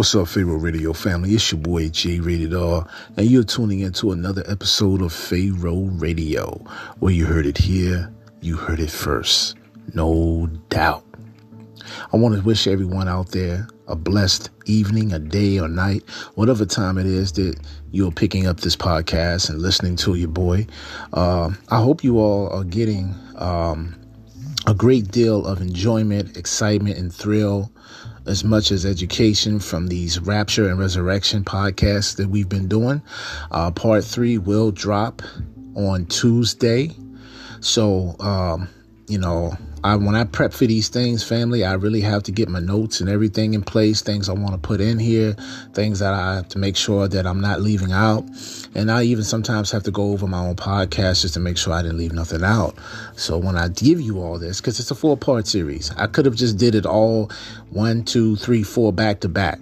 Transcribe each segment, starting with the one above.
What's up, Pharaoh Radio family? It's your boy J Rated R, and you're tuning into another episode of Pharaoh Radio, where you heard it here, you heard it first, no doubt. I want to wish everyone out there a blessed evening, a day, or night, whatever time it is that you're picking up this podcast and listening to your boy. Uh, I hope you all are getting um, a great deal of enjoyment, excitement, and thrill as much as education from these Rapture and Resurrection podcasts that we've been doing. Uh, part three will drop on Tuesday. So, um, you know, I when I prep for these things, family, I really have to get my notes and everything in place, things I want to put in here, things that I have to make sure that I'm not leaving out. And I even sometimes have to go over my own podcast just to make sure I didn't leave nothing out. So when I give you all this, because it's a four part series, I could have just did it all one, two, three, four back to back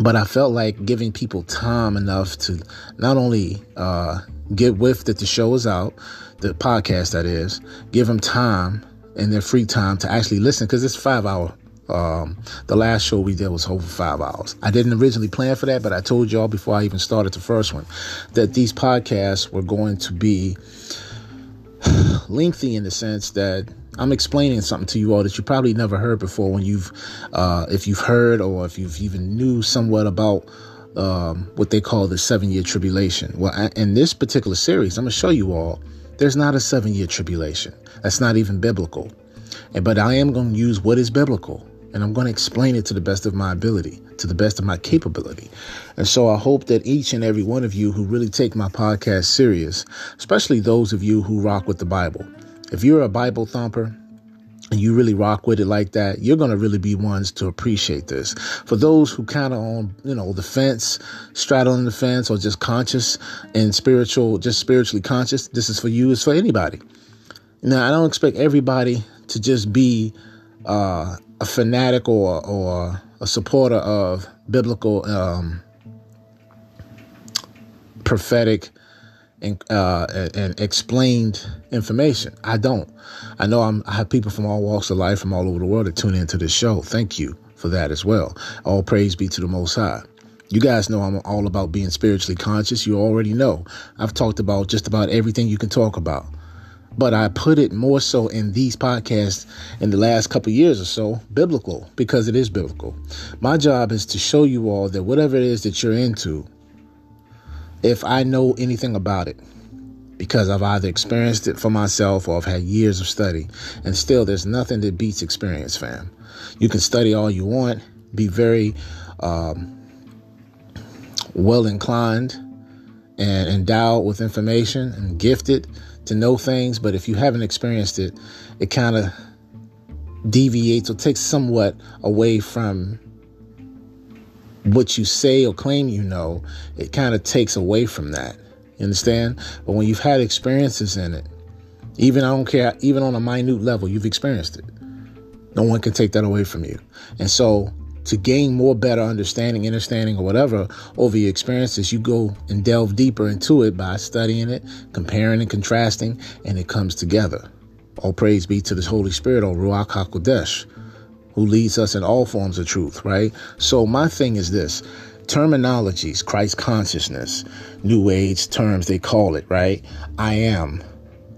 but I felt like giving people time enough to not only uh, get with that the show is out, the podcast that is, give them time in their free time to actually listen because it's five hour. Um, the last show we did was over five hours. I didn't originally plan for that, but I told y'all before I even started the first one that these podcasts were going to be lengthy in the sense that I'm explaining something to you all that you probably never heard before when you've, uh, if you've heard or if you've even knew somewhat about um, what they call the seven year tribulation. Well, in this particular series, I'm going to show you all there's not a seven year tribulation. That's not even biblical. But I am going to use what is biblical and I'm going to explain it to the best of my ability, to the best of my capability. And so I hope that each and every one of you who really take my podcast serious, especially those of you who rock with the Bible, if you're a Bible thumper, and you really rock with it like that, you're going to really be ones to appreciate this. For those who kind of on, you know, the fence, straddling the fence, or just conscious and spiritual, just spiritually conscious, this is for you, it's for anybody. Now, I don't expect everybody to just be uh, a fanatic or, or a supporter of biblical um, prophetic and, uh, and explained information. I don't. I know I'm, I have people from all walks of life from all over the world that tune into this show. Thank you for that as well. All praise be to the Most High. You guys know I'm all about being spiritually conscious. You already know. I've talked about just about everything you can talk about. But I put it more so in these podcasts in the last couple years or so, biblical, because it is biblical. My job is to show you all that whatever it is that you're into, if I know anything about it, because I've either experienced it for myself or I've had years of study. And still, there's nothing that beats experience, fam. You can study all you want, be very um, well inclined and endowed with information and gifted to know things, but if you haven't experienced it, it kind of deviates or takes somewhat away from what you say or claim you know. It kind of takes away from that. You understand? But when you've had experiences in it, even I don't care, even on a minute level, you've experienced it. No one can take that away from you. And so to gain more better understanding, understanding, or whatever over your experiences, you go and delve deeper into it by studying it, comparing and contrasting, and it comes together. All praise be to the Holy Spirit, or Ruach HaKodesh, who leads us in all forms of truth, right? So my thing is this terminologies, Christ consciousness, New Age terms, they call it, right? I am,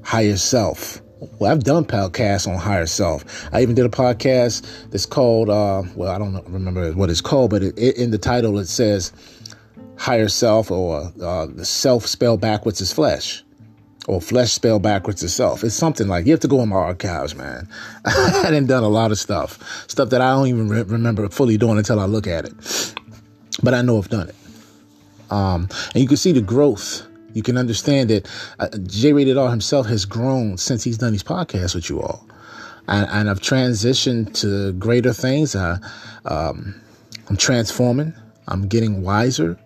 higher self, Well, I've done podcasts on higher self. I even did a podcast that's called, uh, well, I don't remember what it's called, but it, it, in the title it says higher self or uh, the self spelled backwards is flesh or flesh spelled backwards is self. It's something like you have to go in my archives, man. I hadn't done a lot of stuff, stuff that I don't even re- remember fully doing until I look at it. But I know I've done it. Um, and you can see the growth you can understand that uh, J Rated R himself has grown since he's done these podcasts with you all. And, and I've transitioned to greater things. I, um, I'm transforming. I'm getting wiser.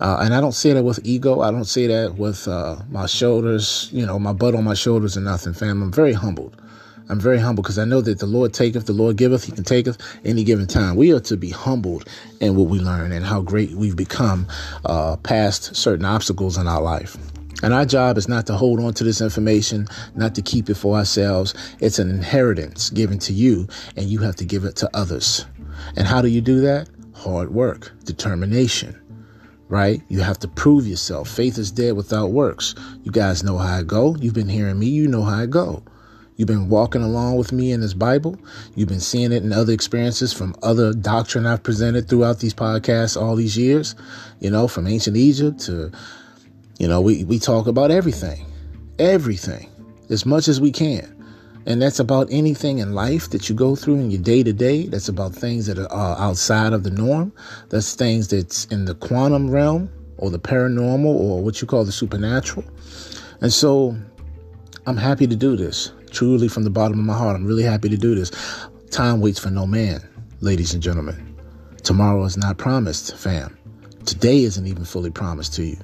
Uh, and I don't say that with ego. I don't say that with uh, my shoulders, you know, my butt on my shoulders and nothing, fam. I'm very humbled. I'm very humble because I know that the Lord taketh, the Lord giveth, He can take us any given time. We are to be humbled in what we learn and how great we've become uh, past certain obstacles in our life. And our job is not to hold on to this information, not to keep it for ourselves. It's an inheritance given to you, and you have to give it to others. And how do you do that? Hard work, determination, right? You have to prove yourself. Faith is dead without works. You guys know how I go. You've been hearing me. You know how I go. You've been walking along with me in this Bible. You've been seeing it in other experiences from other doctrine I've presented throughout these podcasts all these years, you know, from ancient Egypt to, you know, we, we talk about everything, everything, as much as we can. And that's about anything in life that you go through in your day to day. That's about things that are uh, outside of the norm. That's things that's in the quantum realm or the paranormal or what you call the supernatural. And so I'm happy to do this truly from the bottom of my heart. I'm really happy to do this. Time waits for no man, ladies and gentlemen. Tomorrow is not promised, fam. Today isn't even fully promised to you.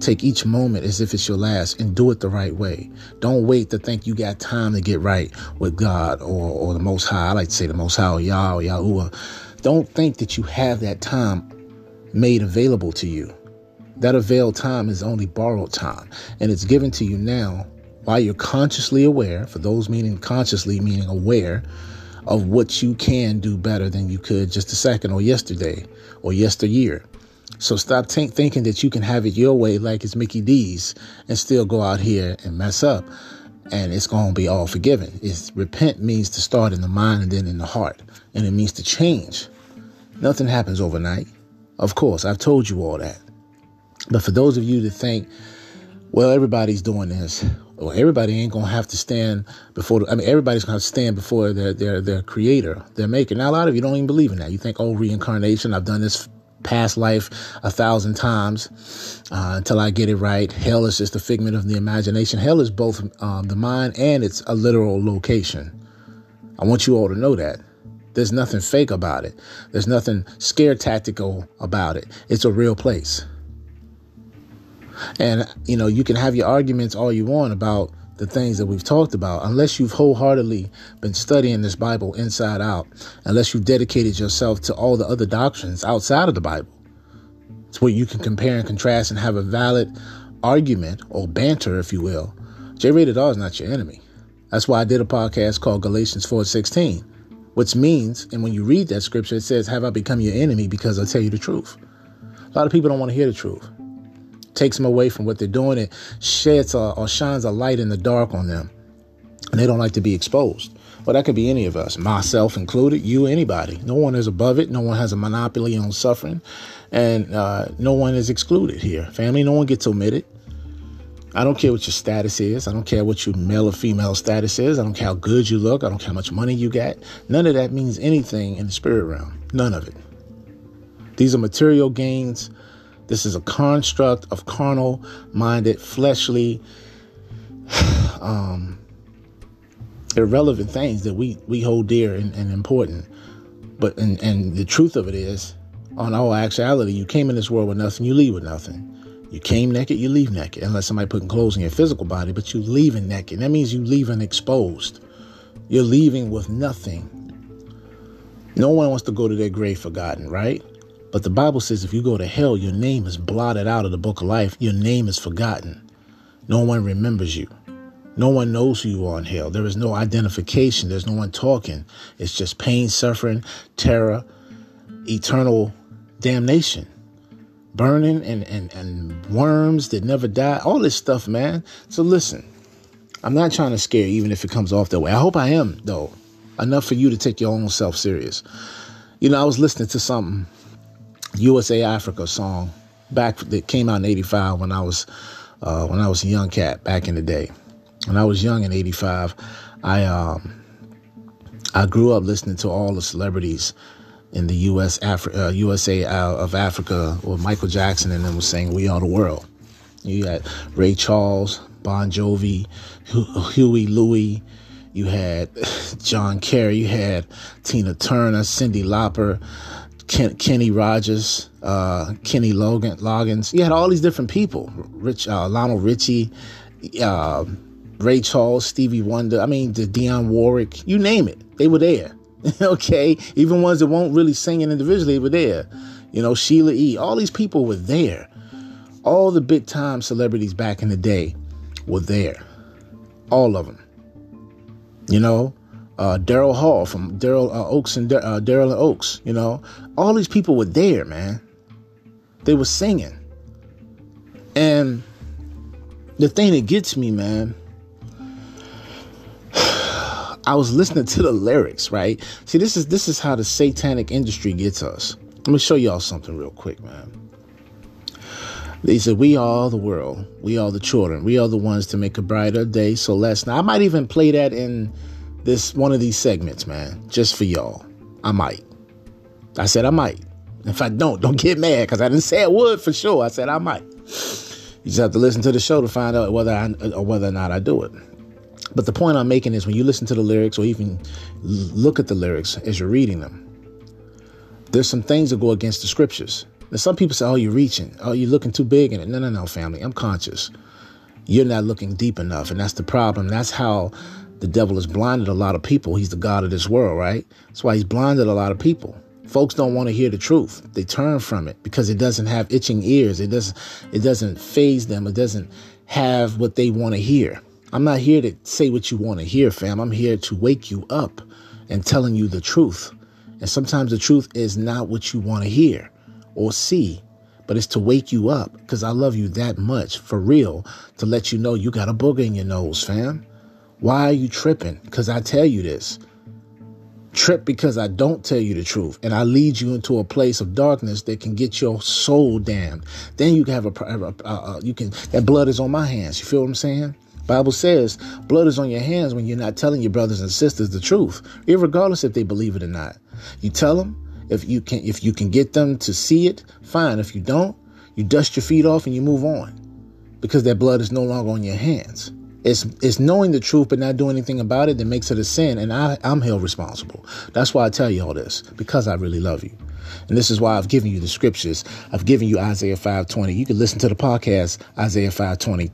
Take each moment as if it's your last and do it the right way. Don't wait to think you got time to get right with God or, or the Most High. I like to say the Most High or Yah or Yahuwah. Don't think that you have that time made available to you. That availed time is only borrowed time, and it's given to you now while you're consciously aware, for those meaning consciously, meaning aware of what you can do better than you could just a second or yesterday or yesteryear. So stop t- thinking that you can have it your way like it's Mickey D's and still go out here and mess up and it's going to be all forgiven. It's repent means to start in the mind and then in the heart, and it means to change. Nothing happens overnight. Of course, I've told you all that. But for those of you that think, well, everybody's doing this, well, everybody ain't gonna have to stand before. I mean, everybody's gonna stand before their their their creator, their maker. Now, a lot of you don't even believe in that. You think, oh, reincarnation. I've done this past life a thousand times uh, until I get it right. Hell is just a figment of the imagination. Hell is both um, the mind and it's a literal location. I want you all to know that. There's nothing fake about it. There's nothing scare tactical about it. It's a real place. And, you know, you can have your arguments all you want about the things that we've talked about, unless you've wholeheartedly been studying this Bible inside out, unless you've dedicated yourself to all the other doctrines outside of the Bible. It's where you can compare and contrast and have a valid argument or banter, if you will. J rated R is not your enemy. That's why I did a podcast called Galatians 4:16, which means, and when you read that scripture, it says, Have I become your enemy because I tell you the truth? A lot of people don't want to hear the truth takes them away from what they're doing. It sheds a, or shines a light in the dark on them. And they don't like to be exposed. Well, that could be any of us, myself included, you, anybody. No one is above it. No one has a monopoly on suffering. And uh, no one is excluded here. Family, no one gets omitted. I don't care what your status is. I don't care what your male or female status is. I don't care how good you look. I don't care how much money you got. None of that means anything in the spirit realm. None of it. These are material gains this is a construct of carnal minded, fleshly, um, irrelevant things that we, we hold dear and, and important. But and, and the truth of it is, on all actuality, you came in this world with nothing, you leave with nothing. You came naked, you leave naked, unless somebody putting clothes in your physical body, but you leaving naked. That means you leaving exposed. You're leaving with nothing. No one wants to go to their grave forgotten, right? But the Bible says if you go to hell, your name is blotted out of the book of life. Your name is forgotten. No one remembers you. No one knows who you are in hell. There is no identification. There's no one talking. It's just pain, suffering, terror, eternal damnation, burning, and, and, and worms that never die. All this stuff, man. So listen, I'm not trying to scare you, even if it comes off that way. I hope I am, though. Enough for you to take your own self serious. You know, I was listening to something, USA Africa song, back that came out in '85 when I was uh, when I was a young cat back in the day. When I was young in '85, I um, I grew up listening to all the celebrities in the U.S. Afri- uh, USA uh, of Africa, or Michael Jackson, and them was saying "We Are the World." You had Ray Charles, Bon Jovi, Huey Lewis. You had John Kerry. You had Tina Turner, Cyndi Lauper, Ken, Kenny Rogers, uh, Kenny Logan, Loggins. You had all these different people. Rich, uh, Lionel Richie, uh, Ray Charles, Stevie Wonder. I mean, the Dionne Warwick. You name it, they were there. okay, even ones that won't really sing individually were there. You know, Sheila E. All these people were there. All the big time celebrities back in the day were there. All of them. You know, uh, Daryl Hall from Daryl uh, Oates and uh, Daryl and Oates. You know, all these people were there, man. They were singing, and the thing that gets me, man. I was listening to the lyrics, right? See, this is this is how the satanic industry gets us. Let me show y'all something real quick, man. They said, We are the world. We are the children. We are the ones to make a brighter day. So let's now I might even play that in this one of these segments, man, just for y'all. I might. I said I might. If I don't, don't get mad because I didn't say I would for sure. I said I might. You just have to listen to the show to find out whether I or whether or not I do it. But the point I'm making is when you listen to the lyrics or even look at the lyrics as you're reading them, there's some things that go against the scriptures. Now, some people say, oh, you're reaching. Oh, you're looking too big in it. No, no, no, family. I'm conscious. You're not looking deep enough. And that's the problem. That's how the devil has blinded a lot of people. He's the God of this world, right? That's why he's blinded a lot of people. Folks don't want to hear the truth. They turn from it because it doesn't have itching ears. It doesn't it doesn't phase them. It doesn't have what they want to hear. I'm not here to say what you want to hear, fam. I'm here to wake you up and telling you the truth. And sometimes the truth is not what you want to hear or see, but it's to wake you up because I love you that much for real to let you know you got a booger in your nose, fam. Why are you tripping? Because I tell you this. Trip because I don't tell you the truth and I lead you into a place of darkness that can get your soul damned. Then you can have a, a, a, a you can, that blood is on my hands. You feel what I'm saying? Bible says blood is on your hands when you're not telling your brothers and sisters the truth, regardless if they believe it or not. You tell them if you can if you can get them to see it, fine. If you don't, you dust your feet off and you move on. Because that blood is no longer on your hands. It's it's knowing the truth but not doing anything about it that makes it a sin, and I, I'm held responsible. That's why I tell you all this, because I really love you. And this is why I've given you the scriptures. I've given you Isaiah 520. You can listen to the podcast, Isaiah 520,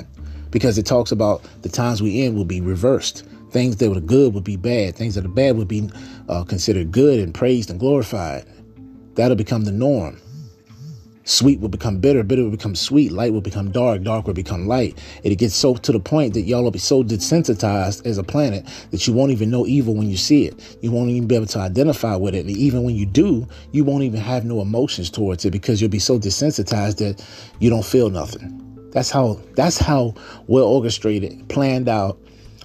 because it talks about the times we in will be reversed. Things that were good would be bad. Things that are bad would be uh, considered good and praised and glorified. That'll become the norm. Sweet will become bitter, bitter will become sweet, light will become dark, dark will become light. It gets so to the point that y'all will be so desensitized as a planet that you won't even know evil when you see it. You won't even be able to identify with it. And even when you do, you won't even have no emotions towards it because you'll be so desensitized that you don't feel nothing. That's how that's how well orchestrated, planned out,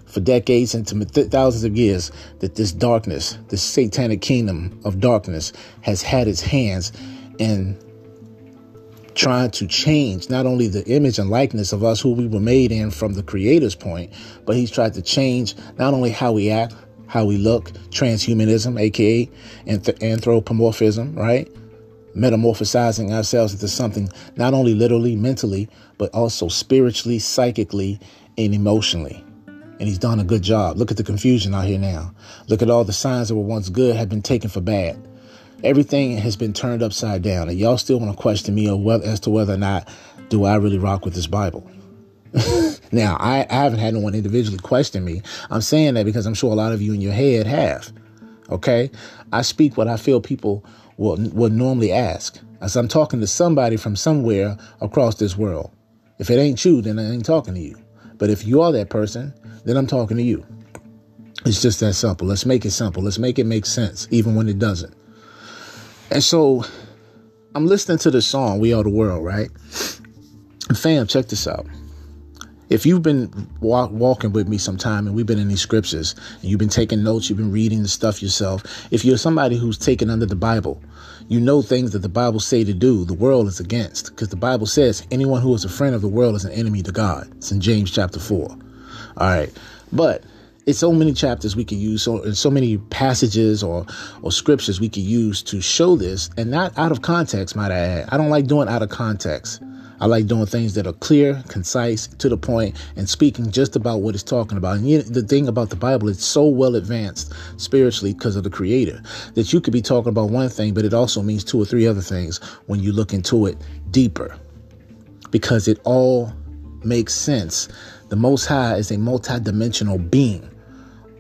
for decades into thousands of years that this darkness, this satanic kingdom of darkness, has had its hands in trying to change not only the image and likeness of us who we were made in from the creator's point, but he's tried to change not only how we act, how we look, transhumanism, aka anthropomorphism, right? Metamorphosizing ourselves into something not only literally, mentally, but also spiritually, psychically, and emotionally and he's done a good job. Look at the confusion out here now. Look at all the signs that were once good have been taken for bad. Everything has been turned upside down, and y'all still want to question me as to whether or not do I really rock with this Bible. now, I, I haven't had no one individually question me. I'm saying that because I'm sure a lot of you in your head have. Okay, I speak what I feel people will would normally ask. As I'm talking to somebody from somewhere across this world. If it ain't you, then I ain't talking to you. But if you are that person, then I'm talking to you. It's just that simple. Let's make it simple. Let's make it make sense, even when it doesn't. And so I'm listening to the song, We Are the World, right? Fam, check this out. if you've been walk, walking with me sometime and we've been in these scriptures and you've been taking notes, you've been reading the stuff yourself, if you're somebody who's taken under the Bible, you know things that the Bible say to do, the world is against. Because the Bible says anyone who is a friend of the world is an enemy to God. It's in James chapter 4. All right. But it's so many chapters we could use, so so many passages or or scriptures we could use to show this, and not out of context, might I add. I don't like doing out of context. I like doing things that are clear, concise, to the point, and speaking just about what it's talking about. And you, the thing about the Bible, it's so well advanced spiritually because of the Creator that you could be talking about one thing, but it also means two or three other things when you look into it deeper because it all makes sense. The Most High is a multidimensional being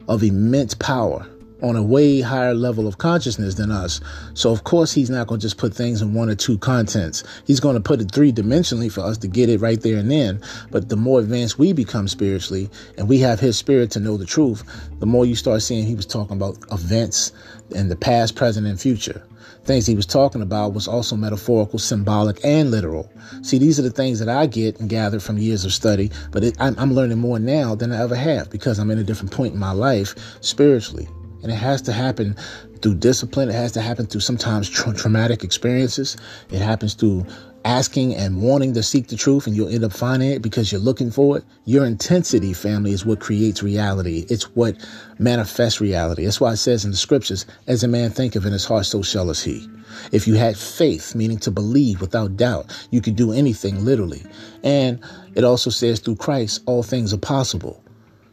of immense power on a way higher level of consciousness than us. So of course he's not going to just put things in one or two contents. He's going to put it three dimensionally for us to get it right there and then. But the more advanced we become spiritually and we have his spirit to know the truth, the more you start seeing he was talking about events in the past, present, and future. Things he was talking about was also metaphorical, symbolic, and literal. See, these are the things that I get and gather from years of study, but it, I'm, I'm learning more now than I ever have because I'm in a different point in my life spiritually. And it has to happen through discipline. It has to happen through sometimes tra- traumatic experiences. It happens through asking and wanting to seek the truth, and you'll end up finding it because you're looking for it. Your intensity, family, is what creates reality. It's what manifests reality. That's why it says in the scriptures, as a man thinketh in his heart, so shall is he. If you had faith, meaning to believe without doubt, you could do anything literally. And it also says through Christ, all things are possible.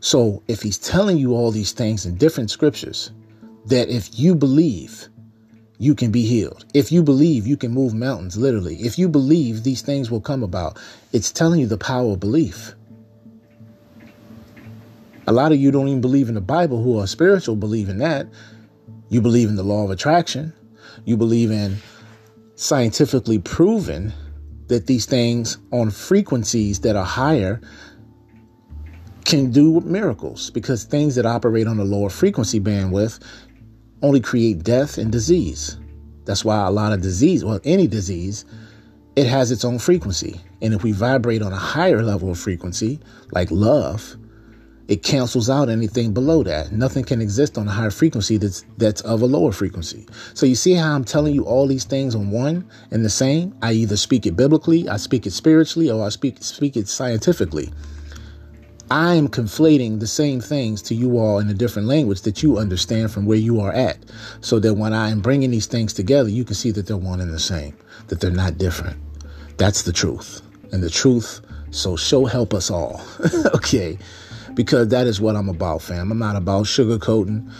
So if he's telling you all these things in different scriptures, that if you believe, you can be healed. If you believe, you can move mountains, literally. If you believe, these things will come about. It's telling you the power of belief. A lot of you don't even believe in the Bible who are spiritual, believe in that. You believe in the law of attraction. You believe in scientifically proven that these things on frequencies that are higher can do miracles because things that operate on a lower frequency bandwidth only create death and disease. That's why a lot of disease, well, any disease, it has its own frequency. And if we vibrate on a higher level of frequency, like love, it cancels out anything below that. Nothing can exist on a higher frequency that's that's of a lower frequency. So you see how I'm telling you all these things on one and the same? I either speak it biblically, I speak it spiritually, or I speak speak it scientifically. I am conflating the same things to you all in a different language that you understand from where you are at. So that when I am bringing these things together, you can see that they're one and the same, that they're not different. That's the truth. And the truth, so show help us all. okay. Because that is what I'm about, fam. I'm not about sugarcoating.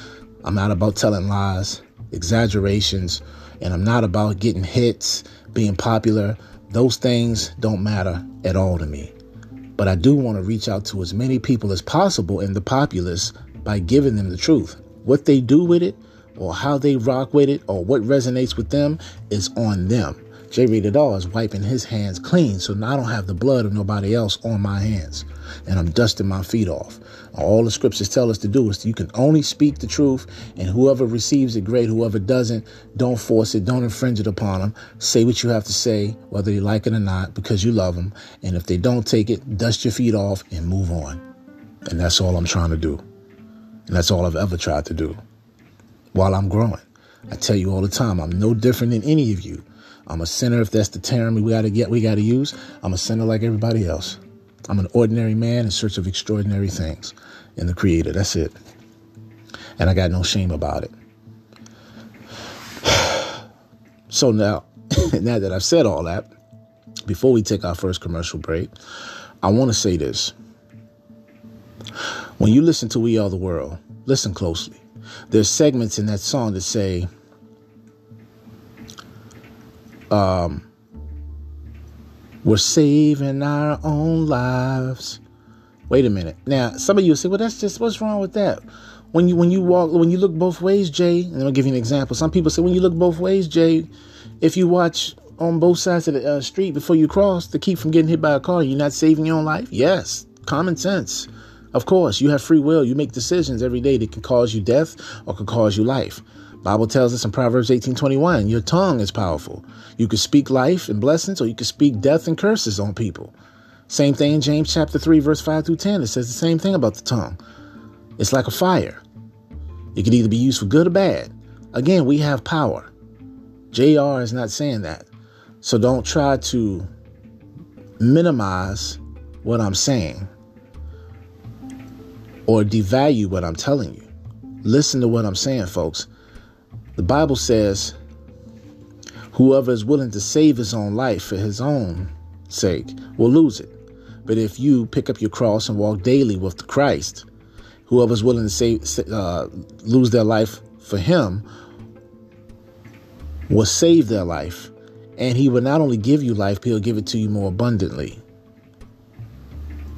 I'm not about telling lies, exaggerations, and I'm not about getting hits, being popular. Those things don't matter at all to me. But I do want to reach out to as many people as possible in the populace by giving them the truth. What they do with it, or how they rock with it, or what resonates with them is on them. J Rated R is wiping his hands clean, so now I don't have the blood of nobody else on my hands. And I'm dusting my feet off. All the scriptures tell us to do is you can only speak the truth, and whoever receives it, great. Whoever doesn't, don't force it, don't infringe it upon them. Say what you have to say, whether you like it or not, because you love them. And if they don't take it, dust your feet off and move on. And that's all I'm trying to do. And that's all I've ever tried to do while I'm growing. I tell you all the time, I'm no different than any of you. I'm a sinner if that's the term we gotta get we gotta use. I'm a sinner like everybody else. I'm an ordinary man in search of extraordinary things in the Creator. That's it. And I got no shame about it. So now, now that I've said all that, before we take our first commercial break, I want to say this. When you listen to We Are the World, listen closely. There's segments in that song that say, um, we're saving our own lives. Wait a minute. Now, some of you say, well, that's just what's wrong with that? When you when you walk when you look both ways, Jay, and I'll give you an example. Some people say when you look both ways, Jay, if you watch on both sides of the uh, street before you cross to keep from getting hit by a car, you're not saving your own life. Yes, common sense. Of course, you have free will. You make decisions every day that can cause you death or can cause you life. Bible tells us in Proverbs 18:21, your tongue is powerful. You can speak life and blessings or you can speak death and curses on people. Same thing in James chapter 3, verse 5 through 10. It says the same thing about the tongue. It's like a fire. It can either be used for good or bad. Again, we have power. JR is not saying that. So don't try to minimize what I'm saying or devalue what I'm telling you. Listen to what I'm saying, folks. The Bible says, whoever is willing to save his own life for his own sake will lose it. But if you pick up your cross and walk daily with Christ, whoever's willing to save, uh, lose their life for him will save their life. And he will not only give you life, he'll give it to you more abundantly.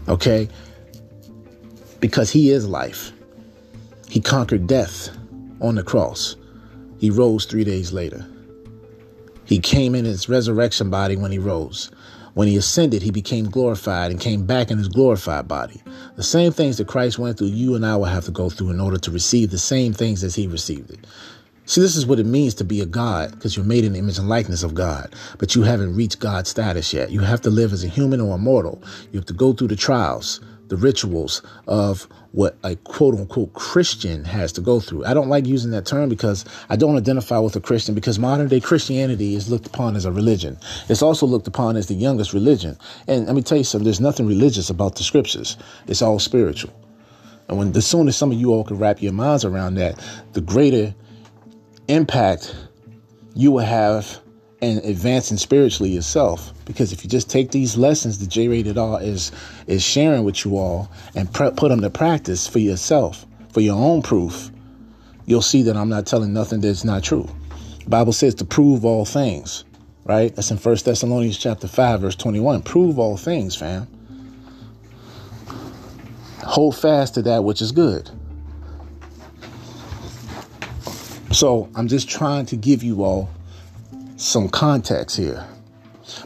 Okay? Because he is life. He conquered death on the cross. He rose three days later. He came in his resurrection body when he rose. When he ascended, he became glorified and came back in his glorified body. The same things that Christ went through, you and I will have to go through in order to receive the same things as he received it. See, this is what it means to be a God because you're made in the image and likeness of God, but you haven't reached God's status yet. You have to live as a human or a mortal. You have to go through the trials, the rituals of what a quote unquote Christian has to go through. I don't like using that term because I don't identify with a Christian because modern day Christianity is looked upon as a religion. It's also looked upon as the youngest religion. And let me tell you something, there's nothing religious about the scriptures. It's all spiritual. And when the sooner some of you all can wrap your minds around that, the greater impact you will have in advancing spiritually yourself. Because if you just take these lessons that J Rated R is is sharing with you all and pre- put them to practice for yourself, for your own proof, you'll see that I'm not telling nothing that's not true. The Bible says to prove all things, right? That's in First Thessalonians chapter 5, verse 21. Prove all things, fam. Hold fast to that which is good. So I'm just trying to give you all some context here.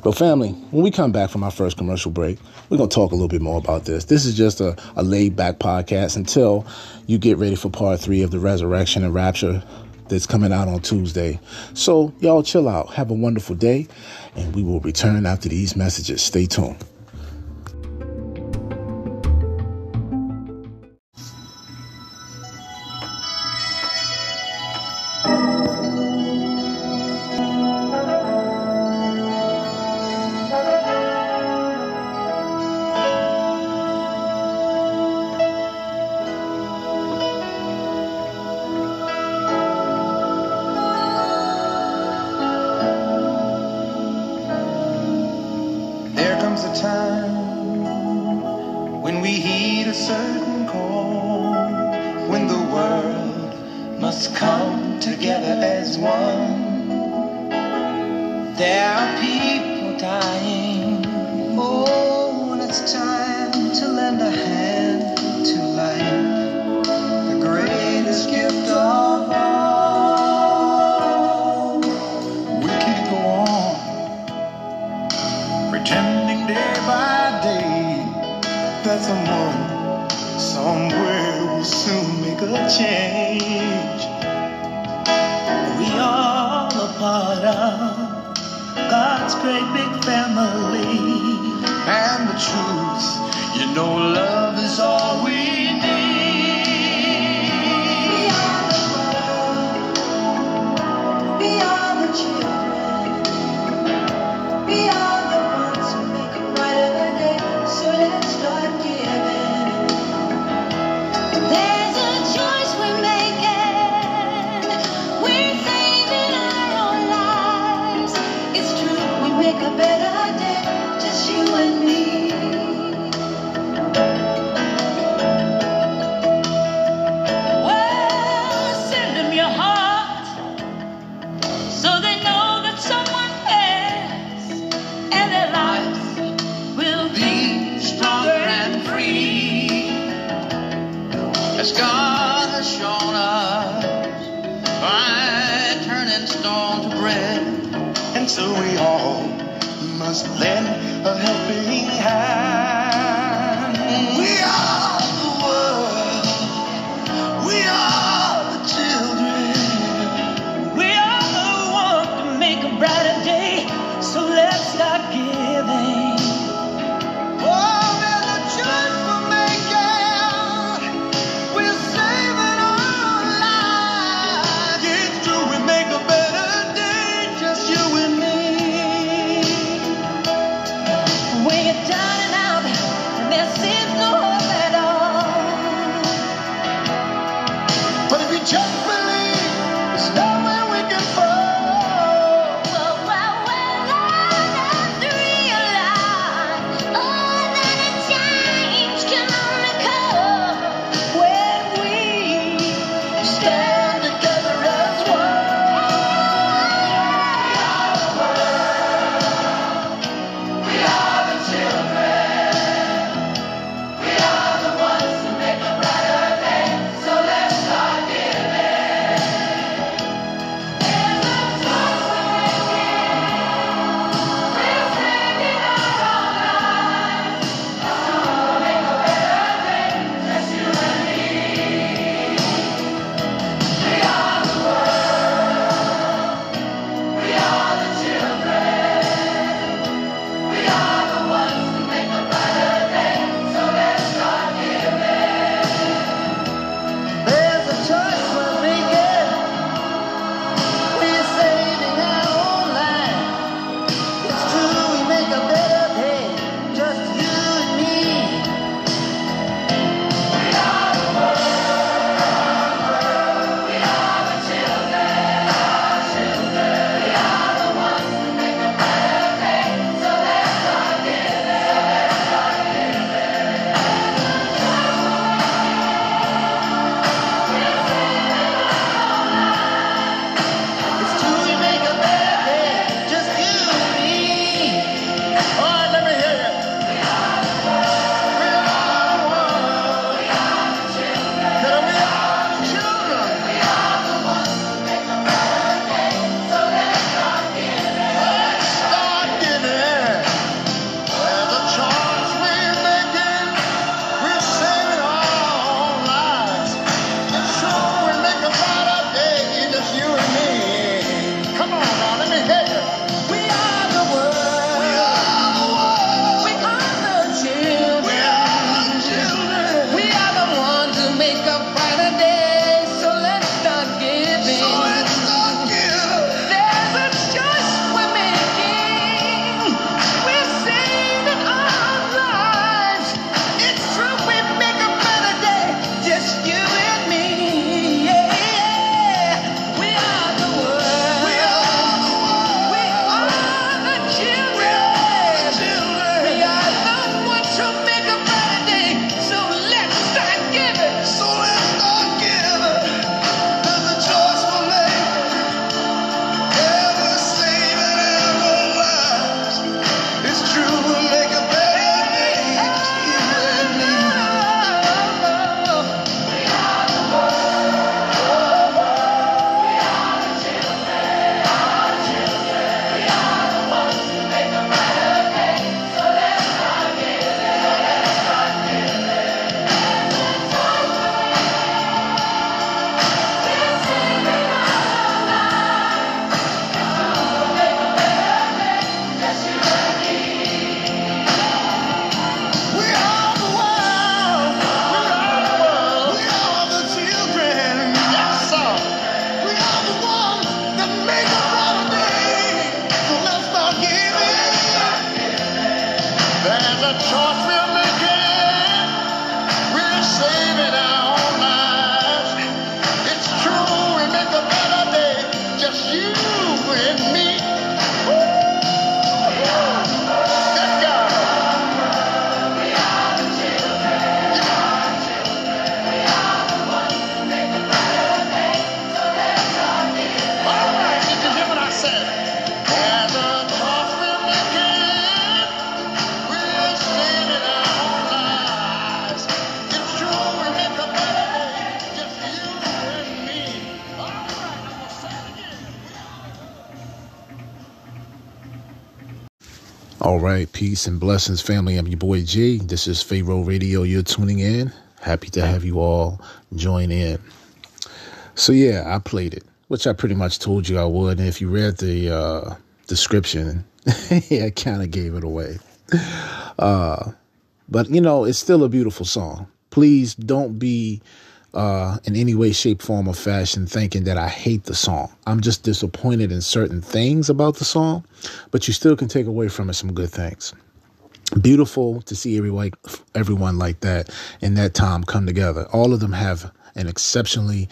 But family, when we come back from our first commercial break, we're going to talk a little bit more about this. This is just a, a laid back podcast until you get ready for part three of the resurrection and rapture that's coming out on Tuesday. So y'all chill out. Have a wonderful day. And we will return after these messages. Stay tuned. Peace and blessings, family. I'm your boy G. This is Pharaoh Radio. You're tuning in. Happy to have you all join in. So yeah, I played it, which I pretty much told you I would. And if you read the uh, description, yeah, I kind of gave it away. Uh, but you know, it's still a beautiful song. Please don't be uh, in any way, shape, form, or fashion thinking that I hate the song. I'm just disappointed in certain things about the song, but you still can take away from it some good things. Beautiful to see everyone, everyone like that in that time come together. All of them have an exceptionally,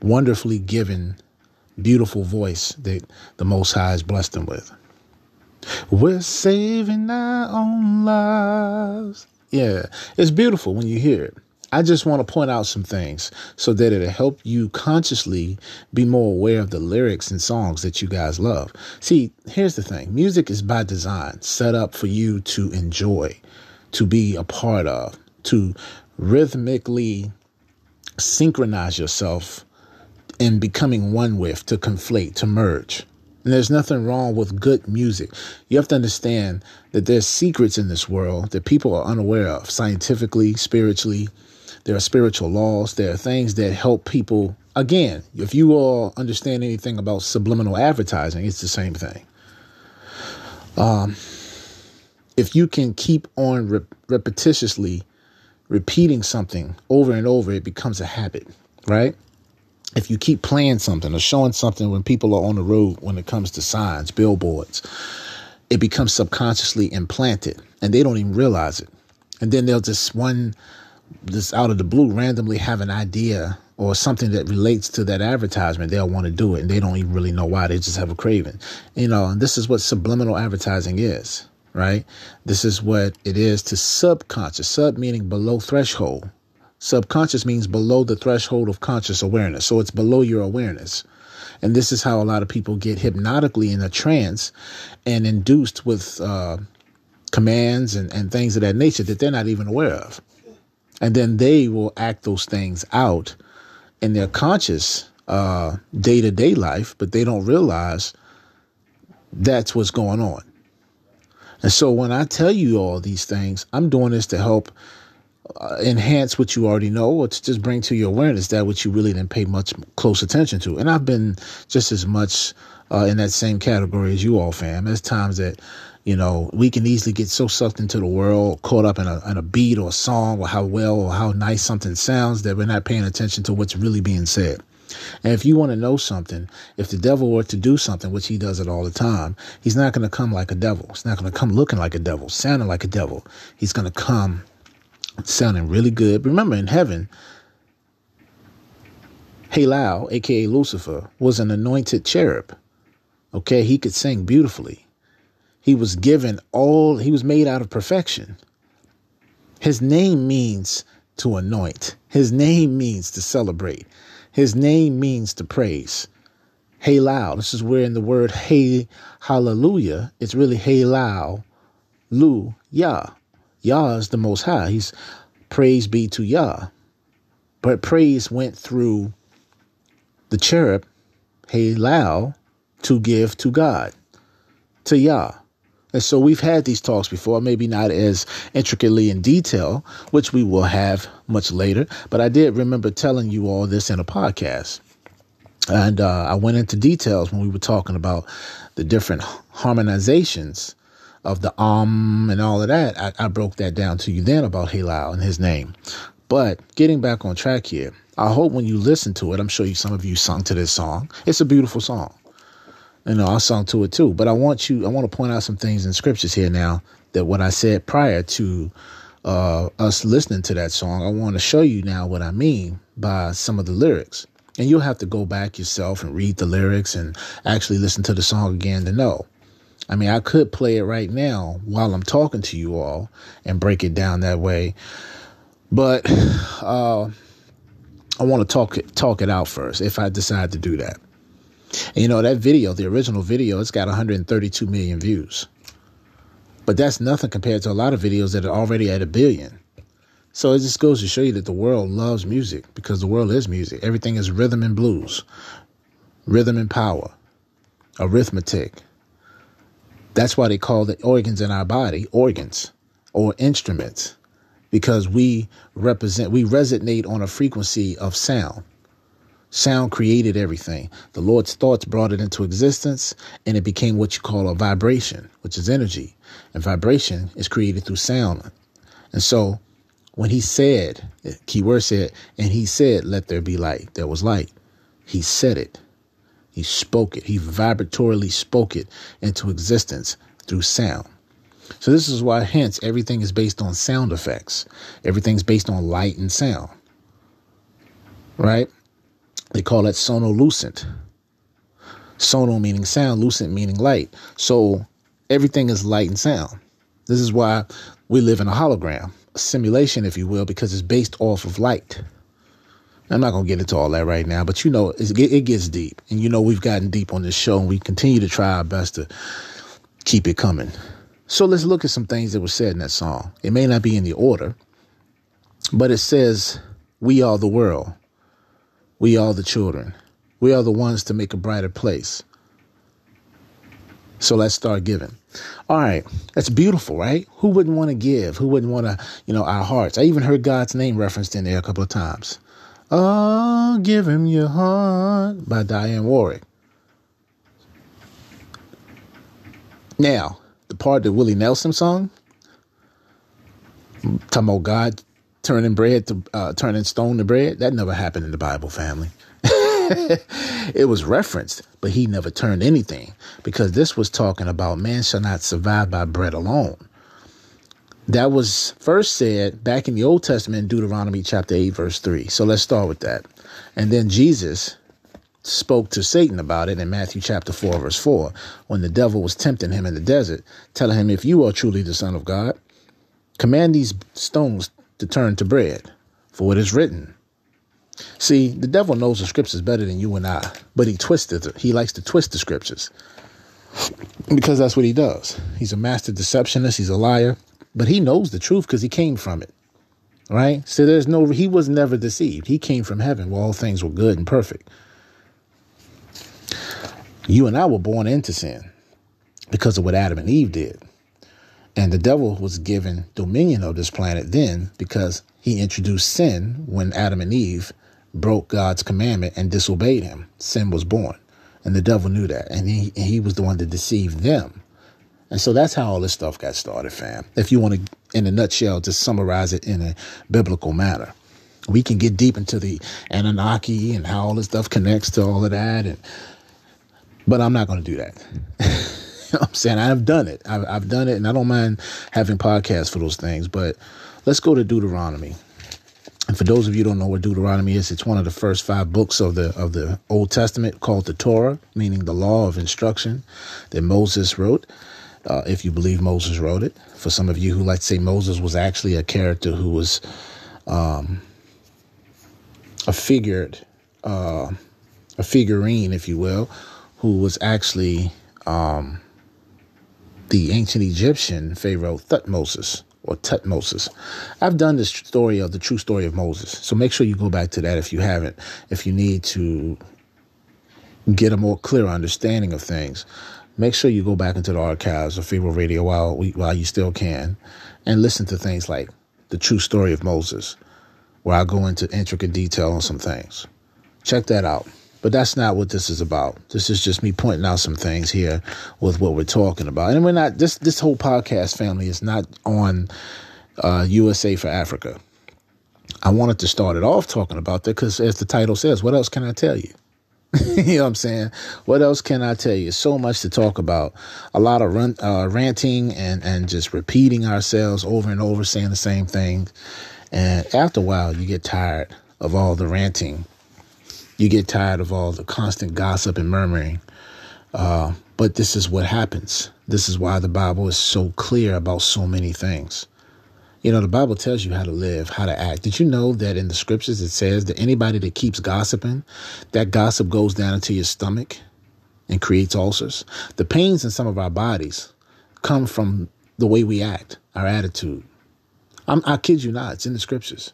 wonderfully given, beautiful voice that the Most High has blessed them with. We're saving our own lives. Yeah, it's beautiful when you hear it. I just want to point out some things so that it'll help you consciously be more aware of the lyrics and songs that you guys love. See, here's the thing music is by design set up for you to enjoy, to be a part of, to rhythmically synchronize yourself in becoming one with, to conflate, to merge. And there's nothing wrong with good music. You have to understand that there's secrets in this world that people are unaware of, scientifically, spiritually, there are spiritual laws. There are things that help people. Again, if you all understand anything about subliminal advertising, it's the same thing. Um, if you can keep on re- repetitiously repeating something over and over, it becomes a habit, right? If you keep playing something or showing something when people are on the road, when it comes to signs, billboards, it becomes subconsciously implanted and they don't even realize it. And then they'll just one just out of the blue randomly have an idea or something that relates to that advertisement, they'll want to do it and they don't even really know why. They just have a craving. You know, and this is what subliminal advertising is, right? This is what it is to subconscious, sub meaning below threshold. Subconscious means below the threshold of conscious awareness. So it's below your awareness. And this is how a lot of people get hypnotically in a trance and induced with uh, commands and, and things of that nature that they're not even aware of. And then they will act those things out in their conscious day to day life, but they don't realize that's what's going on. And so when I tell you all these things, I'm doing this to help uh, enhance what you already know or to just bring to your awareness that which you really didn't pay much close attention to. And I've been just as much uh, in that same category as you all, fam. There's times that you know, we can easily get so sucked into the world, caught up in a, in a beat or a song or how well or how nice something sounds that we're not paying attention to what's really being said. And if you want to know something, if the devil were to do something, which he does it all the time, he's not going to come like a devil. He's not going to come looking like a devil, sounding like a devil. He's going to come sounding really good. Remember, in heaven, Halal, aka Lucifer, was an anointed cherub. Okay, he could sing beautifully. He was given all, he was made out of perfection. His name means to anoint, his name means to celebrate, his name means to praise. Halal, this is where in the word hey, hallelujah, it's really hey halal, lu, yah. Yah is the most high. He's praise be to Yah. But praise went through the cherub, halal, to give to God, to Yah. And so we've had these talks before, maybe not as intricately in detail, which we will have much later. But I did remember telling you all this in a podcast. And uh, I went into details when we were talking about the different harmonizations of the um and all of that. I, I broke that down to you then about Halal and his name. But getting back on track here, I hope when you listen to it, I'm sure you, some of you sung to this song. It's a beautiful song. You know, I sung to it too. But I want you, I want to point out some things in scriptures here now that what I said prior to uh, us listening to that song, I want to show you now what I mean by some of the lyrics. And you'll have to go back yourself and read the lyrics and actually listen to the song again to know. I mean, I could play it right now while I'm talking to you all and break it down that way. But uh, I want to talk talk it out first if I decide to do that. And you know, that video, the original video, it's got 132 million views. But that's nothing compared to a lot of videos that are already at a billion. So it just goes to show you that the world loves music because the world is music. Everything is rhythm and blues, rhythm and power, arithmetic, That's why they call the organs in our body organs or instruments because we represent, we resonate on a frequency of sound. Sound created everything. The Lord's thoughts brought it into existence and it became what you call a vibration, which is energy. And vibration is created through sound. And so when he said, keyword said, and he said, let there be light, there was light. He said it. He spoke it. He vibratorily spoke it into existence through sound. So this is why, hence, everything is based on sound effects. Everything's based on light and sound. Right? They call that sonolucent. Sono meaning sound, lucent meaning light. So everything is light and sound. This is why we live in a hologram, a simulation, if you will, because it's based off of light. I'm not going to get into all that right now, but you know, it gets deep. And you know, we've gotten deep on this show and we continue to try our best to keep it coming. So let's look at some things that were said in that song. It may not be in the order, but it says, We are the world. We are the children. We are the ones to make a brighter place. So let's start giving. All right. That's beautiful, right? Who wouldn't want to give? Who wouldn't want to, you know, our hearts? I even heard God's name referenced in there a couple of times. Oh, give him your heart by Dionne Warwick. Now, the part that Willie Nelson sung, talking about God turning bread to uh, turning stone to bread. That never happened in the Bible, family. it was referenced, but he never turned anything because this was talking about man shall not survive by bread alone. That was first said back in the Old Testament, Deuteronomy chapter 8, verse 3. So let's start with that. And then Jesus spoke to Satan about it in Matthew chapter 4, verse 4, when the devil was tempting him in the desert, telling him, If you are truly the Son of God, command these stones to turn to bread, for it is written. See, the devil knows the scriptures better than you and I, but he twisted it. He likes to twist the scriptures because that's what he does. He's a master deceptionist, he's a liar, but he knows the truth because he came from it. Right? So there's no, he was never deceived. He came from heaven where all things were good and perfect. You and I were born into sin because of what Adam and Eve did. And the devil was given dominion of this planet then because he introduced sin when Adam and Eve broke God's commandment and disobeyed him. Sin was born. And the devil knew that. And he, and he was the one that deceived them. And so that's how all this stuff got started, fam. If you want to, in a nutshell, to summarize it in a biblical manner. We can get deep into the Anunnaki and how all this stuff connects to all of that. And, but I'm not going to do that. I'm saying I've done it. I've, I've done it, and I don't mind having podcasts for those things. But let's go to Deuteronomy. And for those of you who don't know what Deuteronomy is, it's one of the first five books of the of the Old Testament called the Torah, meaning the law of instruction that Moses wrote. Uh, if you believe Moses wrote it, for some of you who like to say Moses was actually a character who was um, a figured, uh, a figurine, if you will, who was actually um, the ancient Egyptian Pharaoh Thutmoses or Tutmosis. I've done this story of the true story of Moses. So make sure you go back to that if you haven't, if you need to get a more clear understanding of things. Make sure you go back into the archives of Pharaoh Radio while we, while you still can and listen to things like the true story of Moses, where I go into intricate detail on some things. Check that out. But that's not what this is about. This is just me pointing out some things here with what we're talking about. And we're not this this whole podcast family is not on uh, USA for Africa. I wanted to start it off talking about that because, as the title says, what else can I tell you? you know what I'm saying? What else can I tell you? So much to talk about. A lot of run, uh, ranting and, and just repeating ourselves over and over, saying the same thing. And after a while, you get tired of all the ranting you get tired of all the constant gossip and murmuring. Uh, but this is what happens. This is why the Bible is so clear about so many things. You know, the Bible tells you how to live, how to act. Did you know that in the scriptures it says that anybody that keeps gossiping, that gossip goes down into your stomach and creates ulcers? The pains in some of our bodies come from the way we act, our attitude. I'm, I kid you not, it's in the scriptures.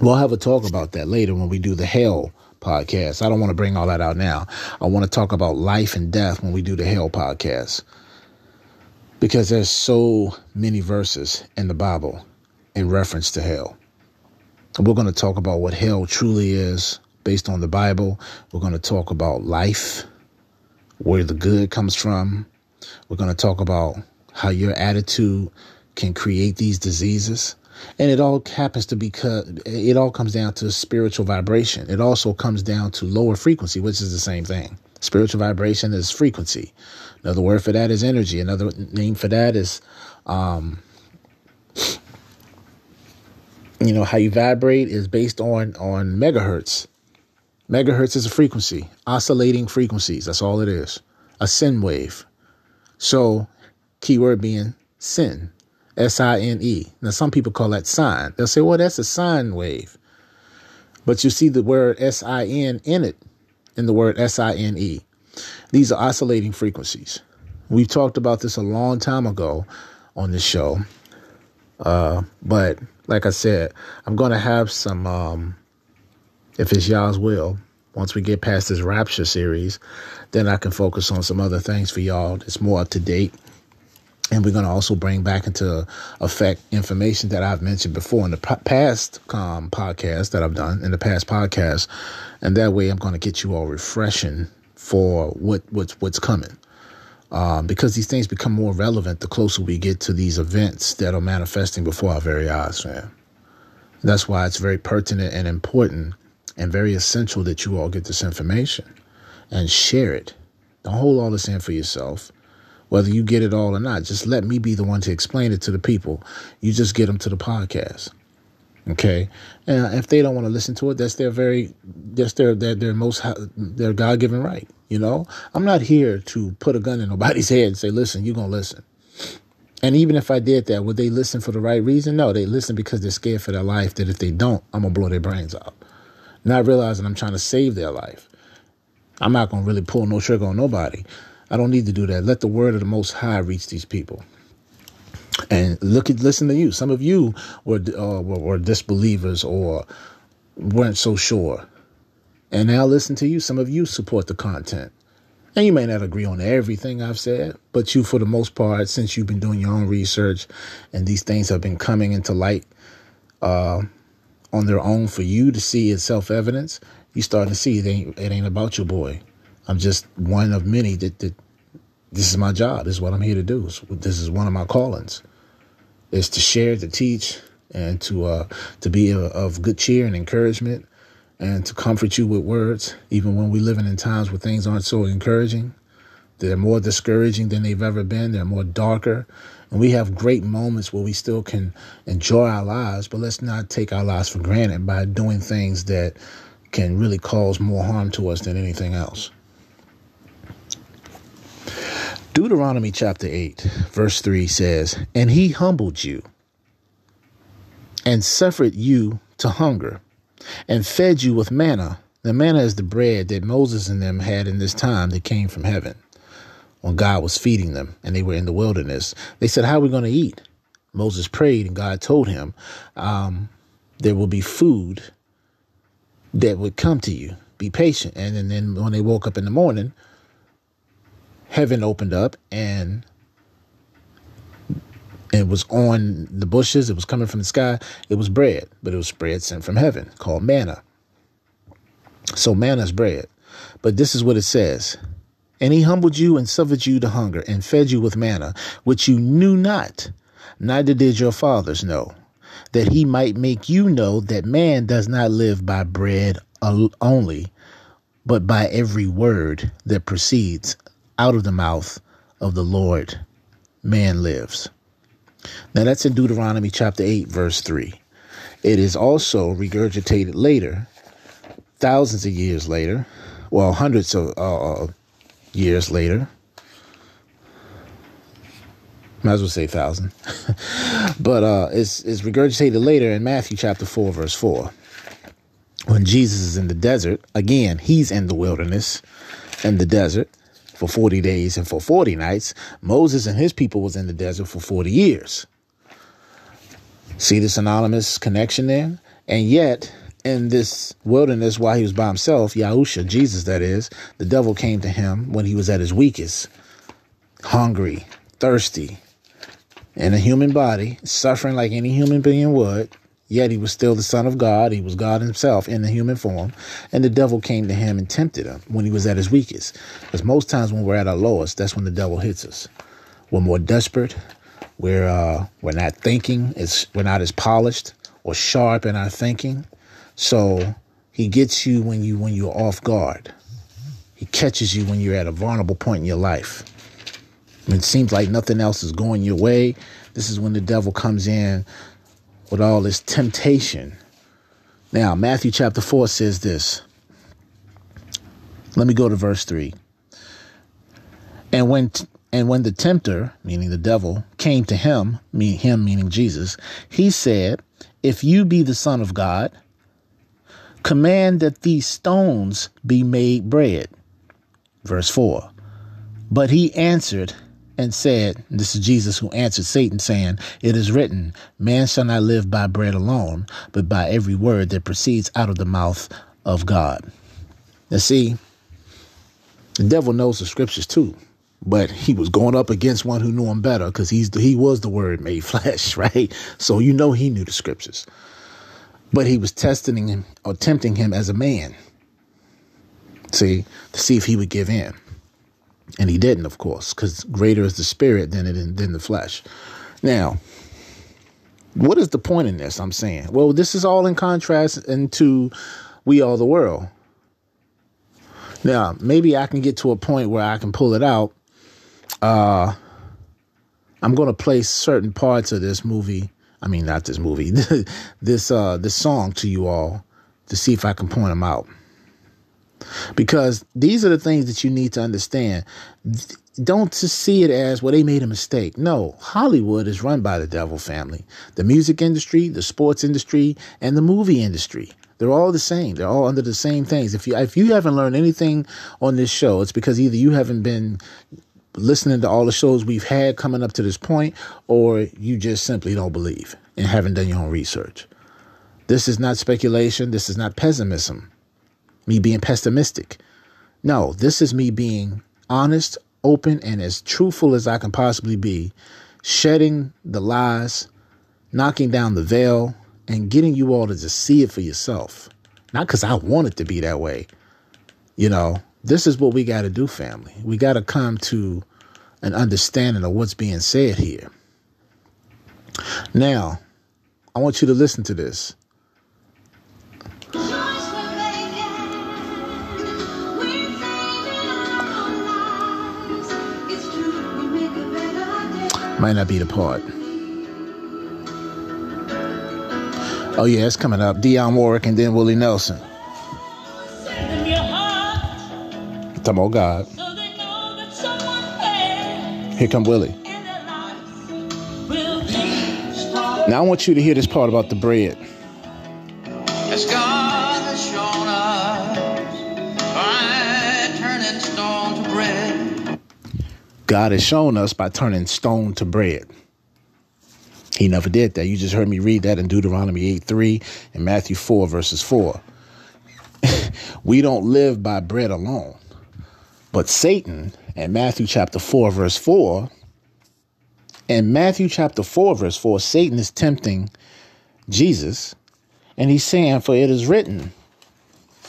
We'll have a talk about that later when we do the hell podcast. I don't want to bring all that out now. I want to talk about life and death when we do the Hell podcast. because there's so many verses in the Bible in reference to hell. We're going to talk about what hell truly is based on the Bible. We're going to talk about life, where the good comes from. We're going to talk about how your attitude can create these diseases. And it all happens to be, it all comes down to spiritual vibration. It also comes down to lower frequency, which is the same thing. Spiritual vibration is frequency. Another word for that is energy. Another name for that is, um, you know, how you vibrate is based on on megahertz. Megahertz is a frequency, oscillating frequencies. That's all it is. A sin wave. So, keyword being sin, S I N E. Now, some people call that sine. They'll say, well, that's a sine wave. But you see the word S I N in it, in the word S I N E. These are oscillating frequencies. We've talked about this a long time ago on this show. Uh, but like I said, I'm going to have some, um, if it's y'all's will, once we get past this Rapture series, then I can focus on some other things for y'all that's more up to date. And we're going to also bring back into effect information that I've mentioned before in the past um, podcast that I've done in the past podcast. And that way I'm going to get you all refreshing for what what's what's coming. Um, because these things become more relevant the closer we get to these events that are manifesting before our very eyes, man. That's why it's very pertinent and important and very essential that you all get this information and share it. Don't hold all this in for yourself, whether you get it all or not. Just let me be the one to explain it to the people. You just get them to the podcast. Okay, and if they don't want to listen to it, that's their very, that's their their, their most their God given right. You know, I'm not here to put a gun in nobody's head and say, "Listen, you're gonna listen." And even if I did that, would they listen for the right reason? No, they listen because they're scared for their life. That if they don't, I'm gonna blow their brains out. Not realizing I'm trying to save their life. I'm not gonna really pull no trigger on nobody. I don't need to do that. Let the word of the Most High reach these people and look at listen to you. Some of you were uh, were, were disbelievers or weren't so sure, and now listen to you. Some of you support the content, and you may not agree on everything I've said, but you, for the most part, since you've been doing your own research, and these things have been coming into light uh, on their own for you to see as self evidence, you starting to see it ain't it ain't about your boy. I'm just one of many that that this is my job. This is what I'm here to do. This is one of my callings is to share, to teach, and to uh, to be a, of good cheer and encouragement, and to comfort you with words, even when we're living in times where things aren't so encouraging. They're more discouraging than they've ever been. They're more darker. And we have great moments where we still can enjoy our lives, but let's not take our lives for granted by doing things that can really cause more harm to us than anything else. Deuteronomy chapter 8, verse 3 says, And he humbled you and suffered you to hunger and fed you with manna. The manna is the bread that Moses and them had in this time that came from heaven when God was feeding them and they were in the wilderness. They said, How are we going to eat? Moses prayed and God told him, um, There will be food that would come to you. Be patient. And, and then when they woke up in the morning, heaven opened up and it was on the bushes. It was coming from the sky. It was bread, but it was bread sent from heaven called manna. So manna is bread. But this is what it says. And he humbled you and suffered you to hunger and fed you with manna, which you knew not, neither did your fathers know, that he might make you know that man does not live by bread only, but by every word that proceeds out of the mouth of the Lord man lives. Now that's in Deuteronomy chapter 8, verse 3. It is also regurgitated later, thousands of years later, well, hundreds of uh, years later. Might as well say thousand. but uh, it's, it's regurgitated later in Matthew chapter 4, verse 4. When Jesus is in the desert, again, he's in the wilderness, in the desert for 40 days and for 40 nights. Moses and his people was in the desert for 40 years. See the synonymous connection there? And yet, in this wilderness, while he was by himself, Yahusha, Jesus that is, the devil came to him when he was at his weakest, hungry, thirsty, in a human body, suffering like any human being would. Yet he was still the Son of God. He was God himself in the human form. And the devil came to him and tempted him when he was at his weakest. Because most times when we're at our lowest, that's when the devil hits us. We're more desperate. We're, uh, we're not thinking. It's, we're not as polished or sharp in our thinking. So he gets you when you when you're off guard. He catches you when you're at a vulnerable point in your life. It seems like nothing else is going your way. This is when the devil comes in with all this temptation. Now, Matthew chapter 4 says this. Let me go to verse 3. And when and when the tempter, meaning the devil, came to him, me him meaning Jesus, he said, "If you be the son of God, command that these stones be made bread." Verse 4. But he answered and said, This is Jesus who answered Satan, saying, It is written, Man shall not live by bread alone, but by every word that proceeds out of the mouth of God. Now, see, the devil knows the scriptures too, but he was going up against one who knew him better because he's he was the word made flesh, right? So you know he knew the scriptures, but he was testing him or tempting him as a man. See, to see if he would give in. And he didn't, of course, because greater is the spirit than it than the flesh. Now, what is the point in this? I'm saying, well, this is all in contrast into we are the world. Now, maybe I can get to a point where I can pull it out. Uh, I'm going to play certain parts of this movie. I mean, not this movie, this uh, this song to you all to see if I can point them out because these are the things that you need to understand. Don't just see it as, well, they made a mistake. No, Hollywood is run by the devil family. The music industry, the sports industry, and the movie industry. They're all the same. They're all under the same things. If you if you haven't learned anything on this show, it's because either you haven't been listening to all the shows we've had coming up to this point, or you just simply don't believe and haven't done your own research. This is not speculation. This is not pessimism me being pessimistic. No, this is me being honest, open, and as truthful as I can possibly be, shedding the lies, knocking down the veil, and getting you all to just see it for yourself. Not because I want it to be that way. You know, this is what we got to do, family. We got to come to an understanding of what's being said here. Now, I want you to listen to this. Might not be the part. Oh yeah, it's coming up. Dionne Warwick and then Willie Nelson. Come on, God. Here come Willie. Now I want you to hear this part about the bread. God has shown us by turning stone to bread. He never did that. You just heard me read that in Deuteronomy 8 3 and Matthew 4, verses 4. we don't live by bread alone. But Satan, in Matthew chapter 4, verse 4, in Matthew chapter 4, verse 4, Satan is tempting Jesus, and he's saying, For it is written.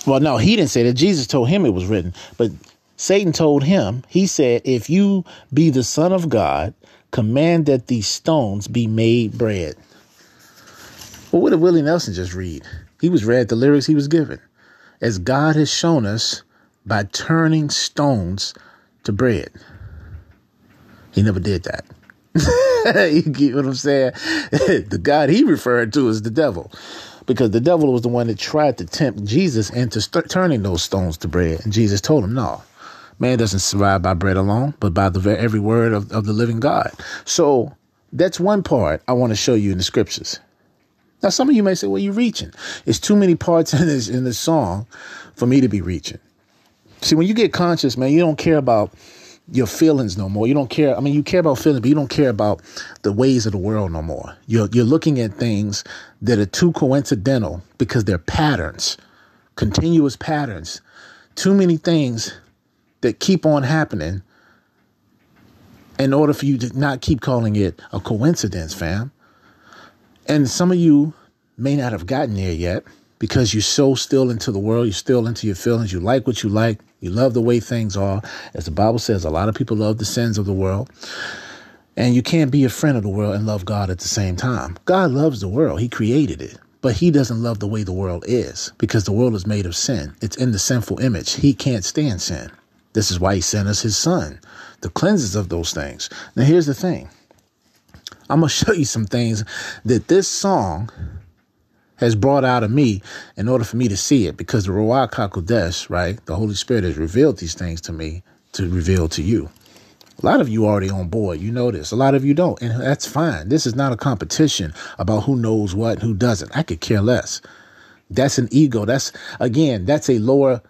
Well, no, he didn't say that. Jesus told him it was written. But Satan told him, he said, If you be the Son of God, command that these stones be made bread. Well, what did Willie Nelson just read? He was read the lyrics he was given. As God has shown us by turning stones to bread. He never did that. you get what I'm saying? the God he referred to is the devil. Because the devil was the one that tried to tempt Jesus into st- turning those stones to bread. And Jesus told him, no, Man doesn't survive by bread alone, but by the every word of, of the living God. So that's one part I want to show you in the scriptures. Now, some of you may say, well, you're reaching. It's too many parts in this, in this song for me to be reaching. See, when you get conscious, man, you don't care about your feelings no more. You don't care. I mean, you care about feelings, but you don't care about the ways of the world no more. You're, you're looking at things that are too coincidental because they're patterns, continuous patterns. Too many things that keep on happening in order for you to not keep calling it a coincidence, fam. And some of you may not have gotten there yet because you're so still into the world, you're still into your feelings, you like what you like, you love the way things are. As the Bible says, a lot of people love the sins of the world. And you can't be a friend of the world and love God at the same time. God loves the world, He created it. But he doesn't love the way the world is because the world is made of sin. It's in the sinful image. He can't stand sin. This is why he sent us his son to cleanse us of those things. Now, here's the thing I'm going to show you some things that this song has brought out of me in order for me to see it because the Ruach HaKodesh, right? The Holy Spirit has revealed these things to me to reveal to you. A lot of you already on board. You know this. A lot of you don't. And that's fine. This is not a competition about who knows what and who doesn't. I could care less. That's an ego. That's, again, that's a lower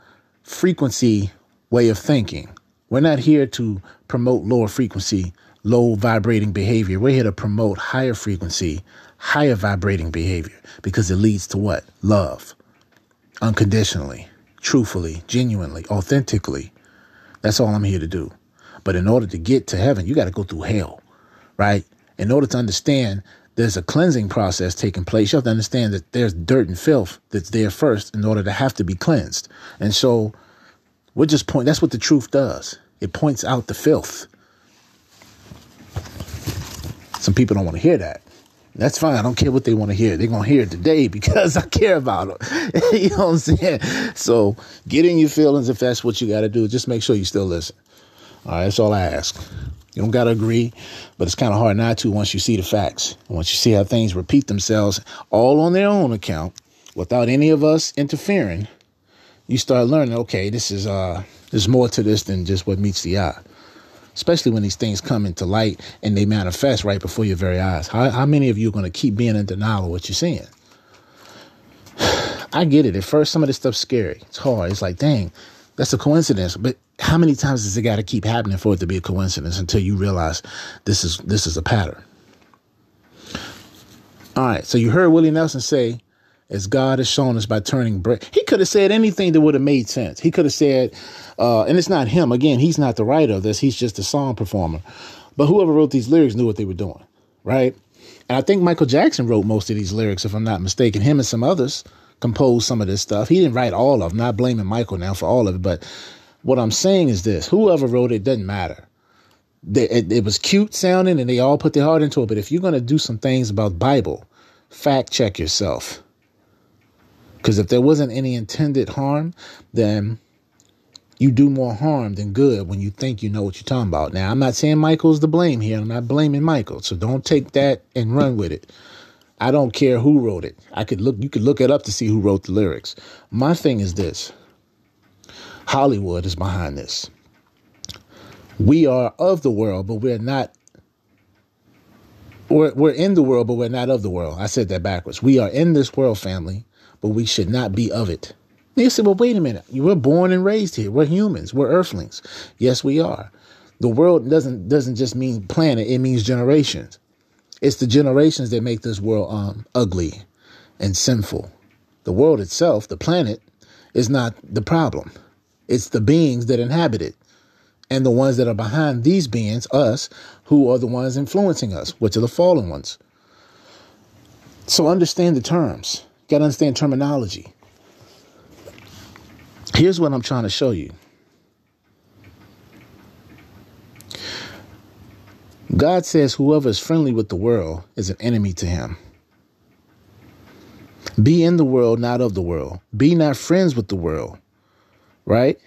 frequency way of thinking. We're not here to promote lower frequency, low vibrating behavior. We're here to promote higher frequency, higher vibrating behavior because it leads to what? Love. Unconditionally, truthfully, genuinely, authentically. That's all I'm here to do. But in order to get to heaven, you got to go through hell, right? In order to understand there's a cleansing process taking place, you have to understand that there's dirt and filth that's there first in order to have to be cleansed. And so we're just point that's what the truth does. It points out the filth. Some people don't want to hear that. That's fine. I don't care what they want to hear. They're to hear it today because I care about them. you know what I'm saying? So get in your feelings if that's what you got to do. Just make sure you still listen. All right, that's all I ask. You don't got to agree, but it's kind of hard not to once you see the facts. Once you see how things repeat themselves all on their own account without any of us interfering, you start learning, okay, this is uh there's more to this than just what meets the eye. Especially when these things come into light and they manifest right before your very eyes. How, how many of you are going to keep being in denial of what you're seeing? I get it. At first, some of this stuff's scary. It's hard. It's like, dang, that's a coincidence. But how many times does it got to keep happening for it to be a coincidence until you realize this is this is a pattern? All right. So you heard Willie Nelson say, "As God has shown us by turning bread." He could have said anything that would have made sense. He could have said, uh, and it's not him. Again, he's not the writer of this. He's just a song performer. But whoever wrote these lyrics knew what they were doing, right? And I think Michael Jackson wrote most of these lyrics, if I'm not mistaken. Him and some others composed some of this stuff. He didn't write all of them. Not blaming Michael now for all of it, but what I'm saying is this: whoever wrote it doesn't matter. They, it, it was cute sounding, and they all put their heart into it. But if you're going to do some things about Bible, fact check yourself. Because if there wasn't any intended harm, then you do more harm than good when you think you know what you're talking about. Now, I'm not saying Michael's to blame here. I'm not blaming Michael. So don't take that and run with it. I don't care who wrote it. I could look you could look it up to see who wrote the lyrics. My thing is this. Hollywood is behind this. We are of the world, but we're not we're, we're in the world, but we're not of the world. I said that backwards. We are in this world family, but we should not be of it. And you say, well, wait a minute. You were born and raised here. We're humans. We're earthlings. Yes, we are. The world doesn't doesn't just mean planet, it means generations. It's the generations that make this world um, ugly and sinful. The world itself, the planet, is not the problem. It's the beings that inhabit it. And the ones that are behind these beings, us, who are the ones influencing us, which are the fallen ones. So understand the terms. You gotta understand terminology. Here's what I'm trying to show you. God says whoever is friendly with the world is an enemy to him. Be in the world, not of the world. Be not friends with the world, right?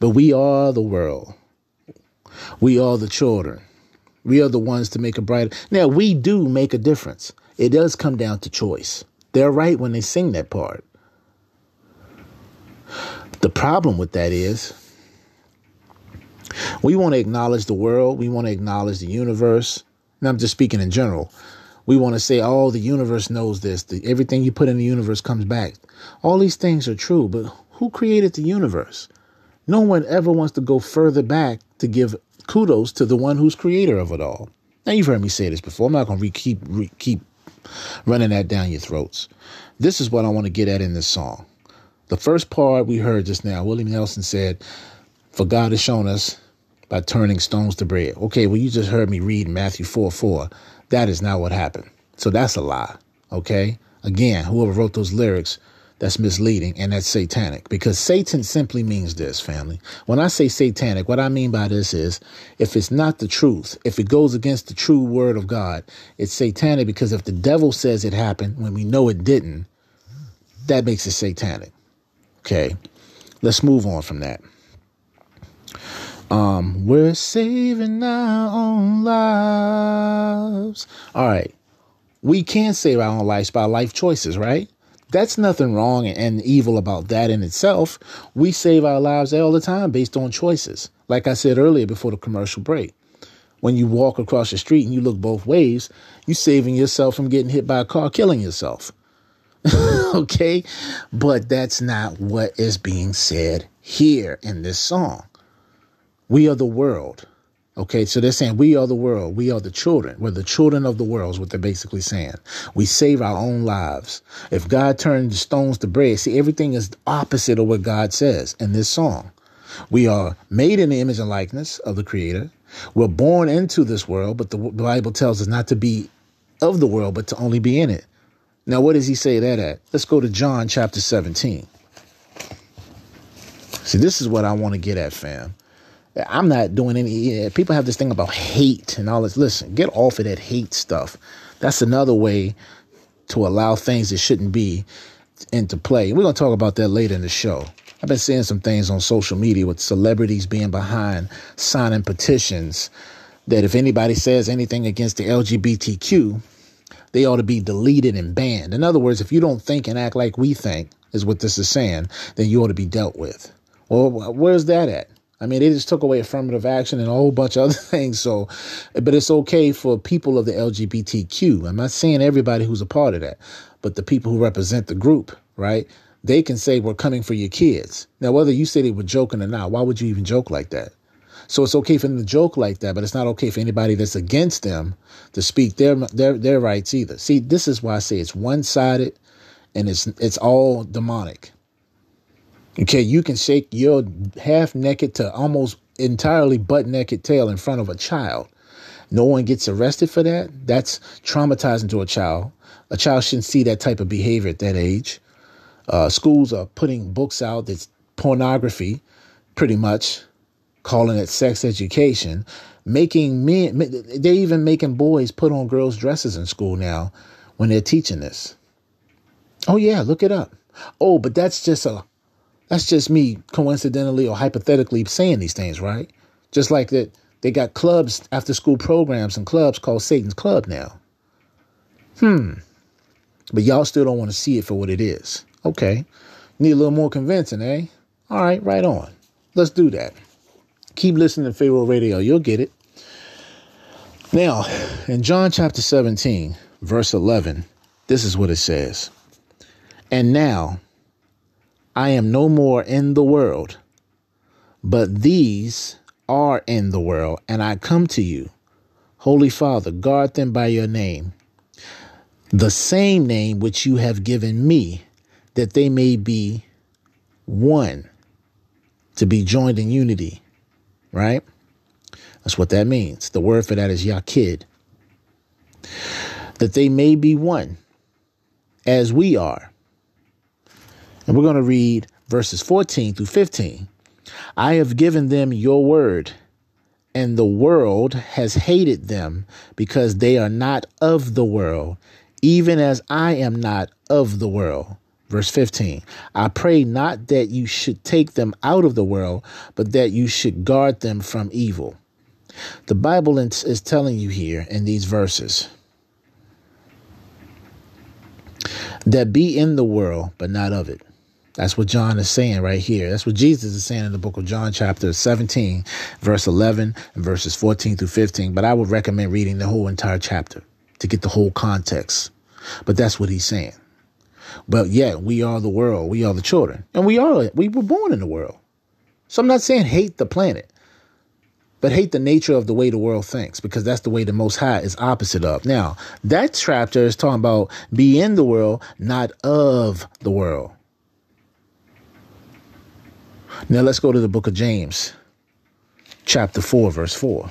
But we are the world. We are the children. We are the ones to make a brighter. Now, we do make a difference. It does come down to choice. They're right when they sing that part. The problem with that is we want to acknowledge the world. We want to acknowledge the universe. And I'm just speaking in general. We want to say, oh, the universe knows this. The, everything you put in the universe comes back. All these things are true, but who created the universe? No one ever wants to go further back to give kudos to the one who's creator of it all. Now, you've heard me say this before. I'm not going to re- keep, re- keep running that down your throats. This is what I want to get at in this song. The first part we heard just now, Willie Nelson said, For God has shown us by turning stones to bread. Okay, well, you just heard me read Matthew 4 4. That is not what happened. So that's a lie. Okay? Again, whoever wrote those lyrics, that's misleading and that's satanic because Satan simply means this, family. When I say satanic, what I mean by this is if it's not the truth, if it goes against the true word of God, it's satanic because if the devil says it happened when we know it didn't, that makes it satanic. Okay. Let's move on from that. Um, we're saving our own lives. All right. We can save our own lives by life choices, right? That's nothing wrong and evil about that in itself. We save our lives all the time based on choices. Like I said earlier before the commercial break. When you walk across the street and you look both ways, you're saving yourself from getting hit by a car, killing yourself. okay? But that's not what is being said here in this song. We are the world. Okay, so they're saying we are the world. We are the children. We're the children of the world, is what they're basically saying. We save our own lives. If God turned the stones to bread, see, everything is opposite of what God says in this song. We are made in the image and likeness of the Creator. We're born into this world, but the Bible tells us not to be of the world, but to only be in it. Now, what does he say that at? Let's go to John chapter 17. See, this is what I want to get at, fam. I'm not doing any. People have this thing about hate and all this. Listen, get off of that hate stuff. That's another way to allow things that shouldn't be into play. We're going to talk about that later in the show. I've been seeing some things on social media with celebrities being behind signing petitions that if anybody says anything against the LGBTQ, they ought to be deleted and banned. In other words, if you don't think and act like we think, is what this is saying, then you ought to be dealt with. Well, where's that at? I mean, they just took away affirmative action and a whole bunch of other things. So, but it's okay for people of the LGBTQ. I'm not saying everybody who's a part of that, but the people who represent the group, right? They can say, We're coming for your kids. Now, whether you say they were joking or not, why would you even joke like that? So it's okay for them to joke like that, but it's not okay for anybody that's against them to speak their their their rights either. See, this is why I say it's one sided and it's it's all demonic. Okay, you can shake your half naked to almost entirely butt naked tail in front of a child. No one gets arrested for that. That's traumatizing to a child. A child shouldn't see that type of behavior at that age. Uh, schools are putting books out that's pornography, pretty much, calling it sex education. Making men, they're even making boys put on girls' dresses in school now when they're teaching this. Oh, yeah, look it up. Oh, but that's just a that's just me coincidentally or hypothetically saying these things, right? Just like that they got clubs, after school programs and clubs called Satan's Club now. Hmm. But y'all still don't want to see it for what it is. Okay. Need a little more convincing, eh? All right, right on. Let's do that. Keep listening to Pharaoh Radio. You'll get it. Now, in John chapter 17, verse 11, this is what it says. And now, I am no more in the world, but these are in the world, and I come to you. Holy Father, guard them by your name, the same name which you have given me, that they may be one, to be joined in unity, right? That's what that means. The word for that is Yakid. That they may be one, as we are. And we're going to read verses 14 through 15. I have given them your word, and the world has hated them because they are not of the world, even as I am not of the world. Verse 15 I pray not that you should take them out of the world, but that you should guard them from evil. The Bible is telling you here in these verses that be in the world, but not of it. That's what John is saying right here. That's what Jesus is saying in the book of John, chapter 17, verse 11, and verses 14 through 15. But I would recommend reading the whole entire chapter to get the whole context. But that's what he's saying. But yet, we are the world. We are the children. And we are, we were born in the world. So I'm not saying hate the planet, but hate the nature of the way the world thinks, because that's the way the Most High is opposite of. Now, that chapter is talking about be in the world, not of the world. Now let's go to the book of James, chapter 4, verse 4.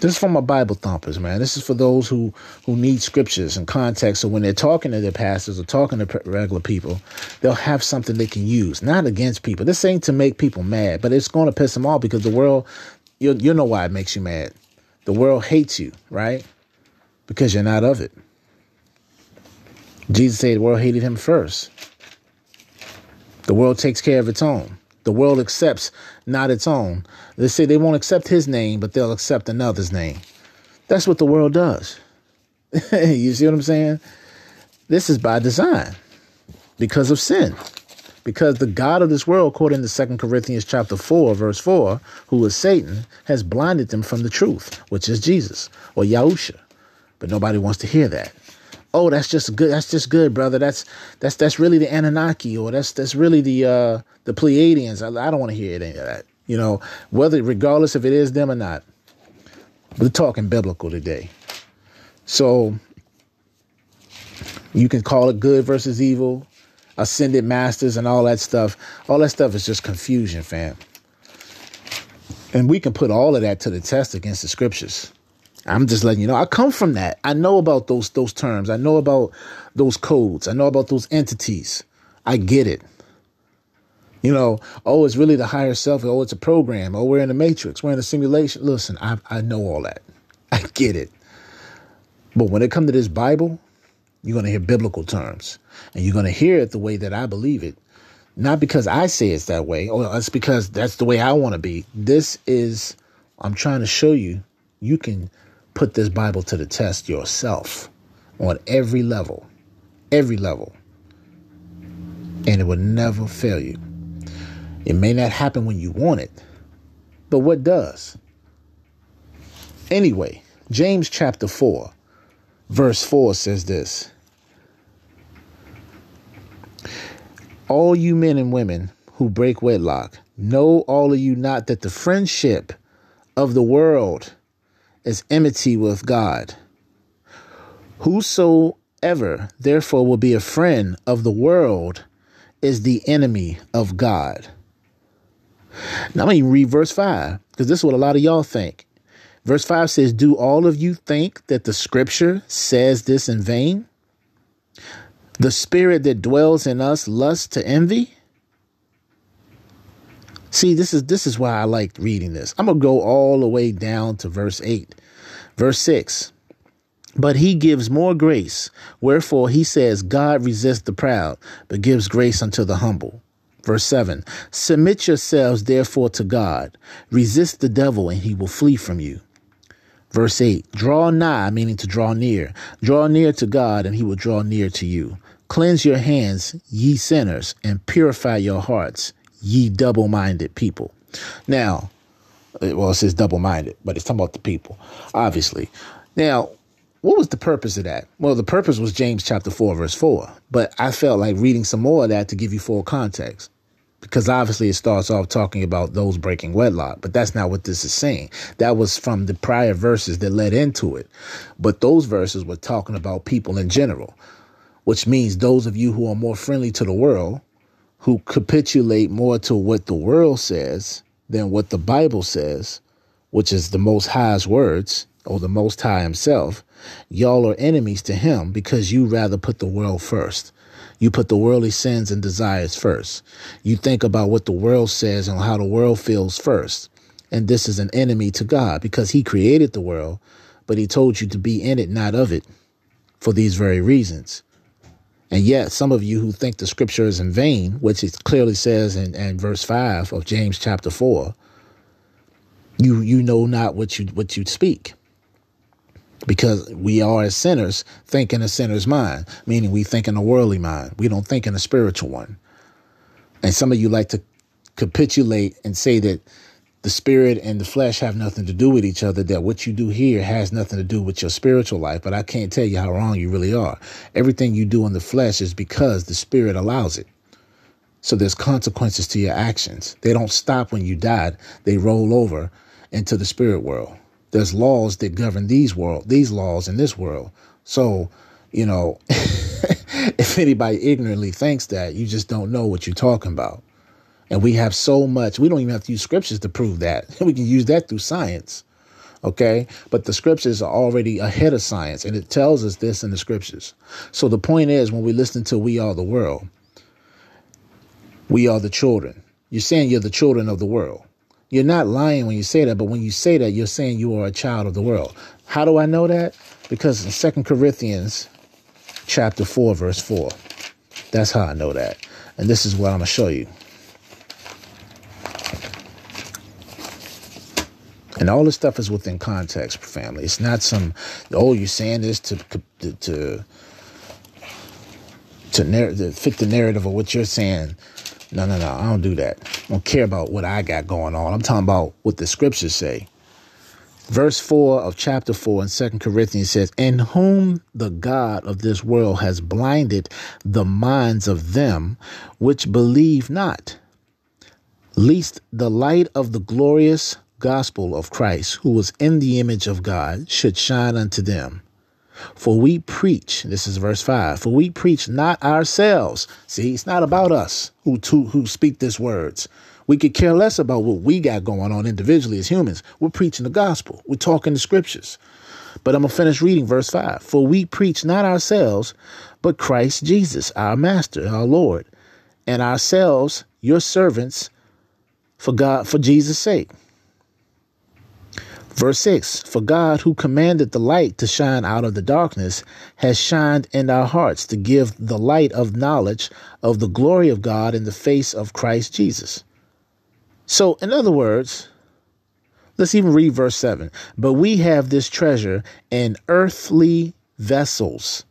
This is for my Bible thumpers, man. This is for those who who need scriptures and context. So when they're talking to their pastors or talking to regular people, they'll have something they can use. Not against people. This ain't to make people mad, but it's going to piss them off because the world. You you know why it makes you mad. The world hates you, right? Because you're not of it. Jesus said the world hated him first. The world takes care of its own. The world accepts not its own. They say they won't accept his name, but they'll accept another's name. That's what the world does. you see what I'm saying? This is by design because of sin. Because the God of this world, according to 2 Corinthians chapter 4, verse 4, who is Satan, has blinded them from the truth, which is Jesus or Yahusha. But nobody wants to hear that oh, that's just good. That's just good, brother. That's that's that's really the Anunnaki, or that's that's really the uh, the Pleiadians. I, I don't want to hear any of that. You know, whether regardless if it is them or not. We're talking biblical today, so you can call it good versus evil, ascended masters, and all that stuff. All that stuff is just confusion, fam. And we can put all of that to the test against the scriptures. I'm just letting you know. I come from that. I know about those those terms. I know about those codes. I know about those entities. I get it. You know, oh, it's really the higher self. Oh, it's a program. Oh, we're in a matrix. We're in a simulation. Listen, I I know all that. I get it. But when it comes to this Bible, you're going to hear biblical terms, and you're going to hear it the way that I believe it. Not because I say it's that way, oh, or it's because that's the way I want to be. This is I'm trying to show you you can put this Bible to the test yourself on every level, every level, and it will never fail you. It may not happen when you want it, but what does? Anyway, James chapter 4, verse 4 says this All you men and women who break wedlock, know all of you not that the friendship of the world is enmity with God. Whosoever therefore will be a friend of the world is the enemy of God. Now I'm going to read verse 5 because this is what a lot of y'all think. Verse 5 says, Do all of you think that the scripture says this in vain? The spirit that dwells in us lusts to envy? See, this is this is why I like reading this. I'm gonna go all the way down to verse 8. Verse 6. But he gives more grace. Wherefore he says, God resists the proud, but gives grace unto the humble. Verse 7 Submit yourselves therefore to God. Resist the devil, and he will flee from you. Verse 8 Draw nigh, meaning to draw near. Draw near to God, and he will draw near to you. Cleanse your hands, ye sinners, and purify your hearts, ye double minded people. Now, eh, well, it says double minded, but it's talking about the people, obviously. Now, what was the purpose of that? Well, the purpose was James chapter 4, verse 4. But I felt like reading some more of that to give you full context. Because obviously it starts off talking about those breaking wedlock, but that's not what this is saying. That was from the prior verses that led into it. But those verses were talking about people in general, which means those of you who are more friendly to the world who capitulate more to what the world says than what the Bible says, which is the Most High's words or the Most High Himself, y'all are enemies to Him because you rather put the world first. You put the worldly sins and desires first. You think about what the world says and how the world feels first. And this is an enemy to God because He created the world, but He told you to be in it, not of it, for these very reasons. And yet, some of you who think the scripture is in vain, which it clearly says in, in verse 5 of James chapter 4, you you know not what you what you speak. Because we are as sinners think in a sinner's mind, meaning we think in a worldly mind. We don't think in a spiritual one. And some of you like to capitulate and say that the spirit and the flesh have nothing to do with each other, that what you do here has nothing to do with your spiritual life. But I can't tell you how wrong you really are. Everything you do in the flesh is because the spirit allows it. So there's consequences to your actions. They don't stop when you died. They roll over into the spirit world. There's laws that govern these world, these laws in this world. So, you know, if anybody ignorantly thinks that, you just don't know what you're talking about. And we have so much, we don't even have to use scriptures to prove that. We can use that through science. Okay. But the scriptures are already ahead of science, and it tells us this in the scriptures. So the point is, when we listen to We Are the World, we are the children. You're saying you're the children of the world. You're not lying when you say that, but when you say that, you're saying you are a child of the world. How do I know that? Because in Second Corinthians chapter 4, verse 4. That's how I know that. And this is what I'm going to show you. And all this stuff is within context, family. It's not some, oh, you're saying this to to to, narr- to fit the narrative of what you're saying. No, no, no. I don't do that. I don't care about what I got going on. I'm talking about what the scriptures say. Verse 4 of chapter 4 in Second Corinthians says, In whom the God of this world has blinded the minds of them which believe not, lest the light of the glorious gospel of Christ, who was in the image of God, should shine unto them. For we preach, this is verse 5, for we preach not ourselves. See, it's not about us who, to, who speak these words. We could care less about what we got going on individually as humans. We're preaching the gospel, we're talking the scriptures. But I'm going to finish reading verse 5. For we preach not ourselves, but Christ Jesus, our Master, our Lord, and ourselves, your servants, for God, for Jesus' sake. Verse 6 For God, who commanded the light to shine out of the darkness, has shined in our hearts to give the light of knowledge of the glory of God in the face of Christ Jesus. So, in other words, let's even read verse 7. But we have this treasure in earthly vessels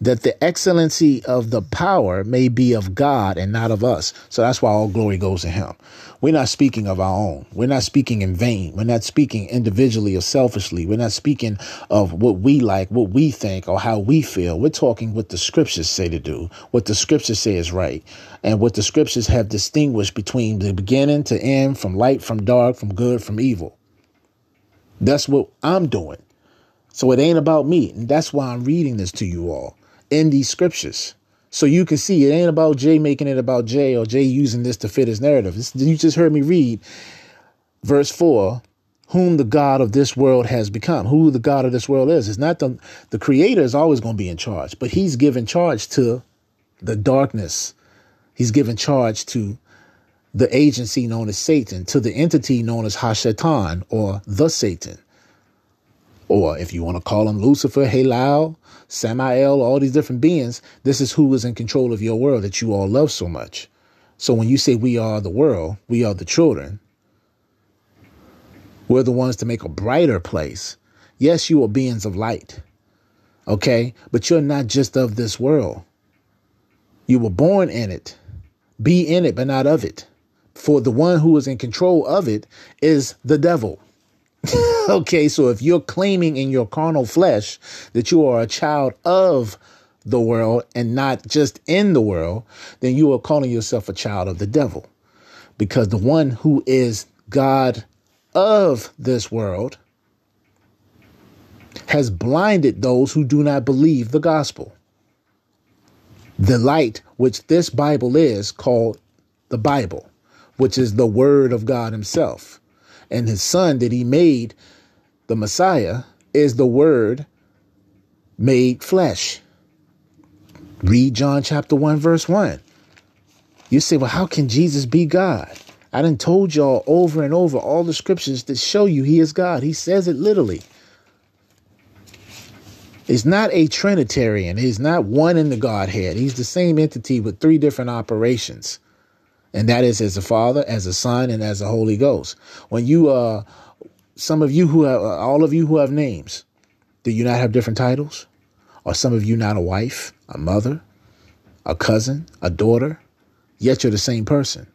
that the excellency of the power may be of God and not of us. So that's why all glory goes to him. We're not speaking of our own. We're not speaking in vain. We're not speaking individually or selfishly. We're not speaking of what we like, what we think, or how we feel. We're talking what the scriptures say to do, what the scriptures say is right, and what the scriptures have distinguished between the beginning to end, from light from dark, from good from evil. That's what I'm doing. So it ain't about me. And that's why I'm reading this to you all in these scriptures. So you can see it ain't about Jay making it about Jay or Jay using this to fit his narrative. It's, you just heard me read verse 4 whom the God of this world has become. Who the God of this world is. It's not the the creator is always going to be in charge, but he's given charge to the darkness. He's given charge to the agency known as Satan, to the entity known as Hashatan or the Satan. Or if you want to call him Lucifer, Halal, Samael, all these different beings, this is who is in control of your world that you all love so much. So when you say we are the world, we are the children, we're the ones to make a brighter place. Yes, you are beings of light. Okay? But you're not just of this world. You were born in it. Be in it, but not of it. For the one who is in control of it is the devil. okay, so if you're claiming in your carnal flesh that you are a child of the world and not just in the world, then you are calling yourself a child of the devil. Because the one who is God of this world has blinded those who do not believe the gospel. The light, which this Bible is called the Bible, which is the Word of God Himself and his son that he made, the Messiah, is the word made flesh. Read John chapter 1, verse 1. You say, well, how can Jesus be God? I done told y'all over and over all the scriptures that show you he is God. He says it literally. He's not a Trinitarian. He's not one in the Godhead. He's the same entity with three different operations and that is as a father, as a son, and as a Holy Ghost. When you, uh, some of you who have, uh, all of you who have names, do you not have different titles? Are some of you not a wife, a mother, a cousin, a daughter? Yet you're the same person.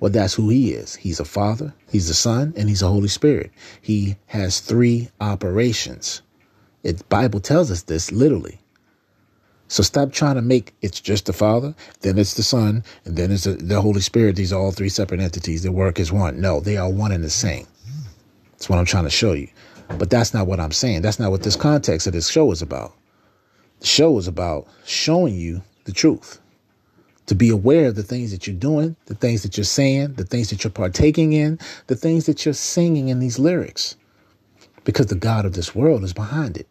Well, that's who he is. He's a father, he's a son, and he's a Holy Spirit. He has three operations. It Bible tells us this literally. So stop trying to make it's just the Father, then it's the Son, and then it's the, the Holy Spirit. These are all three separate entities that work as one. No, they are one and the same. That's what I'm trying to show you. But that's not what I'm saying. That's not what this context of this show is about. The show is about showing you the truth. to be aware of the things that you're doing, the things that you're saying, the things that you're partaking in, the things that you're singing in these lyrics, because the God of this world is behind it.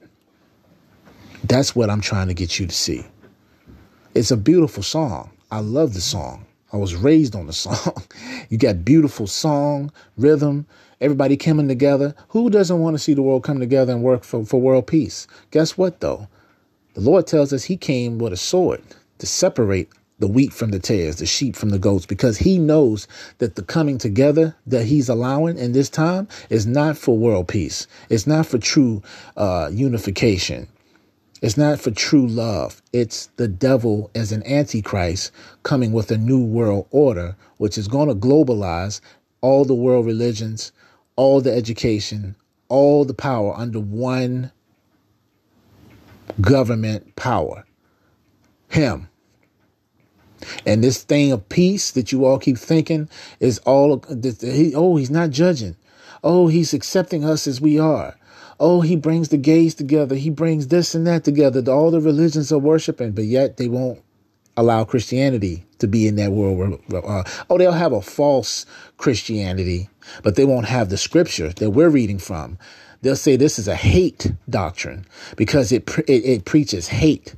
That's what I'm trying to get you to see. It's a beautiful song. I love the song. I was raised on the song. you got beautiful song, rhythm, everybody coming together. Who doesn't want to see the world come together and work for, for world peace? Guess what, though? The Lord tells us He came with a sword to separate the wheat from the tares, the sheep from the goats, because He knows that the coming together that He's allowing in this time is not for world peace. It's not for true uh, unification. It's not for true love. It's the devil as an antichrist coming with a new world order, which is going to globalize all the world religions, all the education, all the power under one government power. Him. And this thing of peace that you all keep thinking is all, oh, he's not judging. Oh, he's accepting us as we are. Oh, he brings the gays together. He brings this and that together. All the religions are worshiping, but yet they won't allow Christianity to be in that world. Uh, oh, they'll have a false Christianity, but they won't have the scripture that we're reading from. They'll say this is a hate doctrine because it, it, it preaches hate.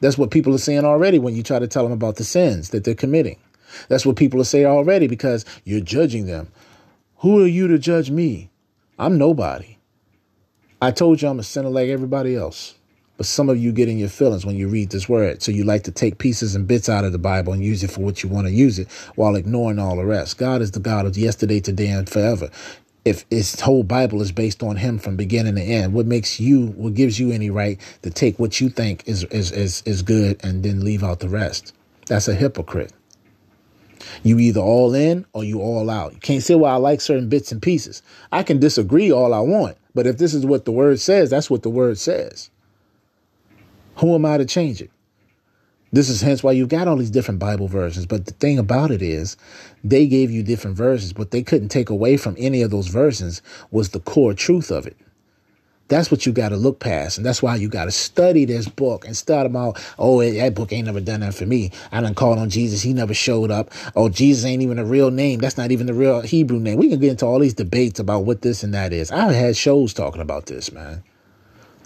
That's what people are saying already when you try to tell them about the sins that they're committing. That's what people are saying already because you're judging them. Who are you to judge me? I'm nobody. I told you I'm a sinner like everybody else. But some of you get in your feelings when you read this word. So you like to take pieces and bits out of the Bible and use it for what you want to use it while ignoring all the rest. God is the God of yesterday, today, and forever. If his whole Bible is based on him from beginning to end, what makes you, what gives you any right to take what you think is, is, is, is good and then leave out the rest? That's a hypocrite. You either all in or you all out. You can't say, well, I like certain bits and pieces. I can disagree all I want. But if this is what the word says, that's what the word says. Who am I to change it? This is hence why you've got all these different Bible versions. But the thing about it is, they gave you different versions, but they couldn't take away from any of those versions was the core truth of it. That's what you got to look past. And that's why you got to study this book and start about, oh, that book ain't never done that for me. I done called on Jesus. He never showed up. Oh, Jesus ain't even a real name. That's not even the real Hebrew name. We can get into all these debates about what this and that is. I've had shows talking about this, man.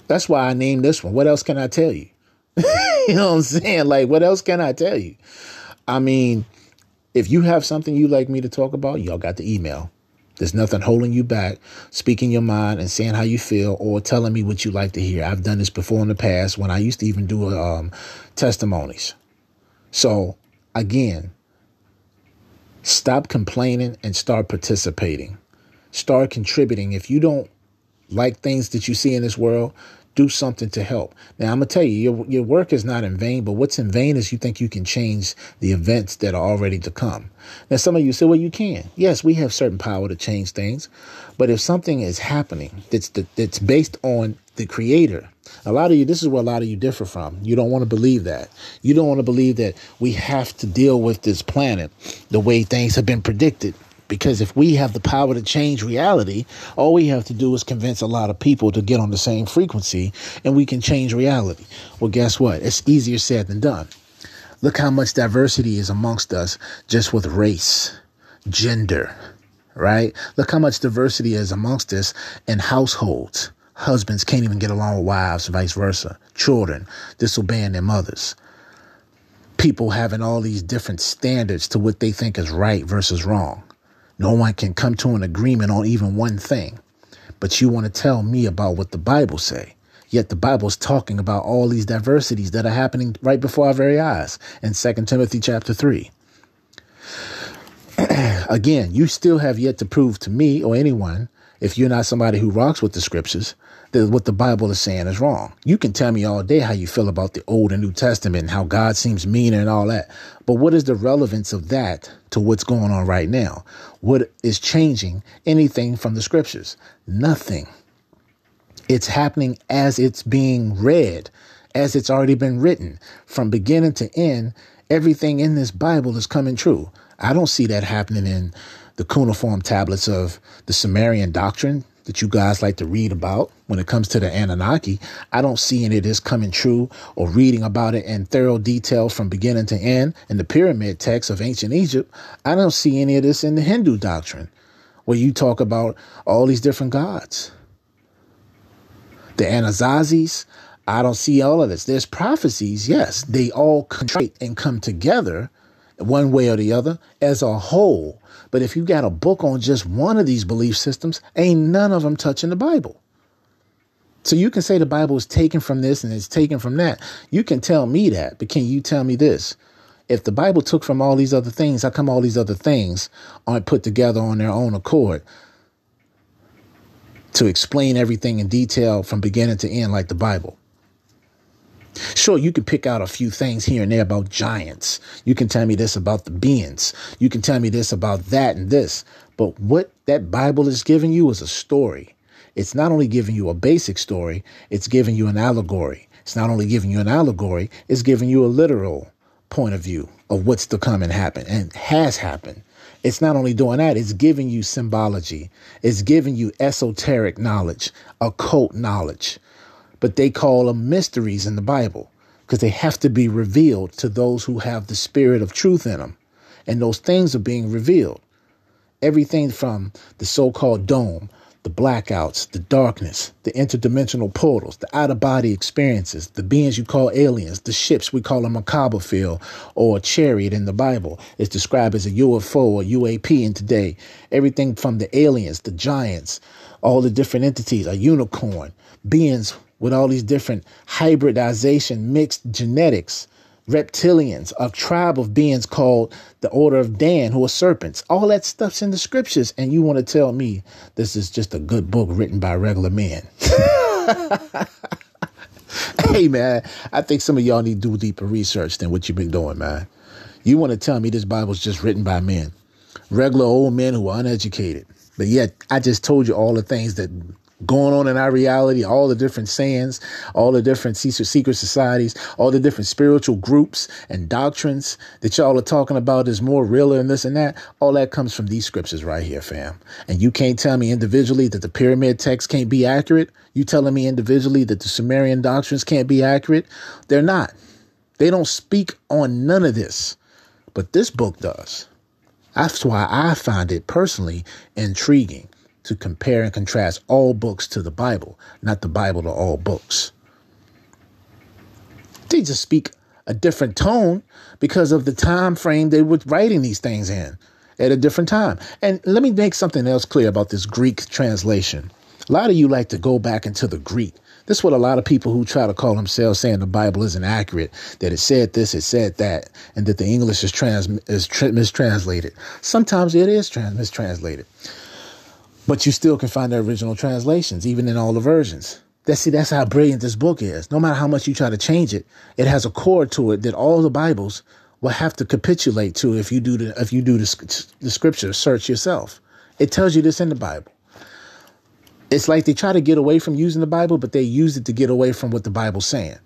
That's why I named this one. What else can I tell you? you know what I'm saying? Like, what else can I tell you? I mean, if you have something you'd like me to talk about, y'all got the email. There's nothing holding you back, speaking your mind and saying how you feel or telling me what you like to hear. I've done this before in the past when I used to even do um, testimonies. So, again, stop complaining and start participating. Start contributing. If you don't like things that you see in this world, do something to help. Now, I'm going to tell you, your, your work is not in vain, but what's in vain is you think you can change the events that are already to come. Now, some of you say, well, you can. Yes, we have certain power to change things, but if something is happening that's, that's based on the creator, a lot of you, this is where a lot of you differ from. You don't want to believe that. You don't want to believe that we have to deal with this planet the way things have been predicted because if we have the power to change reality, all we have to do is convince a lot of people to get on the same frequency and we can change reality. Well, guess what? It's easier said than done. Look how much diversity is amongst us just with race, gender, right? Look how much diversity is amongst us in households. Husbands can't even get along with wives, vice versa. Children disobeying their mothers. People having all these different standards to what they think is right versus wrong. No one can come to an agreement on even one thing. But you want to tell me about what the Bible say. Yet the Bible's talking about all these diversities that are happening right before our very eyes in 2 Timothy chapter 3. Again, you still have yet to prove to me or anyone, if you're not somebody who rocks with the scriptures, that what the Bible is saying is wrong. You can tell me all day how you feel about the Old and New Testament and how God seems mean and all that. But what is the relevance of that to what's going on right now? What is changing anything from the scriptures? Nothing. It's happening as it's being read, as it's already been written. From beginning to end, everything in this Bible is coming true. I don't see that happening in the cuneiform tablets of the Sumerian doctrine that you guys like to read about when it comes to the Anunnaki. I don't see any of this coming true or reading about it in thorough detail from beginning to end in the pyramid texts of ancient Egypt. I don't see any of this in the Hindu doctrine where you talk about all these different gods. The Anasazis, I don't see all of this. There's prophecies, yes, they all contract and come together one way or the other as a whole. But if you got a book on just one of these belief systems, ain't none of them touching the Bible. So you can say the Bible is taken from this and it's taken from that. You can tell me that, but can you tell me this? If the Bible took from all these other things, how come all these other things aren't put together on their own accord to explain everything in detail from beginning to end like the Bible? Sure, you can pick out a few things here and there about giants. You can tell me this about the beings. You can tell me this about that and this. But what that Bible is giving you is a story. It's not only giving you a basic story, it's giving you an allegory. It's not only giving you an allegory, it's giving you a literal point of view of what's to come and happen and has happened. It's not only doing that, it's giving you symbology. It's giving you esoteric knowledge, occult knowledge but they call them mysteries in the Bible because they have to be revealed to those who have the spirit of truth in them. And those things are being revealed. Everything from the so called dome, the blackouts, the darkness, the interdimensional portals, the out of body experiences, the beings you call aliens, the ships we call a merkaba field or a chariot in the Bible is described as a UFO or UAP in today. Everything from the aliens, the giants, all the different entities, a unicorn, beings with all these different hybridization, mixed genetics, reptilians, a tribe of beings called the Order of Dan, who are serpents. All that stuff's in the scriptures, and you want to tell me this is just a good book written by regular men. hey, man, I think some of y'all need to do deeper research than what you've been doing, man. You want to tell me this Bible's just written by men, regular old men who are uneducated. But yet, I just told you all the things that going on in our reality, all the different sayings, all the different secret, societies, all the different spiritual groups and doctrines that y'all are talking about is more realer and this and that. All that comes from these scriptures right here, fam. And you can't tell me individually that the pyramid text can't be accurate. You telling me individually that the Sumerian doctrines can't be accurate? They're not. They don't speak on none of this. But this book does. That's why I find it personally intriguing to compare and contrast all books to the Bible, not the Bible to all books. They just speak a different tone because of the time frame they were writing these things in at a different time. And let me make something else clear about this Greek translation. A lot of you like to go back into the Greek. This is what a lot of people who try to call themselves saying the Bible isn't accurate, that it said this, it said that, and that the English is trans is tra- mistranslated. Sometimes it is trans- mistranslated. But you still can find the original translations, even in all the versions. That's see, that's how brilliant this book is. No matter how much you try to change it, it has a core to it that all the Bibles will have to capitulate to if you do the if you do the, the scripture search yourself. It tells you this in the Bible. It's like they try to get away from using the Bible, but they use it to get away from what the Bible's saying.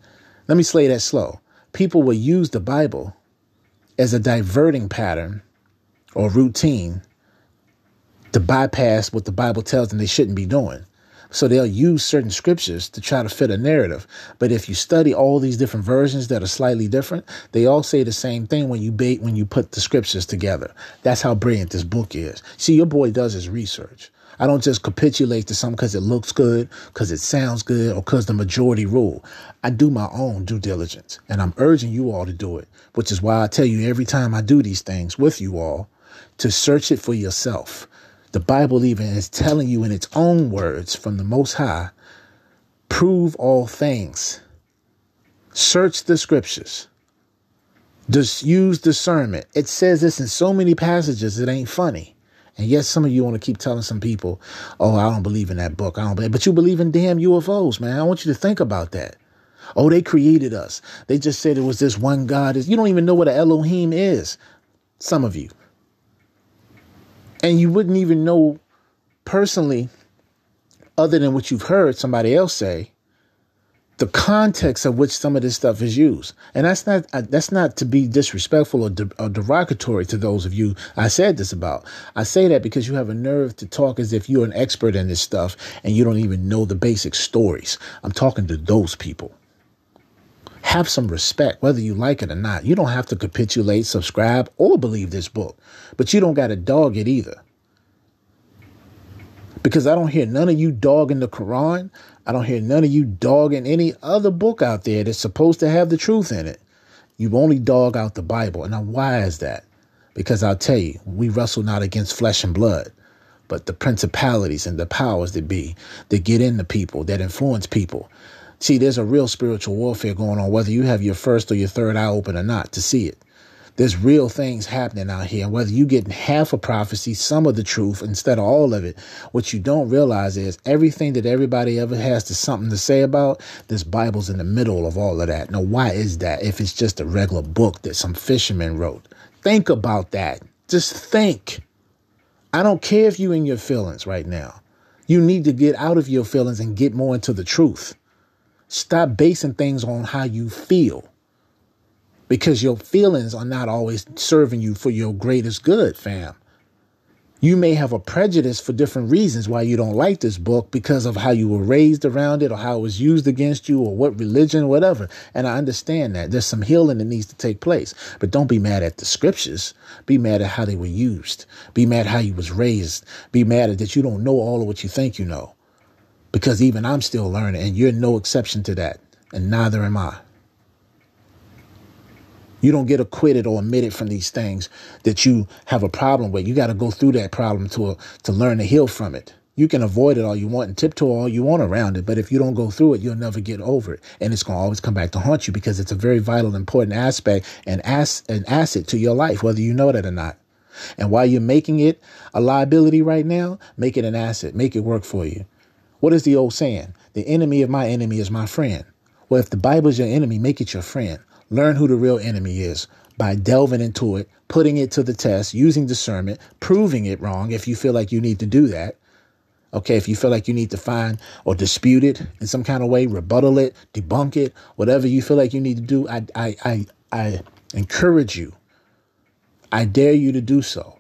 Let me slay that slow. People will use the Bible as a diverting pattern or routine to bypass what the Bible tells them they shouldn't be doing. So they'll use certain scriptures to try to fit a narrative. But if you study all these different versions that are slightly different, they all say the same thing when you bait when you put the scriptures together. That's how brilliant this book is. See, your boy does his research. I don't just capitulate to something because it looks good, because it sounds good, or because the majority rule. I do my own due diligence, and I'm urging you all to do it, which is why I tell you every time I do these things with you all to search it for yourself. The Bible even is telling you in its own words from the Most High prove all things, search the scriptures. Just use discernment. It says this in so many passages, it ain't funny. And yes, some of you want to keep telling some people, oh, I don't believe in that book. I don't believe, but you believe in damn UFOs, man. I want you to think about that. Oh, they created us. They just said it was this one God. You don't even know what an Elohim is. Some of you. And you wouldn't even know personally, other than what you've heard somebody else say, the context of which some of this stuff is used. And that's not uh, that's not to be disrespectful or, de- or, derogatory to those of you I said this about. I say that because you have a nerve to talk as if you're an expert in this stuff and you don't even know the basic stories. I'm talking to those people. Have some respect, whether you like it or not. You don't have to capitulate, subscribe, or believe this book, but you don't got to dog it either. Because I don't hear none of you dogging the Quran. I don't hear none of you dogging any other book out there that's supposed to have the truth in it. You only dog out the Bible. And now, why is that? Because I'll tell you, we wrestle not against flesh and blood, but the principalities and the powers that be that get into people, that influence people. See, there's a real spiritual warfare going on, whether you have your first or your third eye open or not to see it. There's real things happening out here. And whether you get half a prophecy, some of the truth instead of all of it, what you don't realize is everything that everybody ever has to something to say about, this Bible's in the middle of all of that. Now, why is that if it's just a regular book that some fisherman wrote? Think about that. Just think. I don't care if you're in your feelings right now. You need to get out of your feelings and get more into the truth. Stop basing things on how you feel because your feelings are not always serving you for your greatest good, fam. You may have a prejudice for different reasons why you don't like this book because of how you were raised around it or how it was used against you or what religion, whatever. And I understand that. There's some healing that needs to take place. But don't be mad at the scriptures. Be mad at how they were used. Be mad how you was raised. Be mad at that you don't know all of what you think you know. Because even I'm still learning and you're no exception to that. And neither am I. You don't get acquitted or admitted from these things that you have a problem with. You got to go through that problem to to learn to heal from it. You can avoid it all you want and tiptoe all you want around it, but if you don't go through it, you'll never get over it, and it's going to always come back to haunt you because it's a very vital, important aspect and as an asset to your life, whether you know that or not. And while you're making it a liability right now, make it an asset. Make it work for you. What is the old saying? The enemy of my enemy is my friend. Well, if the Bible is your enemy, make it your friend. Learn who the real enemy is by delving into it, putting it to the test, using discernment, proving it wrong if you feel like you need to do that. Okay, if you feel like you need to find or dispute it in some kind of way, rebuttal it, debunk it, whatever you feel like you need to do, I I I, I encourage you. I dare you to do so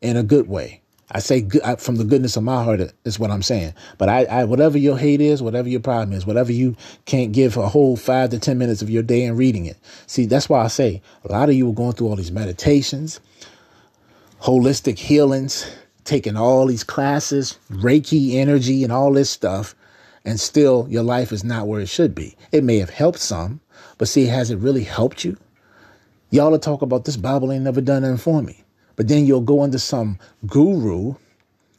in a good way. I say good, I, from the goodness of my heart is what I'm saying. But I, I, whatever your hate is, whatever your problem is, whatever you can't give a whole five to ten minutes of your day in reading it. See, that's why I say a lot of you are going through all these meditations, holistic healings, taking all these classes, Reiki energy, and all this stuff, and still your life is not where it should be. It may have helped some, but see, has it really helped you? Y'all are talk about this Bible ain't never done nothing for me. But then you'll go under some guru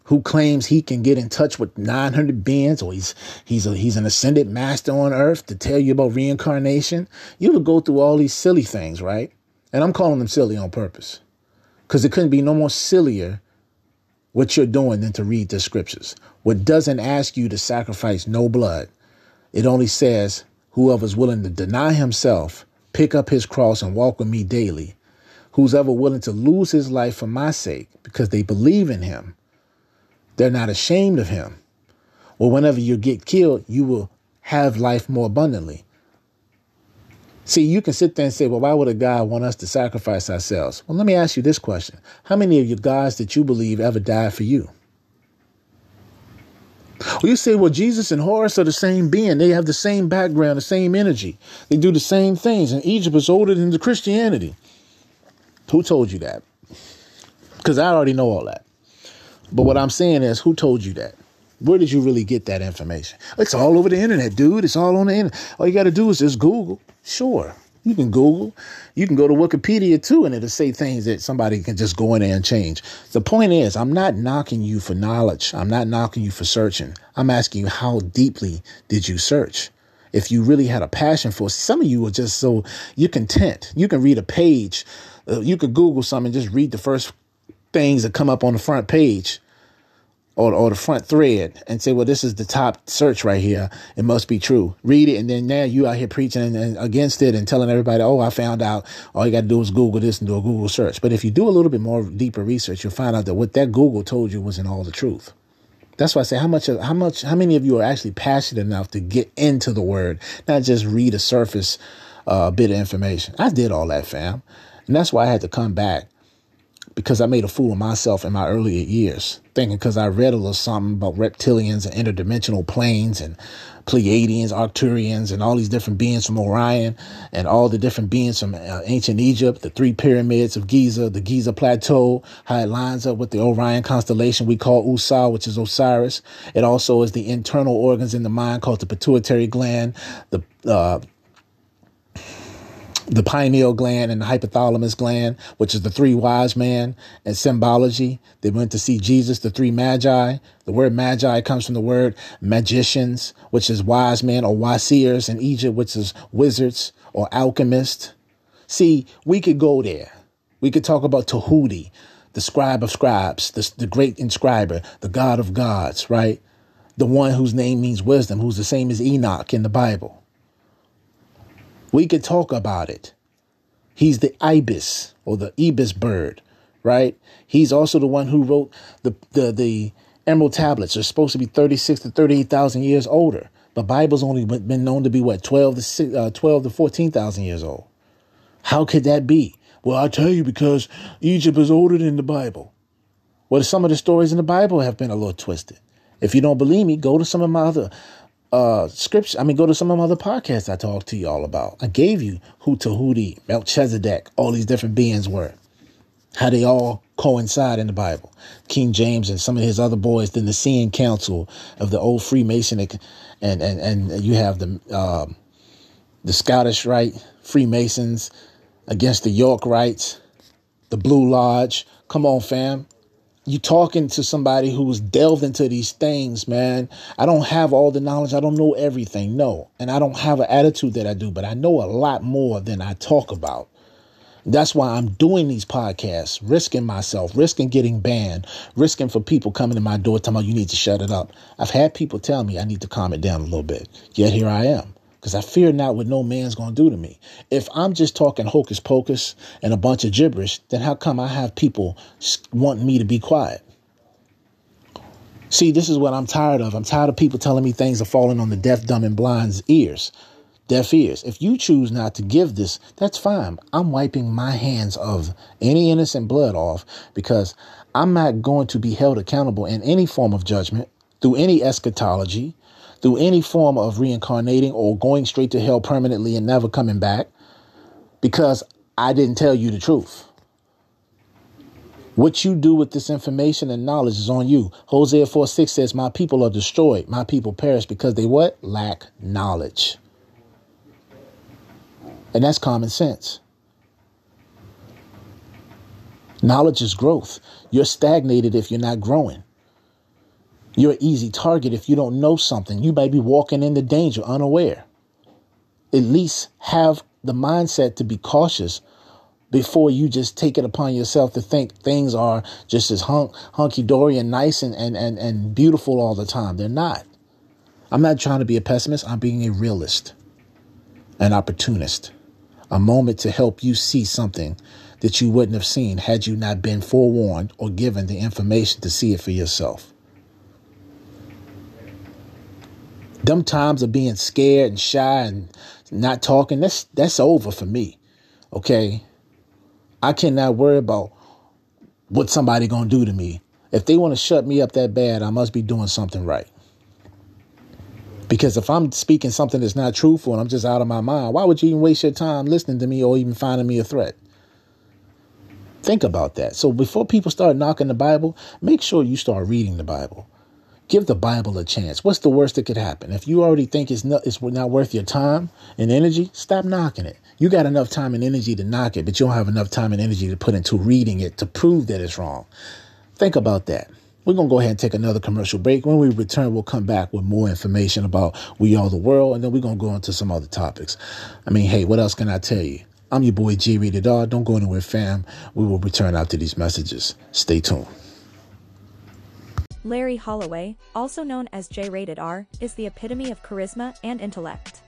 who claims he can get in touch with 900 beings or he's he's a, he's an ascended master on earth to tell you about reincarnation. You will go through all these silly things, right? And I'm calling them silly on purpose. Because it couldn't be no more sillier what you're doing than to read the scriptures. What doesn't ask you to sacrifice no blood. It only says whoever's willing to deny himself, pick up his cross and walk with me daily who's ever willing to lose his life for my sake because they believe in him, they're not ashamed of him. Well, whenever you get killed, you will have life more abundantly. See, you can sit there and say, well, why would a God want us to sacrifice ourselves? Well, let me ask you this question How many of your gods that you believe ever died for you? Well, you say, well, Jesus and Horus are the same being. They have the same background, the same energy. They do the same things. And Egypt is older than the Christianity. Who told you that? Because I already know all that. But what I'm saying is, who told you that? Where did you really get that information? It's all over the internet, dude. It's all on the internet. All you got to do is just Google. Sure, you can Google. You can go to Wikipedia too, and it'll say things that somebody can just go in there and change. The point is, I'm not knocking you for knowledge. I'm not knocking you for searching. I'm asking you, how deeply did you search? If you really had a passion for it, some of you are just so you're content. You can read a page uh, you could Google something, and just read the first things that come up on the front page or, or the front thread and say, well, this is the top search right here. It must be true. Read it. And then now you out here preaching and, and against it and telling everybody, oh, I found out all you got to do is Google this and do a Google search. But if you do a little bit more deeper research, you'll find out that what that Google told you wasn't all the truth. That's why I say how much how much how many of you are actually passionate enough to get into the word, not just read a surface uh, bit of information. I did all that, fam, and that's why I had to come back because I made a fool of myself in my earlier years, thinking because I read a little something about reptilians and interdimensional planes and Pleiadians, Arcturians, and all these different beings from Orion, and all the different beings from uh, ancient Egypt, the three pyramids of Giza, the Giza Plateau, how it lines up with the Orion constellation we call Usa, which is Osiris. It also is the internal organs in the mind called the pituitary gland, the uh, the pineal gland and the hypothalamus gland, which is the three wise men and symbology. They went to see Jesus, the three magi. The word magi comes from the word magicians, which is wise men or wasirs in Egypt, which is wizards or alchemists. See, we could go there. We could talk about Tahuti, the scribe of scribes, the, the great inscriber, the God of gods, right? The one whose name means wisdom, who's the same as Enoch in the Bible. We could talk about it. He's the ibis or the ibis bird, right? He's also the one who wrote the the, the emerald tablets. They're supposed to be 36 to 38,000 years older. But Bible's only been known to be what 12 to uh, 12 to 14,000 years old. How could that be? Well, I'll tell you because Egypt is older than the Bible. Well, some of the stories in the Bible have been a little twisted. If you don't believe me, go to some of my other uh scripture. I mean, go to some of my other podcasts I talked to y'all about. I gave you who Tahuti, Melchizedek, all these different beings were, how they all coincide in the Bible. King James and some of his other boys, then the Seeing Council of the old Freemasonic, and and and you have the um, the Scottish Rite Freemasons against the York Rites, the Blue Lodge. Come on, fam you talking to somebody who's delved into these things, man. I don't have all the knowledge. I don't know everything. No. And I don't have an attitude that I do, but I know a lot more than I talk about. That's why I'm doing these podcasts, risking myself, risking getting banned, risking for people coming to my door telling me you need to shut it up. I've had people tell me I need to calm it down a little bit. Yet here I am because I fear not what no man's going to do to me. If I'm just talking hocus pocus and a bunch of gibberish, then how come I have people wanting me to be quiet? See, this is what I'm tired of. I'm tired of people telling me things are falling on the deaf, dumb, and blind's ears, deaf ears. If you choose not to give this, that's fine. I'm wiping my hands of any innocent blood off because I'm not going to be held accountable in any form of judgment through any eschatology through any form of reincarnating or going straight to hell permanently and never coming back because I didn't tell you the truth. What you do with this information and knowledge is on you. Hosea 4 6 says, My people are destroyed. My people perish because they what? Lack knowledge. And that's common sense. Knowledge is growth. You're stagnated if you're not growing. You're an easy target if you don't know something. You may be walking into danger unaware. At least have the mindset to be cautious before you just take it upon yourself to think things are just as hunk, hunky dory and nice and, and, and, and beautiful all the time. They're not. I'm not trying to be a pessimist. I'm being a realist, an opportunist, a moment to help you see something that you wouldn't have seen had you not been forewarned or given the information to see it for yourself. Them times of being scared and shy and not talking, that's that's over for me. Okay. I cannot worry about what somebody gonna do to me. If they want to shut me up that bad, I must be doing something right. Because if I'm speaking something that's not truthful and I'm just out of my mind, why would you even waste your time listening to me or even finding me a threat? Think about that. So before people start knocking the Bible, make sure you start reading the Bible. Give the Bible a chance. What's the worst that could happen? If you already think it's not, it's not worth your time and energy, stop knocking it. You got enough time and energy to knock it, but you don't have enough time and energy to put into reading it to prove that it's wrong. Think about that. We're going to go ahead and take another commercial break. When we return, we'll come back with more information about We Are the World, and then we're going to go into some other topics. I mean, hey, what else can I tell you? I'm your boy J Rated R. Don't go anywhere, fam. We will return after these messages. Stay tuned. Larry Holloway, also known as J Rated R, is the epitome of charisma and intellect.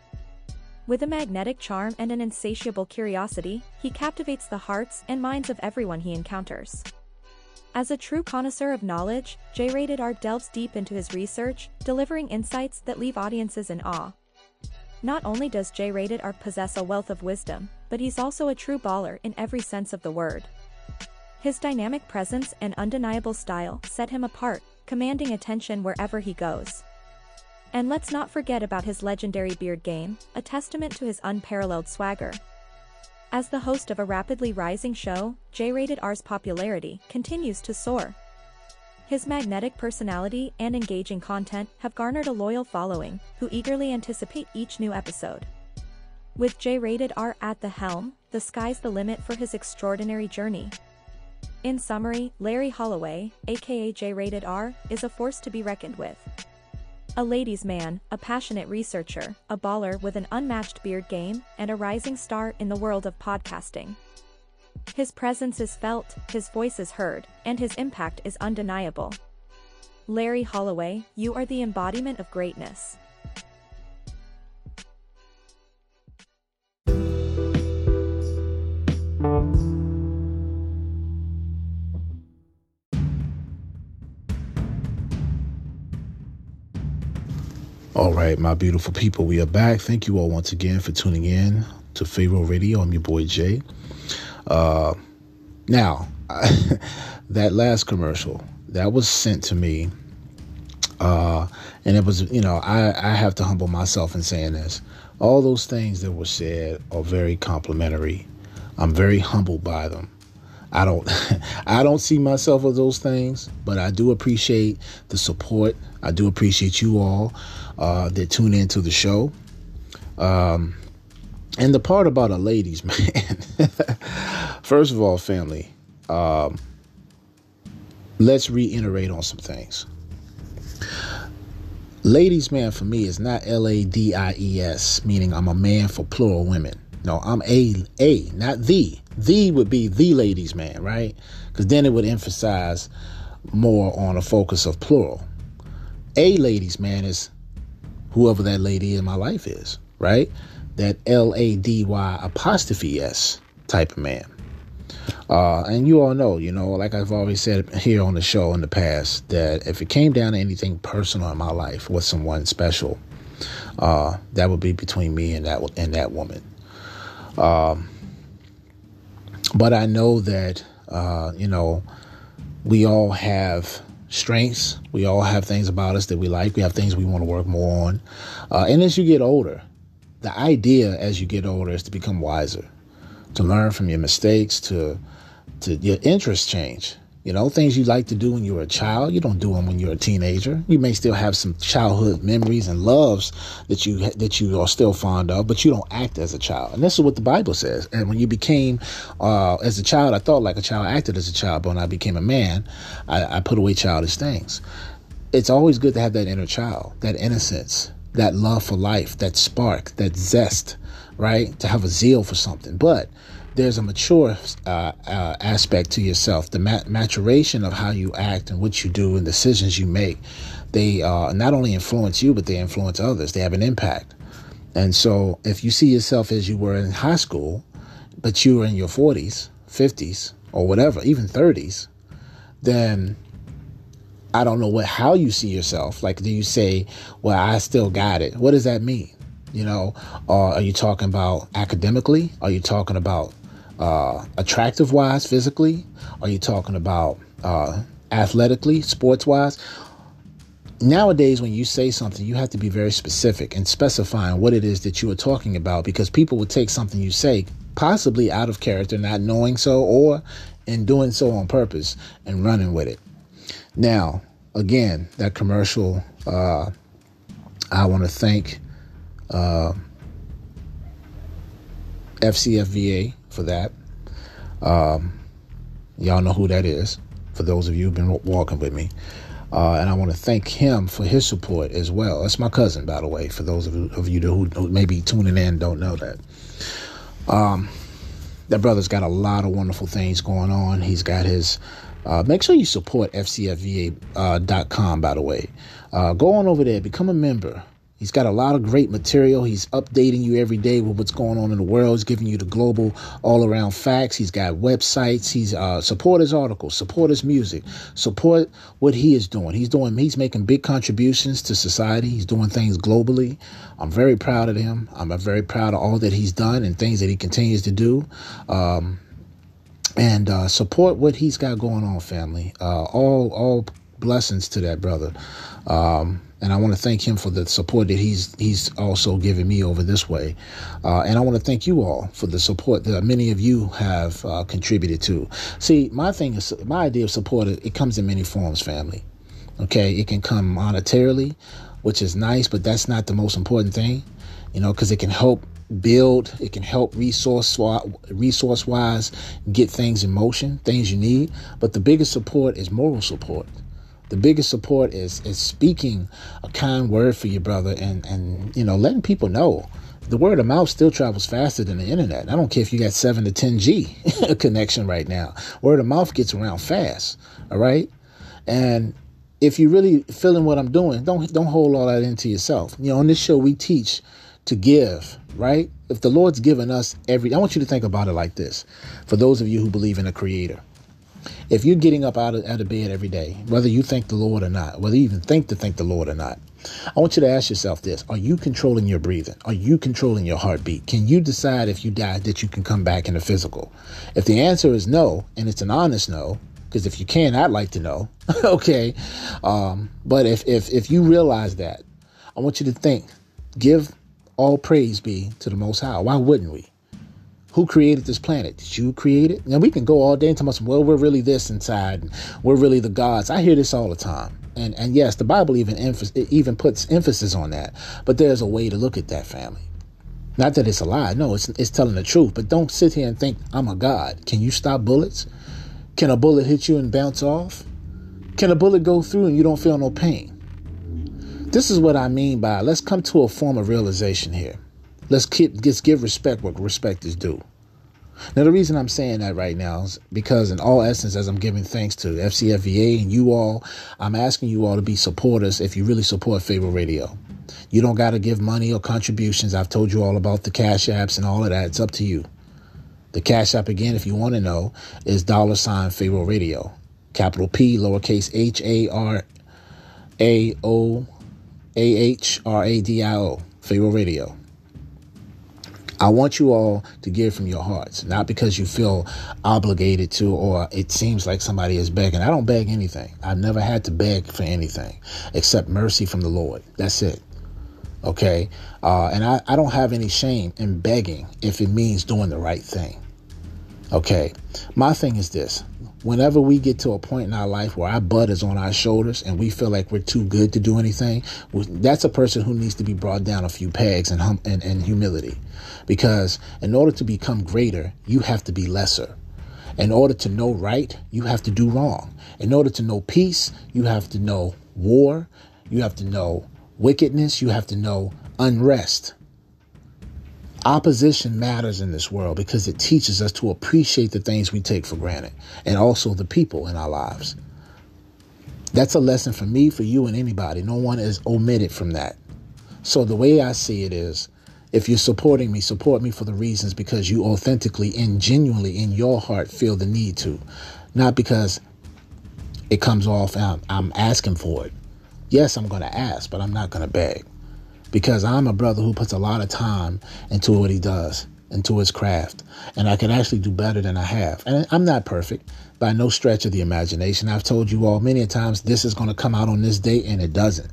With a magnetic charm and an insatiable curiosity, he captivates the hearts and minds of everyone he encounters. As a true connoisseur of knowledge, J Rated R delves deep into his research, delivering insights that leave audiences in awe. Not only does J Rated R possess a wealth of wisdom, but he's also a true baller in every sense of the word. His dynamic presence and undeniable style set him apart, commanding attention wherever he goes. And let's not forget about his legendary beard game, a testament to his unparalleled swagger. As the host of a rapidly rising show, J-Rated R's popularity continues to soar. His magnetic personality and engaging content have garnered a loyal following, who eagerly anticipate each new episode. With J-Rated R at the helm, the sky's the limit for his extraordinary journey. In summary, Larry Holloway, aka J-Rated R, is a force to be reckoned with. A ladies' man, a passionate researcher, a baller with an unmatched beard game, and a rising star in the world of podcasting. His presence is felt, his voice is heard, and his impact is undeniable. Larry Holloway, you are the embodiment of greatness. All right, my beautiful people, we are back. Thank you all once again for tuning in to Pharaoh Radio. I'm your boy Jay. Uh, now, that last commercial that was sent to me, uh, and it was, you know, I, I have to humble myself in saying this. All those things that were said are very complimentary. I'm very humbled by them. I don't I don't see myself as those things, but I do appreciate the support. I do appreciate you all uh, that tune into the show. Um, and the part about a ladies man. First of all, family, um, let's reiterate on some things. Ladies man for me is not L A D I E S, meaning I'm a man for plural women. No, I'm a a, not the. The would be the ladies man, right? Because then it would emphasize more on a focus of plural. A ladies man is whoever that lady in my life is, right? That L A D Y apostrophe S type of man. Uh, and you all know, you know, like I've always said here on the show in the past, that if it came down to anything personal in my life with someone special, uh, that would be between me and that and that woman. Um, but I know that, uh, you know, we all have strengths. We all have things about us that we like. We have things we want to work more on. Uh, and as you get older, the idea as you get older is to become wiser, to learn from your mistakes, to to your interests change. You know, things you like to do when you were a child, you don't do them when you're a teenager. You may still have some childhood memories and loves that you that you are still fond of, but you don't act as a child. And this is what the Bible says. And when you became uh, as a child, I thought like a child, acted as a child, but when I became a man, I, I put away childish things. It's always good to have that inner child, that innocence, that love for life, that spark, that zest, right? To have a zeal for something, but there's a mature uh, uh, aspect to yourself, the mat- maturation of how you act and what you do and decisions you make. They uh, not only influence you, but they influence others. They have an impact. And so, if you see yourself as you were in high school, but you were in your 40s, 50s, or whatever, even 30s, then I don't know what how you see yourself. Like, do you say, "Well, I still got it"? What does that mean? You know, or are you talking about academically? Are you talking about uh, attractive wise, physically? Are you talking about uh, athletically, sports wise? Nowadays, when you say something, you have to be very specific and specifying what it is that you are talking about because people would take something you say possibly out of character, not knowing so, or in doing so on purpose and running with it. Now, again, that commercial, uh, I want to thank uh, FCFVA for that. Um, y'all know who that is, for those of you who've been walking with me. Uh, and I want to thank him for his support as well. That's my cousin, by the way, for those of, of you who, who may be tuning in don't know that. Um, that brother's got a lot of wonderful things going on. He's got his. Uh, make sure you support FCFVA.com, uh, by the way. Uh, go on over there, become a member He's got a lot of great material. He's updating you every day with what's going on in the world. He's giving you the global all around facts. He's got websites. He's uh, support his articles, support his music, support what he is doing. He's doing. He's making big contributions to society. He's doing things globally. I'm very proud of him. I'm very proud of all that he's done and things that he continues to do. Um, and uh, support what he's got going on, family. Uh, all all blessings to that brother. Um, and I want to thank him for the support that he's he's also given me over this way. Uh, and I want to thank you all for the support that many of you have uh, contributed to. See, my thing is my idea of support. It comes in many forms, family. Okay, it can come monetarily, which is nice, but that's not the most important thing. You know, because it can help build it can help resource resource wise get things in motion things you need but the biggest support is moral support the biggest support is is speaking a kind word for your brother and and you know letting people know the word of mouth still travels faster than the internet. I don't care if you got 7 to 10G connection right now. Word of mouth gets around fast, all right? And if you're really feeling what I'm doing, don't don't hold all that into yourself. You know, on this show we teach to give, right? If the Lord's given us every I want you to think about it like this. For those of you who believe in a creator, if you're getting up out of, out of bed every day, whether you thank the Lord or not, whether you even think to thank the Lord or not, I want you to ask yourself this Are you controlling your breathing? Are you controlling your heartbeat? Can you decide if you die that you can come back in the physical? If the answer is no, and it's an honest no, because if you can, I'd like to know. okay. Um, but if, if, if you realize that, I want you to think, give all praise be to the Most High. Why wouldn't we? Who created this planet? Did you create it? And we can go all day and talk about, well, we're really this inside. we're really the gods. I hear this all the time. And and yes, the Bible even emph- even puts emphasis on that. But there's a way to look at that family. Not that it's a lie. No, it's it's telling the truth. But don't sit here and think I'm a god. Can you stop bullets? Can a bullet hit you and bounce off? Can a bullet go through and you don't feel no pain? This is what I mean by let's come to a form of realization here. Let's keep, just give respect what respect is due. Now, the reason I'm saying that right now is because, in all essence, as I'm giving thanks to FCFVA and you all, I'm asking you all to be supporters if you really support Pharaoh Radio. You don't got to give money or contributions. I've told you all about the cash apps and all of that. It's up to you. The cash app, again, if you want to know, is dollar sign Pharaoh Radio. Capital P, lowercase h a r a o a h r a d i o, Pharaoh Radio. I want you all to give from your hearts, not because you feel obligated to or it seems like somebody is begging. I don't beg anything. I've never had to beg for anything except mercy from the Lord. That's it. Okay. Uh, and I, I don't have any shame in begging if it means doing the right thing. Okay. My thing is this whenever we get to a point in our life where our butt is on our shoulders and we feel like we're too good to do anything, that's a person who needs to be brought down a few pegs and, hum- and, and humility. Because in order to become greater, you have to be lesser. In order to know right, you have to do wrong. In order to know peace, you have to know war. You have to know wickedness. You have to know unrest. Opposition matters in this world because it teaches us to appreciate the things we take for granted and also the people in our lives. That's a lesson for me, for you, and anybody. No one is omitted from that. So the way I see it is if you're supporting me, support me for the reasons because you authentically and genuinely in your heart feel the need to, not because it comes off I'm, I'm asking for it. Yes, I'm going to ask, but I'm not going to beg because I'm a brother who puts a lot of time into what he does, into his craft, and I can actually do better than I have. And I'm not perfect by no stretch of the imagination. I've told you all many times this is going to come out on this date, and it doesn't.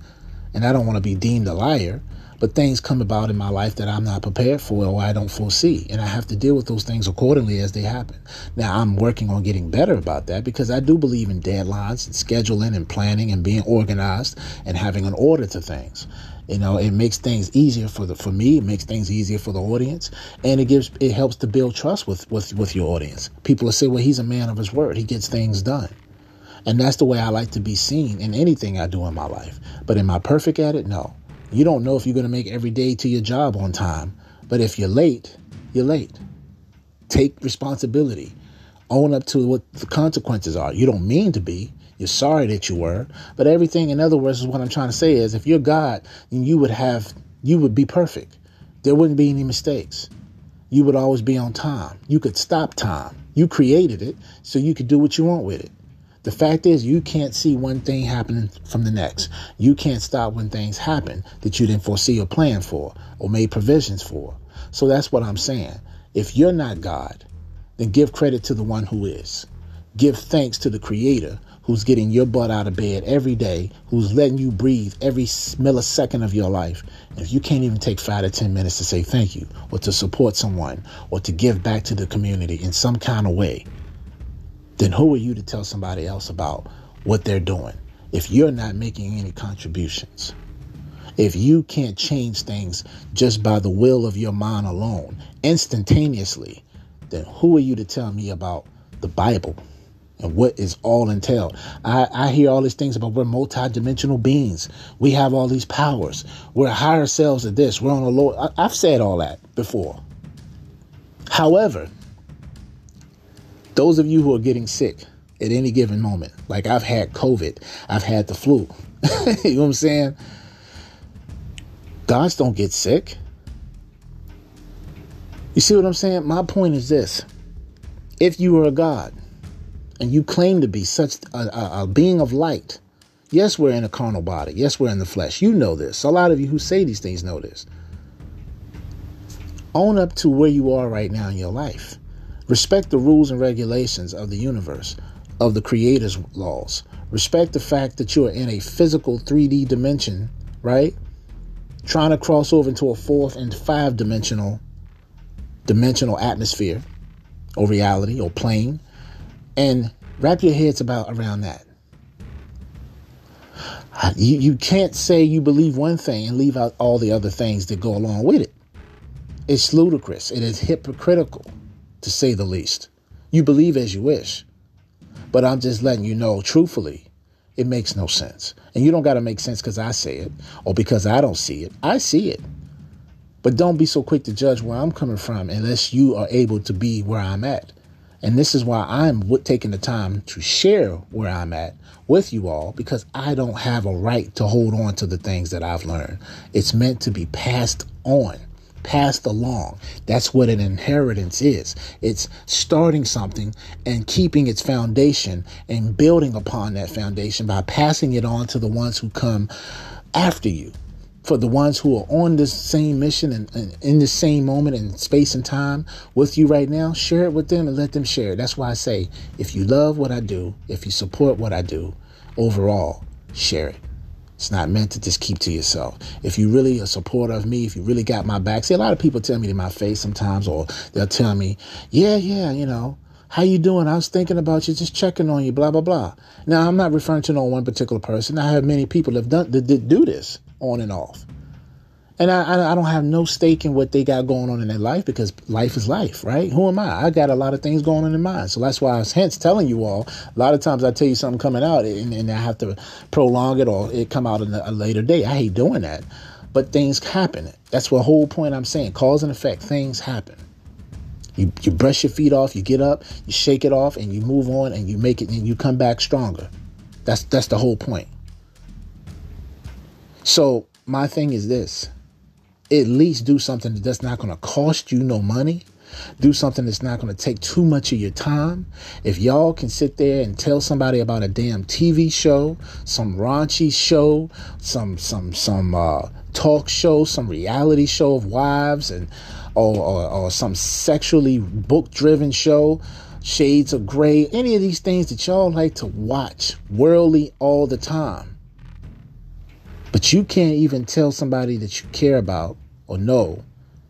And I don't want to be deemed a liar, but things come about in my life that I'm not prepared for or I don't foresee. And I have to deal with those things accordingly as they happen. Now, I'm working on getting better about that because I do believe in deadlines and scheduling and planning and being organized and having an order to things. You know, it makes things easier for the for me. It makes things easier for the audience, and it gives it helps to build trust with with with your audience. People will say, "Well, he's a man of his word. He gets things done." And that's the way I like to be seen in anything I do in my life. But am I perfect at it? No. You don't know if you're going to make every day to your job on time. But if you're late, you're late. Take responsibility. Own up to what the consequences are. You don't mean to be. You're sorry that you were. But everything, in other words, is what I'm trying to say is if you're God, then you would have, you would be perfect. There wouldn't be any mistakes. You would always be on time. You could stop time. You created it so you could do what you want with it. The fact is, you can't see one thing happening from the next. You can't stop when things happen that you didn't foresee or plan for or made provisions for. So that's what I'm saying. If you're not God, then give credit to the one who is. Give thanks to the Creator who's getting your butt out of bed every day, who's letting you breathe every millisecond of your life. And if you can't even take five to 10 minutes to say thank you, or to support someone, or to give back to the community in some kind of way, then who are you to tell somebody else about what they're doing if you're not making any contributions? If you can't change things just by the will of your mind alone, instantaneously, then who are you to tell me about the Bible and what is all entailed? I, I hear all these things about we're multidimensional beings. We have all these powers. We're higher selves of this. We're on a lower. I've said all that before. However, those of you who are getting sick at any given moment, like I've had COVID, I've had the flu. you know what I'm saying? Gods don't get sick. You see what I'm saying? My point is this if you are a God and you claim to be such a, a, a, being of light, yes, we're in a carnal body. Yes, we're in the flesh. You know this. A lot of you who say these things know this. Own up to where you are right now in your life. Respect the rules and regulations of the universe, of the Creator's laws. Respect the fact that you are in a physical 3D dimension, right? Trying to cross over into a fourth and five dimensional dimensional atmosphere or reality or plane and wrap your heads about around that. You, you can't say you believe one thing and leave out all the other things that go along with it. It's ludicrous. It is hypocritical, to say the least. You believe as you wish. But I'm just letting you know, truthfully, it makes no sense. And you don't got to make sense because I say it or because I don't see it. I see it. But don't be so quick to judge where I'm coming from unless you are able to be where I'm at. And this is why I'm taking the time to share where I'm at with you all because I don't have a right to hold on to the things that I've learned. It's meant to be passed on, passed along. That's what an inheritance is. It's starting something and keeping its foundation and building upon that foundation by passing it on to the ones who come after you for the ones who are on this same mission and, and, in the same moment in space and time with you right now, share it with them and let them share. It. That's why I say, if you love what I do, if you support what I do, overall, share it. It's not meant to just keep to yourself. If you really a supporter of me, if you really got my back, see a lot of people tell me to my face sometimes, or they'll tell me, yeah, yeah, you know, how you doing? I was thinking about you, just checking on you, blah blah blah. Now I'm not referring to no one particular person. I have many people that have done that, that do this on and off. And I, I don't have no stake in what they got going on in their life because life is life, right? Who am I? I got a lot of things going on in mine. So that's why I was hence telling you all, a lot of times I tell you something coming out and, and I have to prolong it or it come out in a later day. I hate doing that. But things happen. That's the whole point I'm saying. Cause and effect. Things happen. You, you brush your feet off, you get up, you shake it off, and you move on and you make it and you come back stronger. That's that's the whole point. So my thing is this at least do something that's not going to cost you no money. Do something that's not going to take too much of your time. If y'all can sit there and tell somebody about a damn TV show, some raunchy show, some some some uh, talk show, some reality show of wives, and or, or, or some sexually book driven show, Shades of Grey, any of these things that y'all like to watch worldly all the time but you can't even tell somebody that you care about or know,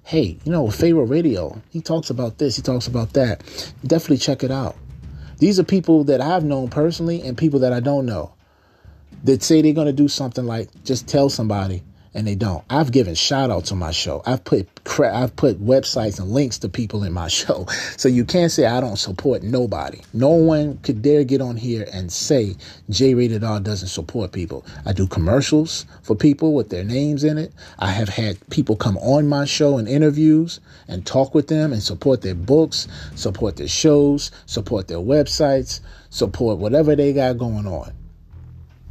hey, you know, Pharaoh Radio, he talks about this, he talks about that. Definitely check it out. These are people that I've known personally and people that I don't know that say they're going to do something like just tell somebody and they don't. I've given shout outs on my show. I've put I've put websites and links to people in my show. So you can't say I don't support nobody. No one could dare get on here and say J Rated R doesn't support people. I do commercials for people with their names in it. I have had people come on my show and interviews and talk with them and support their books, support their shows, support their websites, support whatever they got going on.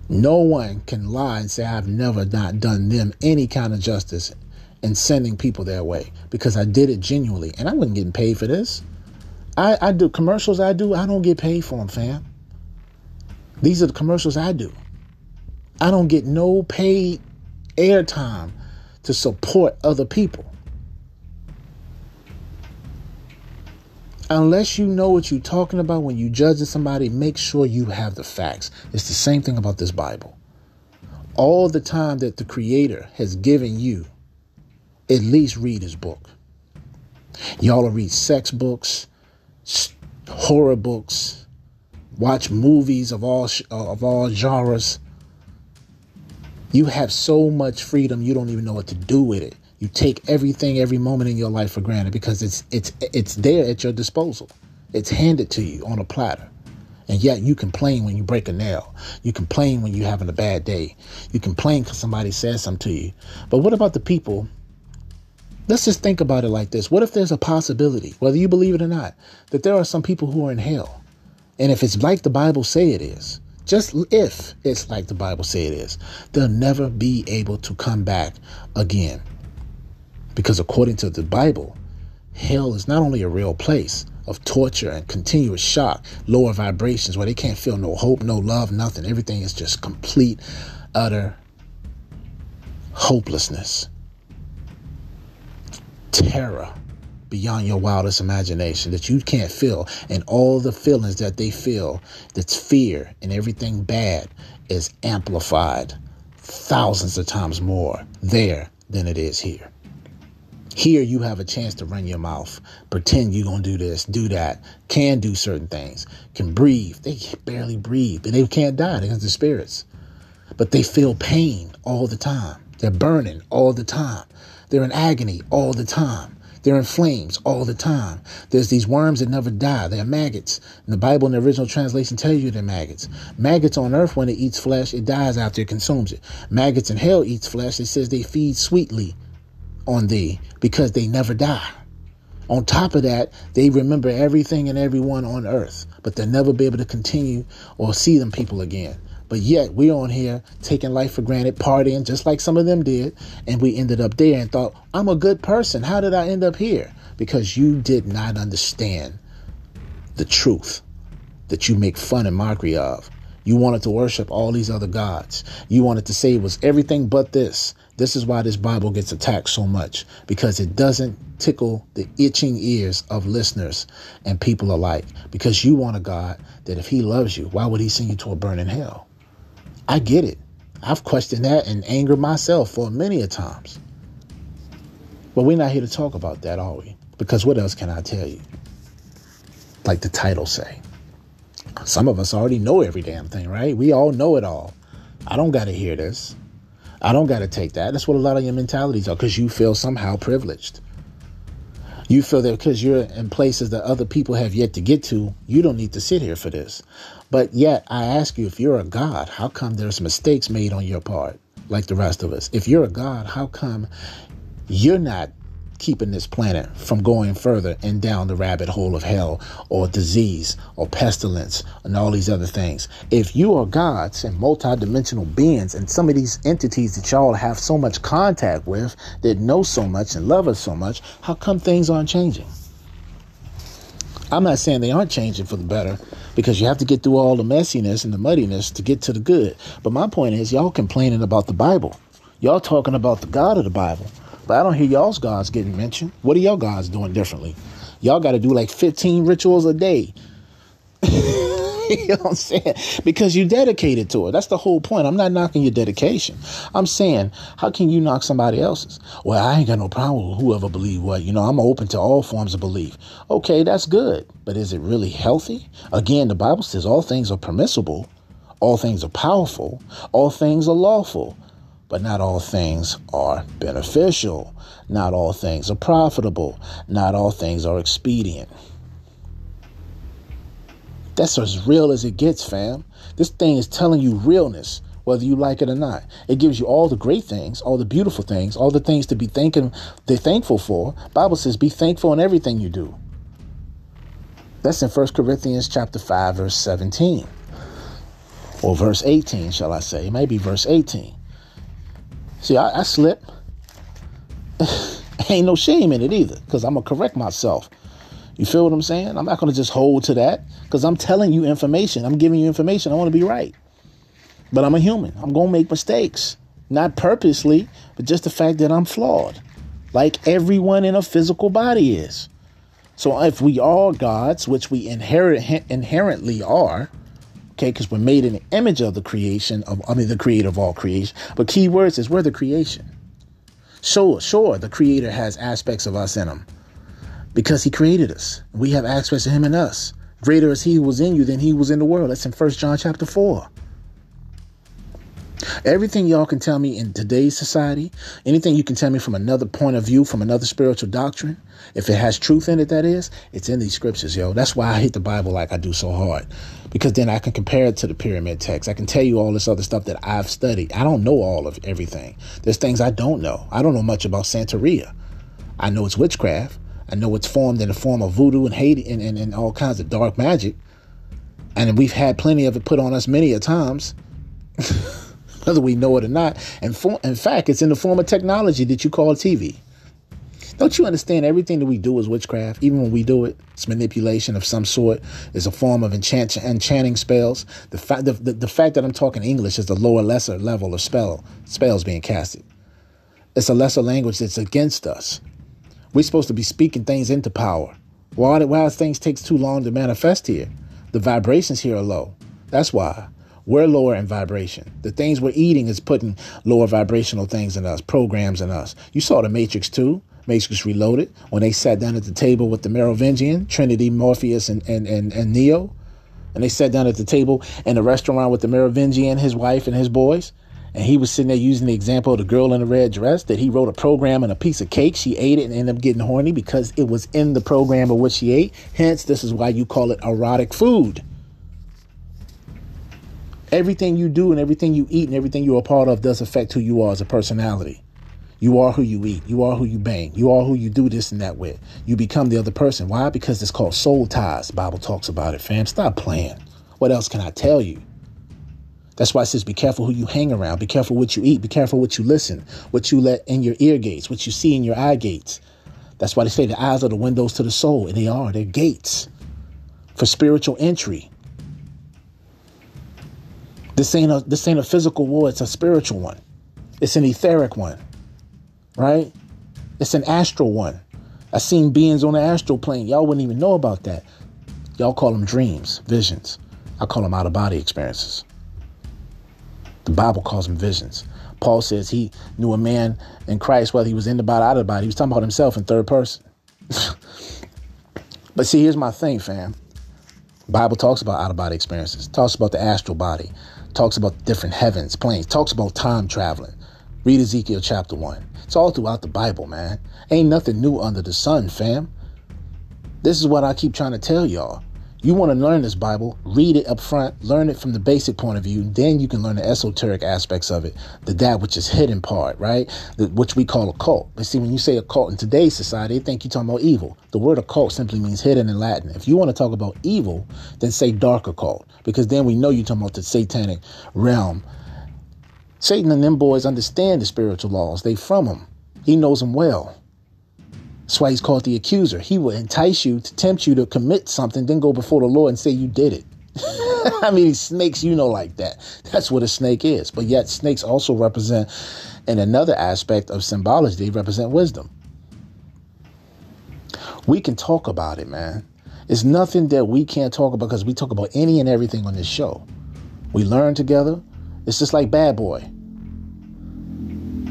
No one can lie and say, I've never not done them any kind of justice in sending people their way because I did it genuinely and I wasn't getting paid for this. I, I do commercials I do, I don't get paid for them, fam. These are the commercials I do. I don't get no paid airtime to support other people. Unless you know what you're talking about when you judge somebody, make sure you have the facts. It's the same thing about this Bible. All the time that the Creator has given you, at least read His book. Y'all will read sex books, horror books, watch movies of all uh, of all genres. You have so much freedom, you don't even know what to do with it. You take everything, every moment in your life for granted because it's it's it's there at your disposal. It's handed to you on a platter. And yet you complain when you break a nail. You complain when you're having a bad day. You complain because somebody says something to you. But what about the people? Let's just think about it like this. What if there's a possibility, whether you believe it or not, that there are some people who are in hell? And if it's like the Bible say it is, just if it's like the Bible say it is, they'll never be able to come back again. Because according to the Bible, hell is not only a real place of torture and continuous shock, lower vibrations where they can't feel no hope, no love, nothing. Everything is just complete, utter hopelessness, terror beyond your wildest imagination that you can't feel. And all the feelings that they feel, that's fear and everything bad, is amplified thousands of times more there than it is here. Here you have a chance to run your mouth, pretend you're going to do this, do that, can do certain things, can breathe. They barely breathe and they can't die because the spirits. But they feel pain all the time. They're burning all the time. They're in agony all the time. They're in flames all the time. There's these worms that never die. They're maggots. And the Bible in the original translation tells you they're maggots. Maggots on earth, when it eats flesh, it dies after it consumes it. Maggots in hell eats flesh. It says they feed sweetly on thee because they never die. On top of that, they remember everything and everyone on earth, but they'll never be able to continue or see them people again. But yet we're on here taking life for granted, partying just like some of them did, and we ended up there and thought, I'm a good person. How did I end up here? Because you did not understand the truth that you make fun and mockery of. You wanted to worship all these other gods. You wanted to say it was everything but this. This is why this Bible gets attacked so much because it doesn't tickle the itching ears of listeners and people alike. Because you want a God that if He loves you, why would He send you to a burning hell? I get it. I've questioned that and angered myself for many a times. But we're not here to talk about that, are we? Because what else can I tell you? Like the title say. Some of us already know every damn thing, right? We all know it all. I don't got to hear this. I don't got to take that. That's what a lot of your mentalities are because you feel somehow privileged. You feel that because you're in places that other people have yet to get to, you don't need to sit here for this. But yet, I ask you, if you're a God, how come there's mistakes made on your part, like the rest of us? If you're a God, how come you're not keeping this planet from going further and down the rabbit hole of hell or disease or pestilence and all these other things. If you are gods and multidimensional beings and some of these entities that y'all have so much contact with that know so much and love us so much, how come things aren't changing? I'm not saying they aren't changing for the better because you have to get through all the messiness and the muddiness to get to the good. But my point is, y'all complaining about the Bible. Y'all talking about the God of the Bible. But I don't hear y'all's gods getting mentioned. What are y'all gods doing differently? Y'all got to do like 15 rituals a day. you know what I'm saying? Because you dedicated to it. That's the whole point. I'm not knocking your dedication. I'm saying, how can you knock somebody else's? Well, I ain't got no problem with whoever believe what. You know, I'm open to all forms of belief. Okay, that's good. But is it really healthy? Again, the Bible says all things are permissible, all things are powerful, all things are lawful but not all things are beneficial. Not all things are profitable. Not all things are expedient. That's as real as it gets, fam. This thing is telling you realness, whether you like it or not. It gives you all the great things, all the beautiful things, all the things to be thinking, they're thankful for. Bible says, be thankful in everything you do. That's in 1 Corinthians chapter 5, verse 17. Or verse 18, shall I say. It may be verse 18. See, I, I slip. Ain't no shame in it either, because I'm going to correct myself. You feel what I'm saying? I'm not going to just hold to that because I'm telling you information. I'm giving you information. I want to be right. But I'm a human. I'm going to make mistakes. Not purposely, but just the fact that I'm flawed, like everyone in a physical body is. So if we are gods, which we inherit, inherently are, okay, because we're made in the image of the creation of, I mean, the creator of all creation. But key words is we're the creation. Sure, sure, the creator has aspects of us in him because he created us. We have aspects of him in us. Greater is he who was in you than he was in the world. That's in First John chapter 4. Everything y'all can tell me in today's society, anything you can tell me from another point of view, from another spiritual doctrine, if it has truth in it, that is, it's in these scriptures, yo. That's why I hate the Bible like I do so hard. Because then I can compare it to the pyramid text. I can tell you all this other stuff that I've studied. I don't know all of everything. There's things I don't know. I don't know much about Santeria. I know it's witchcraft. I know it's formed in the form of voodoo and Haiti and, and, and all kinds of dark magic. And we've had plenty of it put on us many a times. whether we know it or not. And for, in fact, it's in the form of technology that you call TV. Don't you understand everything that we do is witchcraft? Even when we do it, it's manipulation of some sort. It's a form of enchant, enchanting spells. The fact the, the, the fact that I'm talking English is the lower, lesser level of spell spells being casted. It's a lesser language that's against us. We're supposed to be speaking things into power. Why, why things takes too long to manifest here? The vibrations here are low. That's why. We're lower in vibration. The things we're eating is putting lower vibrational things in us, programs in us. You saw the Matrix 2, Matrix Reloaded, when they sat down at the table with the Merovingian, Trinity, Morpheus, and, and, and, and Neo. And they sat down at the table in the restaurant with the Merovingian, his wife, and his boys. And he was sitting there using the example of the girl in the red dress that he wrote a program and a piece of cake. She ate it and ended up getting horny because it was in the program of what she ate. Hence, this is why you call it erotic food. Everything you do and everything you eat and everything you're a part of does affect who you are as a personality. You are who you eat. You are who you bang. You are who you do this and that with. You become the other person. Why? Because it's called soul ties. Bible talks about it, fam. Stop playing. What else can I tell you? That's why it says be careful who you hang around. Be careful what you eat. Be careful what you listen, what you let in your ear gates, what you see in your eye gates. That's why they say the eyes are the windows to the soul, and they are. They're gates for spiritual entry. This ain't a this ain't a physical war, it's a spiritual one. It's an etheric one. Right? It's an astral one. I seen beings on the astral plane. Y'all wouldn't even know about that. Y'all call them dreams, visions. I call them out of body experiences. The Bible calls them visions. Paul says he knew a man in Christ, whether he was in the body, or out of the body. He was talking about himself in third person. but see, here's my thing, fam. Bible talks about out of body experiences. Talks about the astral body talks about different heavens, planes, talks about time traveling. Read Ezekiel chapter 1. It's all throughout the Bible, man. Ain't nothing new under the sun, fam. This is what I keep trying to tell y'all. You want to learn this Bible, read it up front, learn it from the basic point of view, then you can learn the esoteric aspects of it, the that which is hidden part, right? The, which we call occult. But see, when you say occult in today's society, they think you're talking about evil. The word occult simply means hidden in Latin. If you want to talk about evil, then say dark occult, because then we know you're talking about the satanic realm. Satan and them boys understand the spiritual laws. They from him. He knows them well. That's why he's called the accuser. He will entice you to tempt you to commit something, then go before the Lord and say you did it. I mean, snakes, you know, like that. That's what a snake is. But yet, snakes also represent, in another aspect of symbology, they represent wisdom. We can talk about it, man. It's nothing that we can't talk about because we talk about any and everything on this show. We learn together. It's just like Bad Boy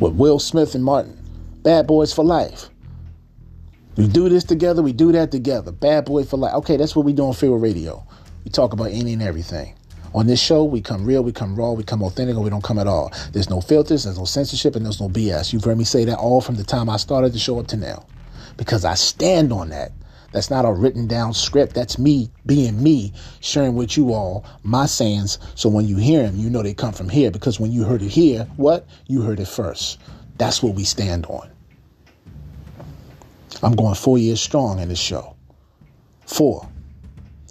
with Will Smith and Martin. Bad Boys for Life. We do this together, we do that together. Bad boy for life. Okay, that's what we do on Pharaoh Radio. We talk about any and everything. On this show, we come real, we come raw, we come authentic, or we don't come at all. There's no filters, there's no censorship, and there's no BS. You've heard me say that all from the time I started the show up to now. Because I stand on that. That's not a written down script. That's me being me, sharing with you all my sayings. So when you hear them, you know they come from here. Because when you heard it here, what? You heard it first. That's what we stand on. I'm going four years strong in this show. Four.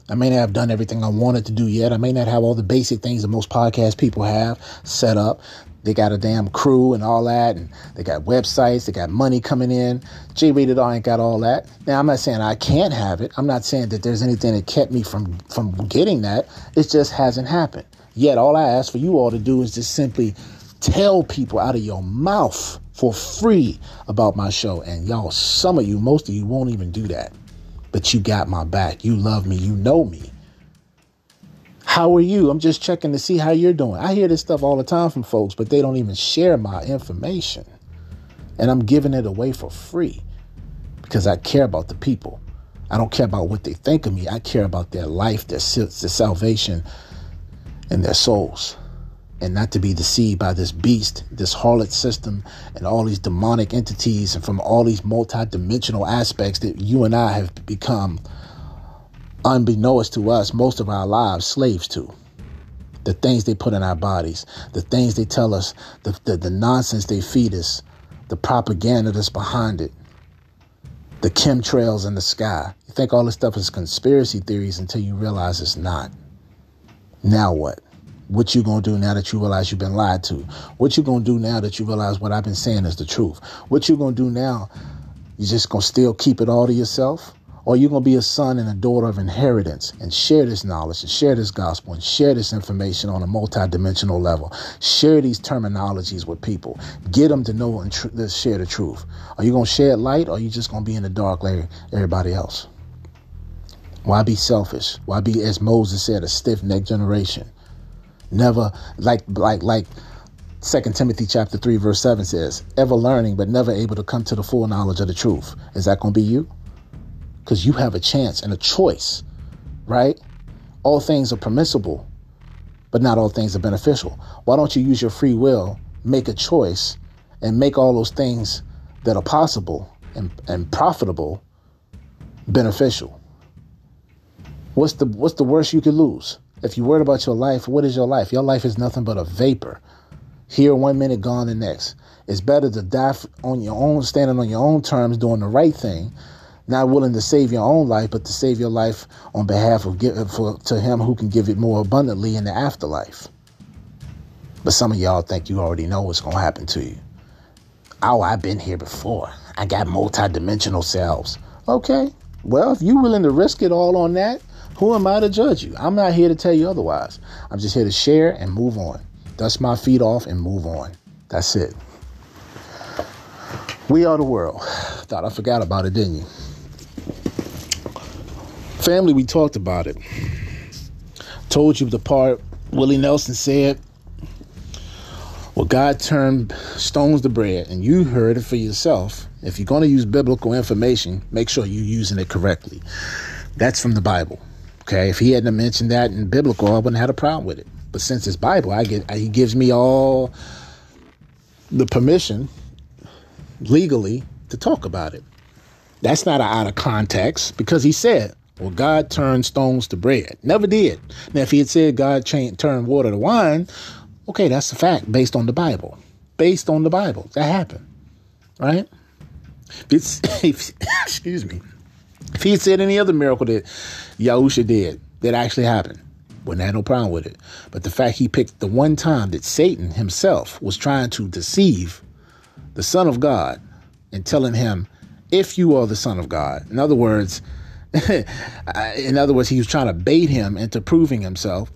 I may not have done everything I wanted to do yet. I may not have all the basic things that most podcast people have set up. They got a damn crew and all that, and they got websites, they got money coming in. J Rated R ain't got all that. Now I'm not saying I can't have it. I'm not saying that there's anything that kept me from from getting that. It just hasn't happened. Yet all I ask for you all to do is just simply tell people out of your mouth for free about my show. And y'all, some of you, most of you won't even do that. But you got my back. You love me. You know me. How are you? I'm just checking to see how you're doing. I hear this stuff all the time from folks, but they don't even share my information. And I'm giving it away for free because I care about the people. I don't care about what they think of me. I care about their life, their, their salvation, and their souls. And not to be deceived by this beast, this harlot system, and all these demonic entities, and from all these multidimensional aspects that you and I have become unbeknownst to us, most of our lives slaves to. The things they put in our bodies, the things they tell us, the, the, the nonsense they feed us, the propaganda that's behind it, the chemtrails in the sky. You think all this stuff is conspiracy theories until you realize it's not. Now what? What you gonna do now that you realize you've been lied to? What you gonna do now that you realize what I've been saying is the truth? What you gonna do now? You just gonna still keep it all to yourself? Or you're going to be a son and a daughter of inheritance and share this knowledge and share this gospel and share this information on a multidimensional level. Share these terminologies with people. Get them to know and tr- share the truth. Are you going to share light or are you just going to be in the dark like everybody else? Why be selfish? Why be, as Moses said, a stiff-necked generation? Never, like, like, like, Second Timothy chapter 3 verse 7 says, ever learning but never able to come to the full knowledge of the truth. Is that going to be you? Because you have a chance and a choice, right? All things are permissible, but not all things are beneficial. Why don't you use your free will, make a choice, and make all those things that are possible and, and profitable beneficial? What's the what's the worst you could lose? If you're worried about your life, what is your life? Your life is nothing but a vapor. Here one minute, gone the next. It's better to die on your own, standing on your own terms, doing the right thing, not willing to save your own life, but to save your life on behalf of give, for, to Him who can give it more abundantly in the afterlife. But some of y'all think you already know what's going to happen to you. Oh, I've been here before. I got multidimensional selves. Okay, well, if you're willing to risk it all on that, who am I to judge you? I'm not here to tell you otherwise. I'm just here to share and move on. Dust my feet off and move on. That's it. We are the world. Thought I forgot about it, didn't you? Family, we talked about it. Told you the part Willie Nelson said, Well, God turned stones to bread, and you heard it for yourself. If you're going to use biblical information, make sure you're using it correctly. That's from the Bible. Okay, if he hadn't mentioned that in biblical, I wouldn't have had a problem with it. But since it's Bible, I get he gives me all the permission legally to talk about it. That's not out of context because he said, well, God turned stones to bread. Never did. Now, if he had said God turned water to wine, okay, that's a fact based on the Bible. Based on the Bible. That happened. Right? It's, excuse me. If he had said any other miracle that Yahusha did that actually happened, wouldn't have no problem with it. But the fact he picked the one time that Satan himself was trying to deceive the Son of God and telling him, if you are the Son of God, in other words, in other words, he was trying to bait him into proving himself.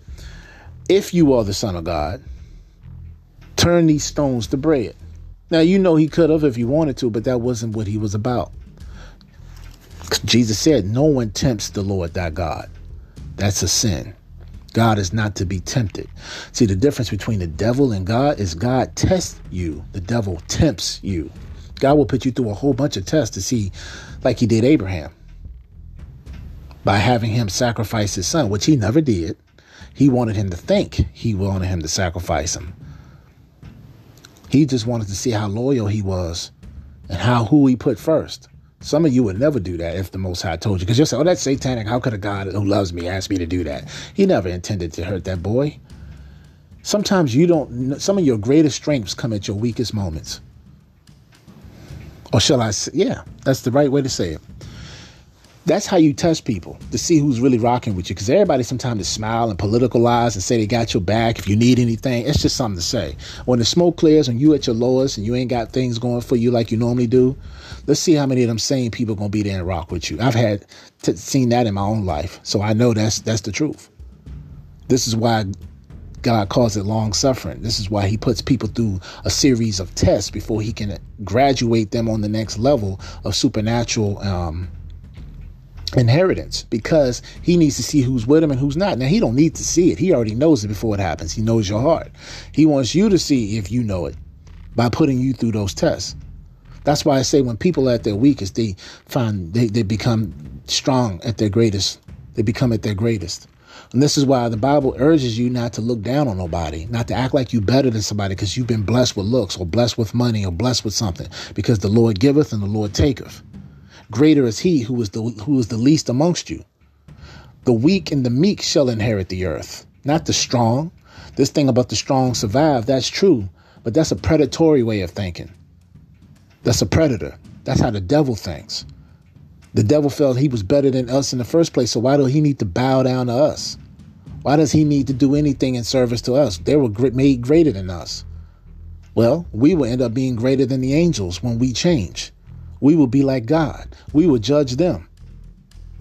If you are the Son of God, turn these stones to bread. Now, you know he could have if he wanted to, but that wasn't what he was about. Jesus said, No one tempts the Lord thy God. That's a sin. God is not to be tempted. See, the difference between the devil and God is God tests you, the devil tempts you. God will put you through a whole bunch of tests to see, like he did Abraham by having him sacrifice his son, which he never did. He wanted him to think he wanted him to sacrifice him. He just wanted to see how loyal he was and how who he put first. Some of you would never do that if the Most High told you, because you'll say, "Oh, that's satanic. How could a God who loves me ask me to do that?" He never intended to hurt that boy. Sometimes you don't. Some of your greatest strengths come at your weakest moments. Or shall I say, yeah, that's the right way to say it That's how you test people to see who's really rocking with you. Because everybody sometimes smile and politicalize and say they got your back if you need anything. It's just something to say. When the smoke clears and you at your lowest and you ain't got things going for you like you normally do, let's see how many of them same people gonna be there and rock with you. I've had t- seen that in my own life, so I know that's that's the truth. This is why God calls it long suffering. This is why he puts people through a series of tests before he can graduate them on the next level of supernatural um, inheritance because he needs to see who's with him and who's not. Now he don't need to see it. He already knows it before it happens. He knows your heart. He wants you to see if you know it by putting you through those tests. That's why I say when people are at their weakest, they find they, they become strong at their greatest. They become at their greatest. And this is why the Bible urges you not to look down on nobody, not to act like you better than somebody because you've been blessed with looks or blessed with money or blessed with something. Because the Lord giveth and the Lord taketh. Greater is he who is the who is the least amongst you. The weak and the meek shall inherit the earth, not the strong. This thing about the strong survive, that's true, but that's a predatory way of thinking. That's a predator. That's how the devil thinks. The devil felt he was better than us in the first place, so why do he need to bow down to us? Why does he need to do anything in service to us? They were made greater than us. Well, we will end up being greater than the angels when we change. We will be like God. We will judge them.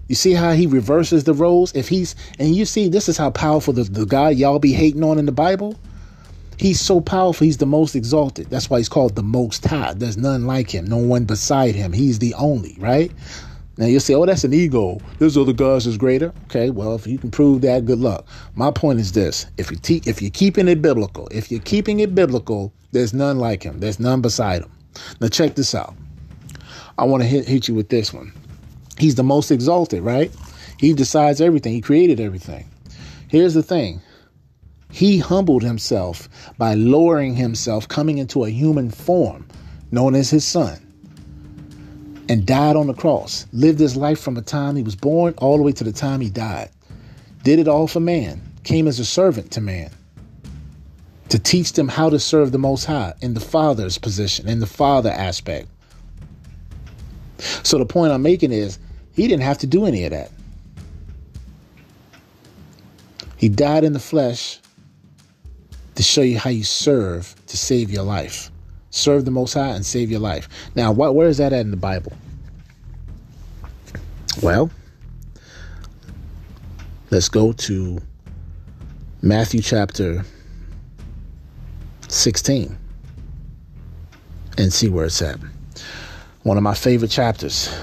You see how he reverses the roles? If he's, and you see, this is how powerful the, the God y'all be hating on in the Bible. He's so powerful. He's the most exalted. That's why he's called the most high. There's none like him, no one beside him. He's the only, right? Now you'll say, oh, that's an ego. There's other gods is greater. Okay, well, if you can prove that, good luck. My point is this: if you te- if you're keeping it biblical, if you're keeping it biblical, there's none like him. There's none beside him. Now check this out. I want to hit hit you with this one. He's the most exalted, right? He decides everything. He created everything. Here's the thing. He humbled himself by lowering himself, coming into a human form, known as his son and died on the cross, lived his life from the time he was born all the way to the time he died. Did it all for man, came as a servant to man to teach them how to serve the Most High in the Father's position, in the Father aspect. So the point I'm making is he didn't have to do any of that. He died in the flesh to show you how you serve to save your life serve the Most High, and save your life. Now, what, where is that at in the Bible? Well, let's go to Matthew chapter 16 and see where it's at. One of my favorite chapters.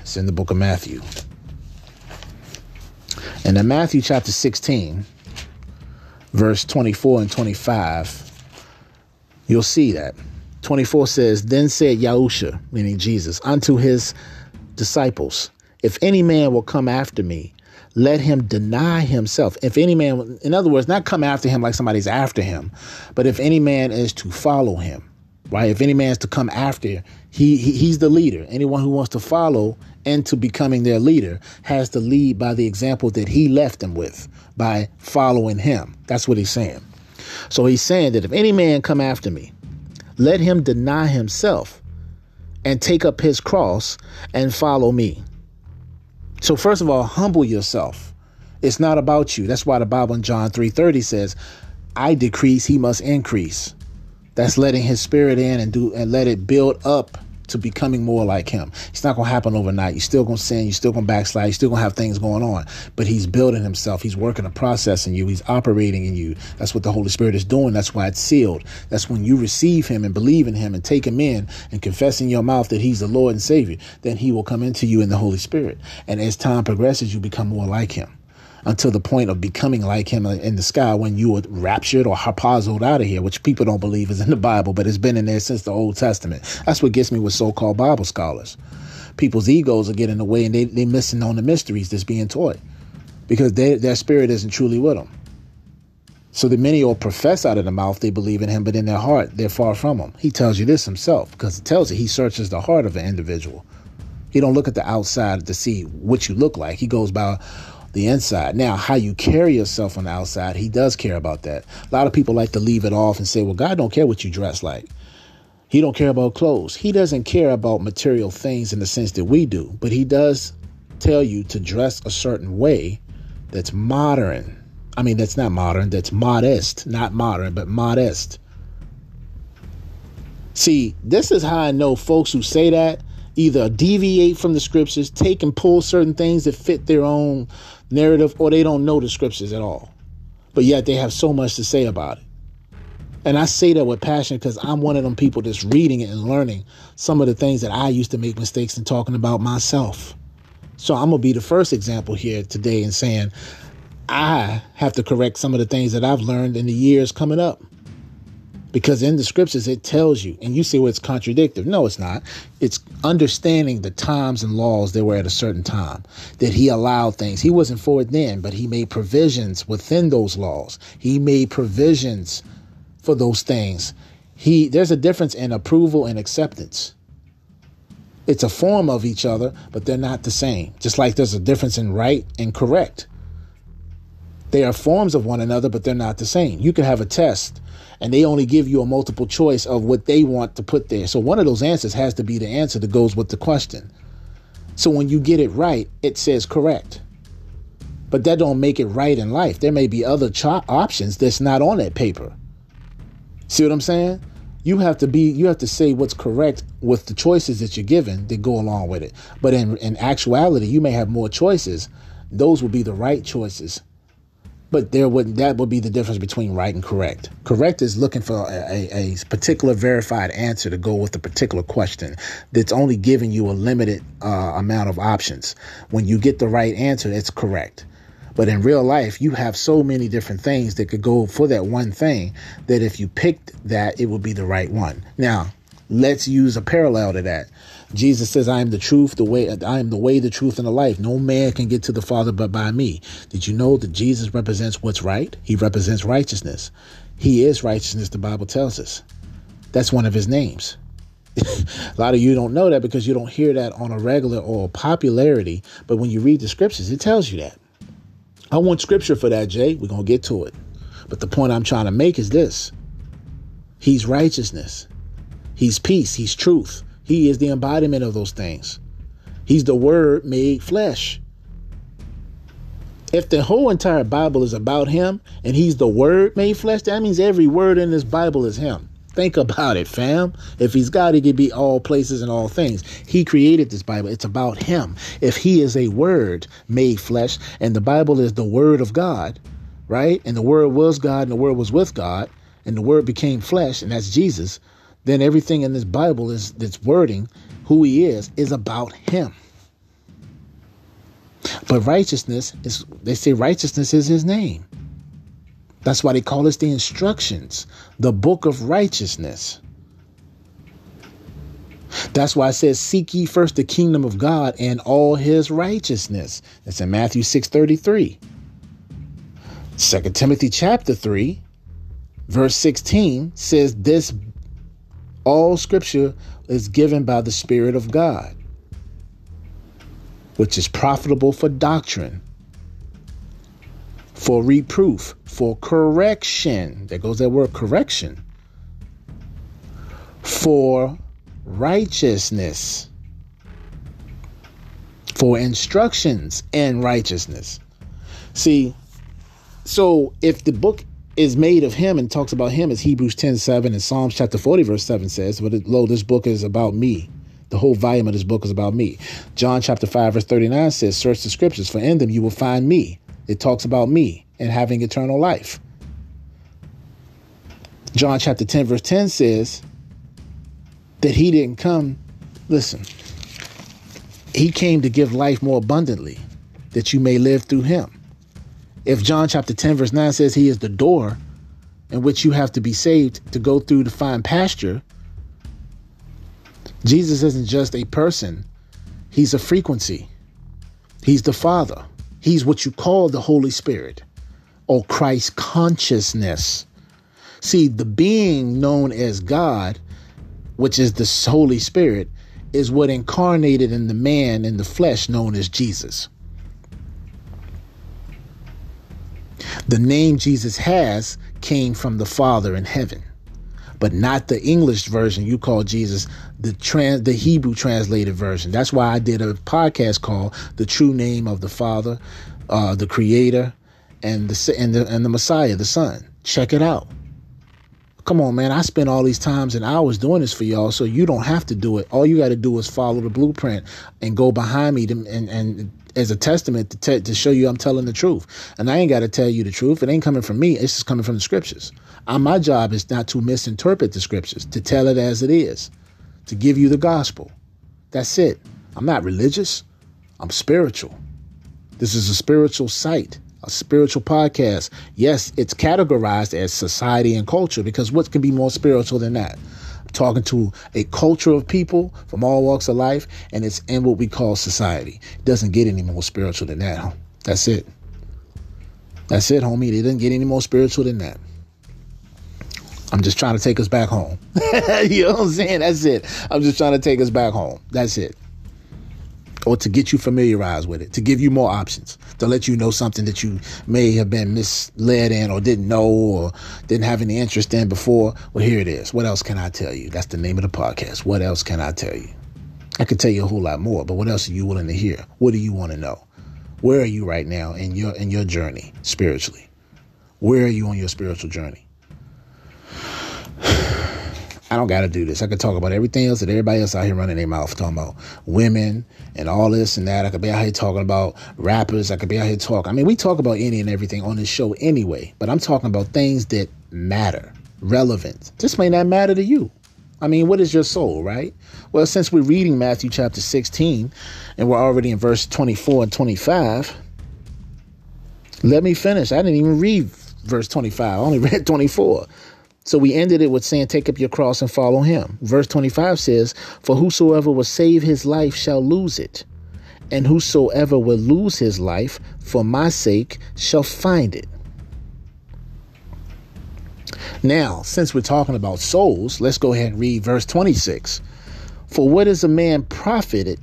It's in the book of Matthew. And in Matthew chapter 16, verse 24 and 25, you'll see that. 24 says, Then said Yahusha, meaning Jesus, unto his disciples, If any man will come after me, let him deny himself. If any man, in other words, not come after him like somebody's after him, but if any man is to follow him, right? If any man is to come after, he, he he's the leader. Anyone who wants to follow into becoming their leader has to lead by the example that he left them with by following him. That's what he's saying. So he's saying that if any man come after me, let him deny himself and take up his cross and follow me. So first of all, humble yourself. It's not about you. That's why the Bible in John 3:30 says, "I decrease, he must increase." That's letting his spirit in and do and let it build up to becoming more like him. It's not to happen overnight. You're still to sin. You're still to backslide. You're still to have things going on. But he's building himself. He's working a process in you. He's operating in you. That's what the Holy Spirit is doing. That's why it's sealed. That's when you receive him and believe in him and take him in and confess in your mouth that he's the Lord and Savior. Then he will come into you in the Holy Spirit. And as time progresses, you become more like him until the point of becoming like him in the sky when you were raptured or harpazoed out of here, which people don't believe is in the Bible, but it's been in there since the Old Testament. That's what gets me with so-called Bible scholars. People's egos are getting in the way and they, they're missing on the mysteries that's being taught because they, their spirit isn't truly with them. So the many will profess out of the mouth they believe in him, but in their heart they're far from him. He tells you this himself because it tells you he searches the heart of an individual. He don't look at the outside to see what you look like. He goes by the inside. Now, how you carry yourself on the outside, he does care about that. A lot of people like to leave it off and say, well, God don't care what you dress like. He don't care about clothes. He doesn't care about material things in the sense that we do, but he does tell you to dress a certain way that's modern. I mean, that's not modern, that's modest, not modern, but modest. See, this is how I know folks who say that either deviate from the scriptures, take and pull certain things that fit their own narrative, or they don't know the scriptures at all. But yet they have so much to say about it. And I say that with passion because I'm one of them people that's reading it and learning some of the things that I used to make mistakes in talking about myself. So I'm going to be the first example here today in saying I have to correct some of the things that I've learned in the years coming up. Because in the scriptures, it tells you, and you say, well, it's contradictory. No, it's not. It's understanding the times and laws that were at a certain time, that he allowed things. He wasn't for it then, but he made provisions within those laws. He made provisions for those things. He there's a difference in approval and acceptance. It's a form of each other, but they're not the same. Just like there's a difference in right and correct. They are forms of one another, but they're not the same. You can have a test and they only give you a multiple choice of what they want to put there. So one of those answers has to be the answer that goes with the question. So when you get it right, it says correct. But that don't make it right in life. There may be other cho- options that's not on that paper. See what I'm saying? You have to be you have to say what's correct with the choices that you're given that go along with it. But in in actuality, you may have more choices. Those will be the right choices. But there would that would be the difference between right and correct. Correct is looking for a, a, particular verified answer to go with a particular question that's only giving you a limited uh, amount of options. When you get the right answer, it's correct. But in real life, you have so many different things that could go for that one thing that if you picked that, it would be the right one. Now, let's use a parallel to that. Jesus says, I am the truth, the way, I am the way, the truth, and the life. No man can get to the Father but by me. Did you know that Jesus represents what's right? He represents righteousness. He is righteousness, the Bible tells us. That's one of his names. a lot of you don't know that because you don't hear that on a regular or popularity. But when you read the scriptures, it tells you that. I want scripture for that, Jay. We're going to get to it. But the point I'm trying to make is this He's righteousness, He's peace, He's truth. He is the embodiment of those things. He's the Word made flesh. If the whole entire Bible is about Him and He's the Word made flesh, that means every word in this Bible is Him. Think about it, fam. If he's God, he could be all places and all things. He created this Bible. It's about him. If he is a word made flesh, and the Bible is the word of God, right? And the word was God, and the word was with God, and the word became flesh, and that's Jesus, then everything in this Bible is that's wording who he is, is about him. But righteousness is they say righteousness is his name. That's why they call this the instructions, the book of righteousness. That's why it says, Seek ye first the kingdom of God and all his righteousness. That's in Matthew 6 33. 2 Timothy chapter 3, verse 16 says, This all scripture is given by the Spirit of God, which is profitable for doctrine, for reproof, for correction. There goes that word correction. For righteousness. For instructions in righteousness. See, so if the book is made of him and talks about him as Hebrews 10 7 and Psalms chapter 40, verse 7 says, But lo, this book is about me. The whole volume of this book is about me. John chapter 5, verse 39 says, Search the scriptures, for in them you will find me. It talks about me and having eternal life. John chapter 10, verse 10 says that he didn't come, listen, he came to give life more abundantly, that you may live through him. If John chapter 10, verse 9 says he is the door in which you have to be saved to go through to find pasture, Jesus isn't just a person, he's a frequency. He's the Father. He's what you call the Holy Spirit or Christ consciousness. See, the being known as God, which is the Holy Spirit, is what incarnated in the man in the flesh known as Jesus. The name Jesus has came from the Father in heaven. but not the English version you call Jesus, the trans the Hebrew translated version. That's why I did a podcast called The True Name of the Father, uh, the Creator, and the and the and the Messiah, the Son. Check it out. Come on, man. I spent all these times and hours doing this for y'all, so you don't have to do it. All you got to do is follow the blueprint and go behind me to, and, and as a testament to, te- to show you I'm telling the truth. And I ain't got to tell you the truth. It ain't coming from me. It's just coming from the scriptures. My job is not to misinterpret the scriptures, to tell it as it is, to give you the gospel. That's it. I'm not religious. I'm spiritual. This is a spiritual site a spiritual podcast. Yes, it's categorized as society and culture because what can be more spiritual than that? Talking to a culture of people from all walks of life, and it's in what we call society. It doesn't get any more spiritual than that. That's it. That's it, homie. It doesn't get any more spiritual than that. I'm just trying to take us back home. you know what I'm saying? That's it. I'm just trying to take us back home. That's it or to get you familiarized with it, to give you more options, to let you know something that you may have been misled in or didn't know or didn't have any interest in before. Well, here it is. What else can I tell you? That's the name of the podcast. What else can I tell you? I could tell you a whole lot more, but what else are you willing to hear? What do you want to know? Where are you right now in your in your journey spiritually? Where are you on your spiritual journey? I don't got to do this. I could talk about everything else that everybody else out here running their mouth talking about women and all this and that. I could be out here talking about rappers. I could be out here talking. I mean, we talk about any and everything on this show anyway, but I'm talking about things that matter, relevant. This may not matter to you. I mean, what is your soul, right? Well, since we're reading Matthew chapter 16 and we're already in verse 24 and 25, let me finish. I didn't even read verse 25, I only read 24. So we ended it with saying, Take up your cross and follow him. Verse 25 says, For whosoever will save his life shall lose it, and whosoever will lose his life for my sake shall find it. Now, since we're talking about souls, let's go ahead and read verse 26. For what is a man profited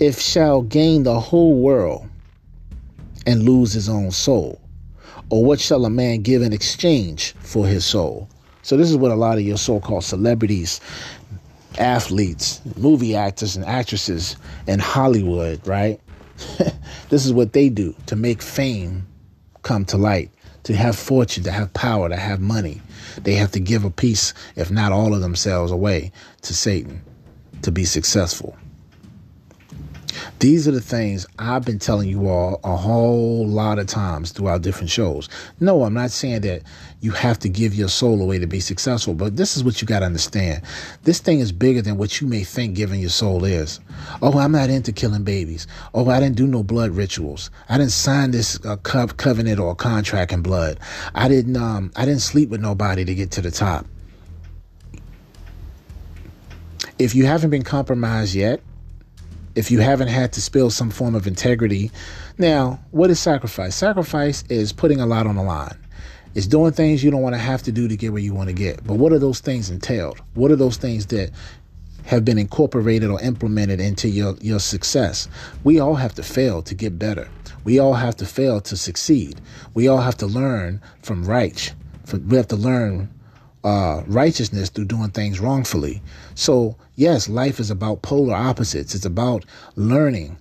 if shall gain the whole world and lose his own soul? Or what shall a man give in exchange for his soul? So, this is what a lot of your so called celebrities, athletes, movie actors, and actresses in Hollywood, right? this is what they do to make fame come to light, to have fortune, to have power, to have money. They have to give a piece, if not all of themselves, away to Satan to be successful. These are the things I've been telling you all a whole lot of times throughout different shows. No, I'm not saying that you have to give your soul away to be successful, but this is what you got to understand. This thing is bigger than what you may think giving your soul is. Oh, I'm not into killing babies. Oh, I didn't do no blood rituals. I didn't sign this uh, co- covenant or contract in blood. I didn't um I didn't sleep with nobody to get to the top. If you haven't been compromised yet, if you haven't had to spill some form of integrity. Now, what is sacrifice? Sacrifice is putting a lot on the line. It's doing things you don't want to have to do to get where you want to get. But what are those things entailed? What are those things that have been incorporated or implemented into your, your success? We all have to fail to get better. We all have to fail to succeed. We all have to learn from right. We have to learn uh, righteousness through doing things wrongfully. So, yes, life is about polar opposites. It's about learning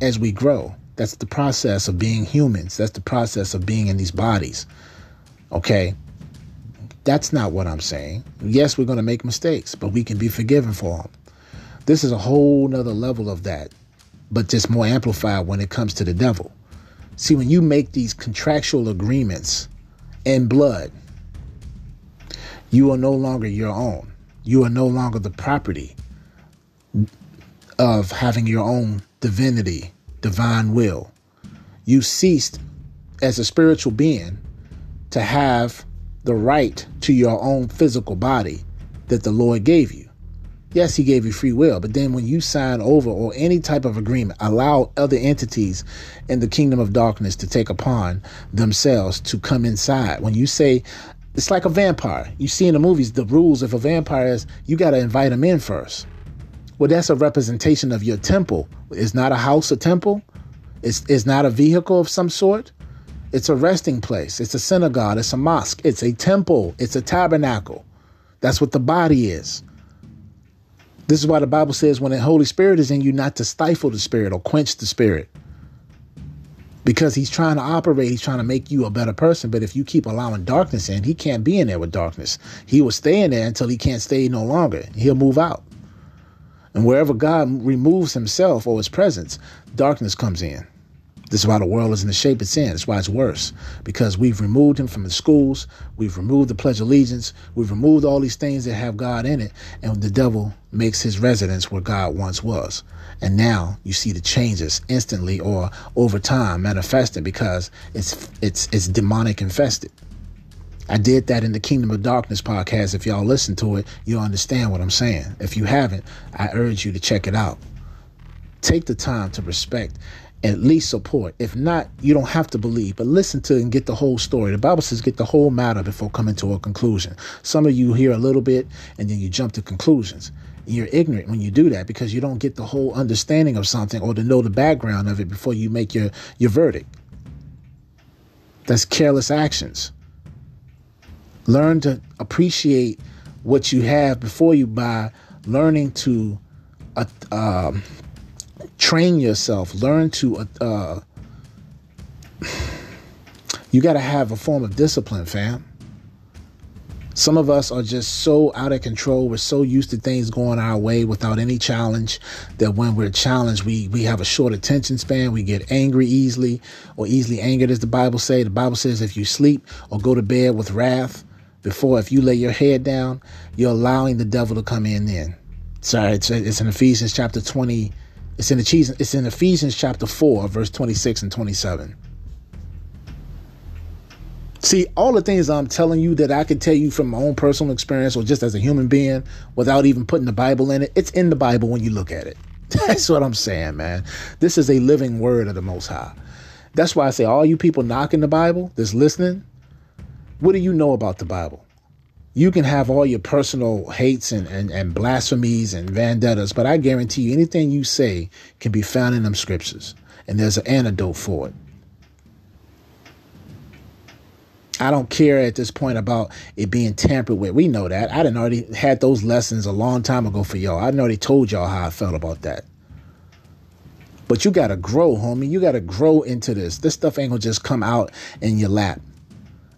as we grow. That's the process of being humans. That's the process of being in these bodies. Okay? That's not what I'm saying. Yes, we're going to make mistakes, but we can be forgiven for them. This is a whole nother level of that, but just more amplified when it comes to the devil. See, when you make these contractual agreements in blood, you are no longer your own. You are no longer the property of having your own divinity, divine will. You ceased as a spiritual being to have the right to your own physical body that the Lord gave you. Yes, He gave you free will, but then when you sign over or any type of agreement, allow other entities in the kingdom of darkness to take upon themselves to come inside. When you say, it's like a vampire. You see in the movies the rules of a vampire is you got to invite him in first. Well, that's a representation of your temple. It's not a house, a temple. It's, it's not a vehicle of some sort. It's a resting place. It's a synagogue. It's a mosque. It's a temple. It's a tabernacle. That's what the body is. This is why the Bible says when the Holy Spirit is in you, not to stifle the spirit or quench the spirit. Because he's trying to operate, he's trying to make you a better person. But if you keep allowing darkness in, he can't be in there with darkness. He will stay in there until he can't stay no longer. He'll move out. And wherever God removes himself or his presence, darkness comes in. This is why the world is in the shape it's in. That's why it's worse. Because we've removed him from the schools, we've removed the Pledge of Allegiance, we've removed all these things that have God in it, and the devil makes his residence where God once was. And now you see the changes instantly or over time manifesting because it's it's it's demonic infested. I did that in the Kingdom of Darkness podcast. If y'all listen to it, you'll understand what I'm saying. If you haven't, I urge you to check it out. Take the time to respect at least support. If not, you don't have to believe, but listen to and get the whole story. The Bible says get the whole matter before coming to a conclusion. Some of you hear a little bit and then you jump to conclusions. You're ignorant when you do that because you don't get the whole understanding of something or to know the background of it before you make your, your verdict. That's careless actions. Learn to appreciate what you have before you buy, learning to uh, um, train yourself, learn to. Uh, you got to have a form of discipline, fam. Some of us are just so out of control. We're so used to things going our way without any challenge that when we're challenged, we, we have a short attention span. We get angry easily or easily angered, as the Bible says. The Bible says if you sleep or go to bed with wrath, before if you lay your head down, you're allowing the devil to come in then. Sorry, it's, it's in Ephesians chapter 20. It's in, Ephesians, it's in Ephesians chapter 4, verse 26 and 27. See, all the things I'm telling you that I can tell you from my own personal experience or just as a human being without even putting the Bible in it, it's in the Bible when you look at it. That's what I'm saying, man. This is a living word of the Most High. That's why I say, all you people knocking the Bible that's listening, what do you know about the Bible? You can have all your personal hates and, and, and blasphemies and vendettas, but I guarantee you anything you say can be found in them scriptures. And there's an antidote for it. I don't care at this point about it being tampered with. We know that. I didn't already had those lessons a long time ago for y'all. I already told y'all how I felt about that. But you gotta grow, homie. You gotta grow into this. This stuff ain't gonna just come out in your lap.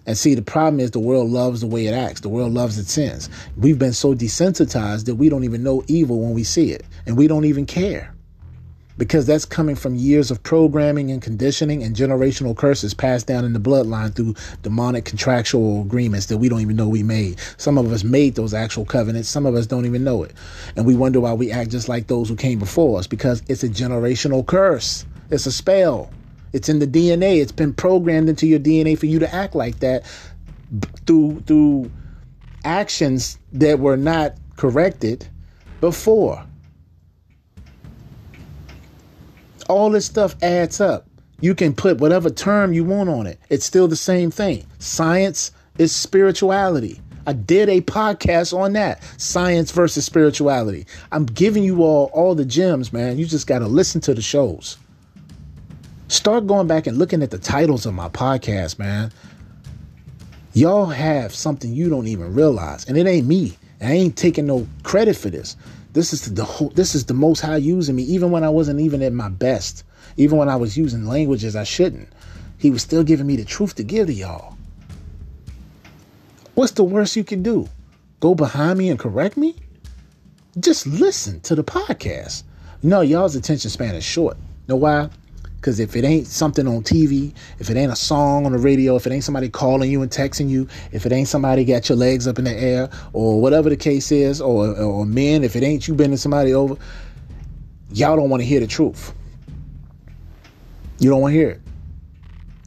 And see, the problem is the world loves the way it acts. The world loves its sins. We've been so desensitized that we don't even know evil when we see it. And we don't even care because that's coming from years of programming and conditioning and generational curses passed down in the bloodline through demonic contractual agreements that we don't even know we made. Some of us made those actual covenants, some of us don't even know it. And we wonder why we act just like those who came before us because it's a generational curse, it's a spell. It's in the DNA. It's been programmed into your DNA for you to act like that through through actions that were not corrected before. All this stuff adds up. You can put whatever term you want on it. It's still the same thing. Science is spirituality. I did a podcast on that science versus spirituality. I'm giving you all all the gems, man. You just got to listen to the shows. Start going back and looking at the titles of my podcast, man. Y'all have something you don't even realize, and it ain't me. I ain't taking no credit for this. This is the whole, this is the most high using me, even when I wasn't even at my best, even when I was using languages I shouldn't. He was still giving me the truth to give to y'all. What's the worst you can do? Go behind me and correct me? Just listen to the podcast. No, y'all's attention span is short. Know why? Because if it ain't something on TV, if it ain't a song on the radio, if it ain't somebody calling you and texting you, if it ain't somebody got your legs up in the air, or whatever the case is, or, or men, if it ain't you bending somebody over, y'all don't want to hear the truth. You don't want to hear it.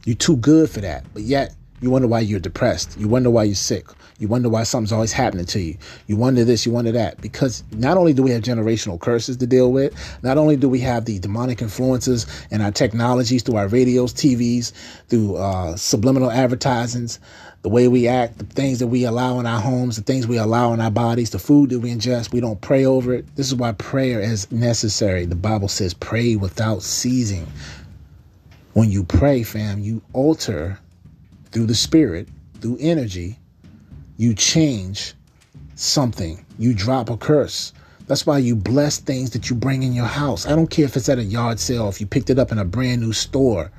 You're too good for that. But yet, you wonder why you're depressed. You wonder why you're sick. You wonder why something's always happening to you. You wonder this, you wonder that. Because not only do we have generational curses to deal with, not only do we have the demonic influences and our technologies through our radios, TVs, through uh, subliminal advertisings, the way we act, the things that we allow in our homes, the things we allow in our bodies, the food that we ingest, we don't pray over it. This is why prayer is necessary. The Bible says, pray without ceasing. When you pray, fam, you alter through the Spirit, through energy, you change something, you drop a curse. That's why you bless things that you bring in your house. I don't care if it's at a yard sale, if you picked it up in a brand new store.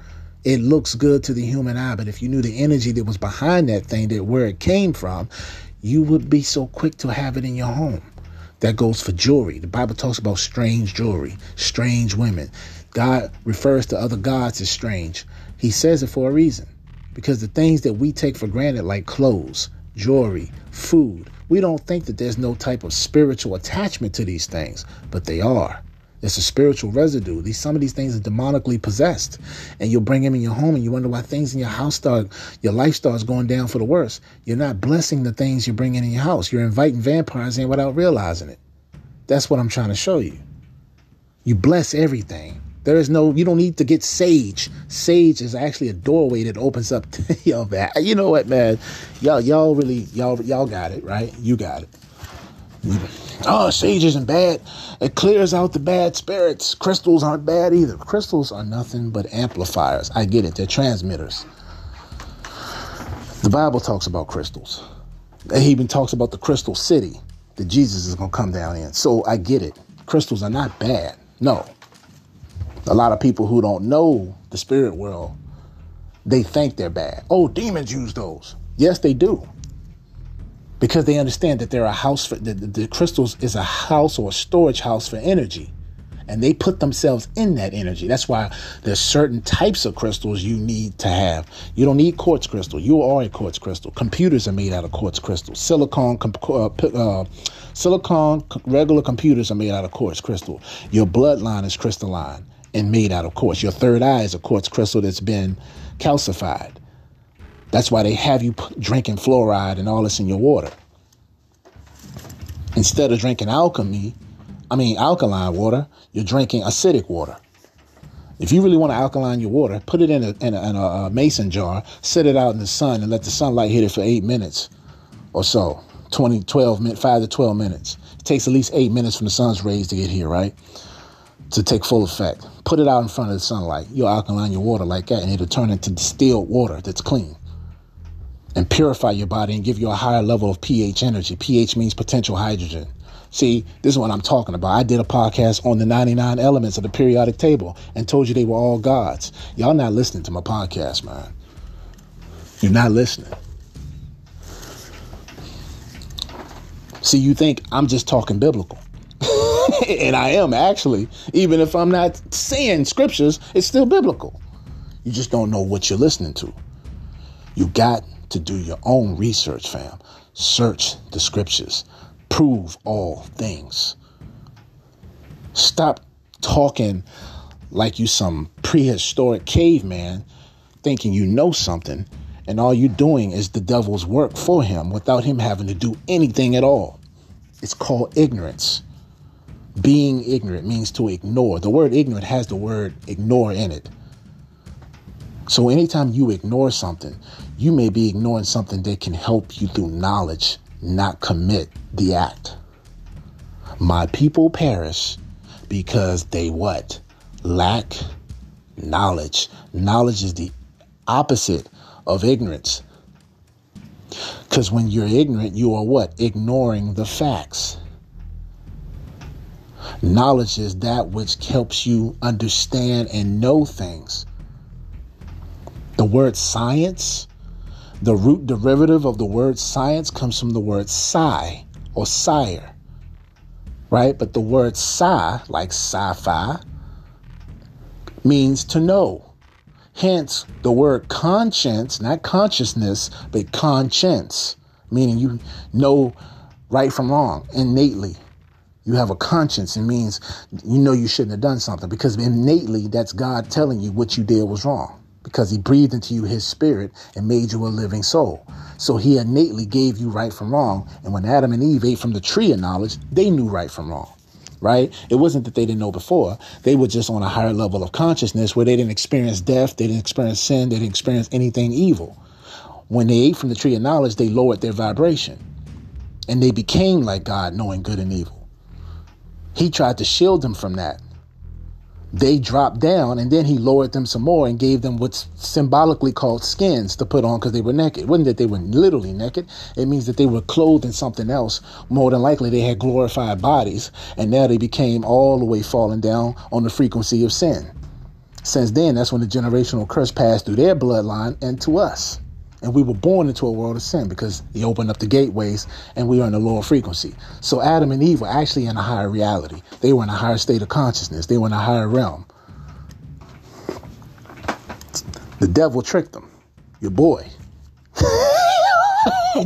It looks good to the human eye, but if you knew the energy that was behind that thing, that where it came from, you would be so quick to have it in your home. That goes for jewelry. The Bible talks about strange jewelry, strange women. God refers to other gods as strange. He says it for a reason. Because the things that we take for granted, like clothes, jewelry, food, we don't think that there's no type of spiritual attachment to these things, but they are. It's a spiritual residue. These some of these things are demonically possessed, and you'll bring them in your home, and you wonder why things in your house start, your life starts going down for the worse. You're not blessing the things you're bringing in your house. You're inviting vampires in without realizing it. That's what I'm trying to show you. You bless everything. There is no, you don't need to get sage. Sage is actually a doorway that opens up to yo, man. You know what, man? Y'all, y'all really, y'all, y'all got it, right? You got it. Oh, sage isn't bad. It clears out the bad spirits. Crystals aren't bad either. Crystals are nothing but amplifiers. I get it. They're transmitters. The Bible talks about crystals. It even talks about the crystal city that Jesus is going to come down in. So I get it. Crystals are not bad. No, a lot of people who don't know the spirit world, they think they're bad. Oh, demons use those. Yes, they do. Because they understand that they're a house for the, the crystals is a house or a storage house for energy. And they put themselves in that energy. That's why there's certain types of crystals you need to have. You don't need quartz crystal. You are a quartz crystal. Computers are made out of quartz crystal. Silicon, uh, uh, silicon, regular computers are made out of quartz crystal. Your bloodline is crystalline and made out of quartz. Your third eye is a quartz crystal that's been calcified. That's why they have you drinking fluoride and all this in your water. Instead of drinking alchemy, I mean alkaline water, you're drinking acidic water. If you really want to alkaline your water, put it in a, in a, in a mason jar, set it out in the sun, and let the sunlight hit it for eight minutes or so 20, 12 minutes, 5 to 12 minutes. It takes at least eight minutes from the sun's rays to get here, right? To take full effect. Put it out in front of the sunlight. You'll alkaline your water like that, and it'll turn into distilled water that's clean. And purify your body and give you a higher level of pH energy. pH means potential hydrogen. See, this is what I'm talking about. I did a podcast on the 99 elements of the periodic table and told you they were all gods. Y'all not listening to my podcast, man. You're not listening. See, you think I'm just talking biblical. and I am actually, even if I'm not saying scriptures, it's still biblical. You just don't know what you're listening to. You got to do your own research, fam. Search the scriptures, prove all things. Stop talking like you some prehistoric caveman thinking you know something and all you're doing is the devil's work for him without him having to do anything at all. It's called ignorance. Being ignorant means to ignore. The word ignorant has the word ignore in it. So anytime you ignore something, you may be ignoring something that can help you through knowledge, not commit the act. My people perish because they what? Lack knowledge. Knowledge is the opposite of ignorance. Because when you're ignorant, you are what? Ignoring the facts. Knowledge is that which helps you understand and know things. The word science, the root derivative of the word science comes from the word psi or sire, right? But the word psi, like sci fi, means to know. Hence, the word conscience, not consciousness, but conscience, meaning you know right from wrong innately. You have a conscience. It means you know you shouldn't have done something because innately that's God telling you what you did was wrong because he breathed into you his spirit and made you a living soul. So he innately gave you right from wrong. And when Adam and Eve ate from the tree of knowledge, they knew right from wrong. Right? It wasn't that they didn't know before. They were just on a higher level of consciousness where they didn't experience death, they didn't experience sin, they didn't experience anything evil. When they ate from the tree of knowledge, they lowered their vibration. And they became like God, knowing good and evil. He tried to shield them from that. they dropped down and then he lowered them some more and gave them what's symbolically called skins to put on because they were naked. It wasn't that they were literally naked. It means that they were clothed in something else. More than likely, they had glorified bodies and now they became all the way falling down on the frequency of sin. Since then, that's when the generational curse passed through their bloodline and to us. And we were born into a world of sin because he opened up the gateways and we are in a lower frequency. So Adam and Eve were actually in a higher reality. They were in a higher state of consciousness. They were in a higher realm. The devil tricked them. Your boy.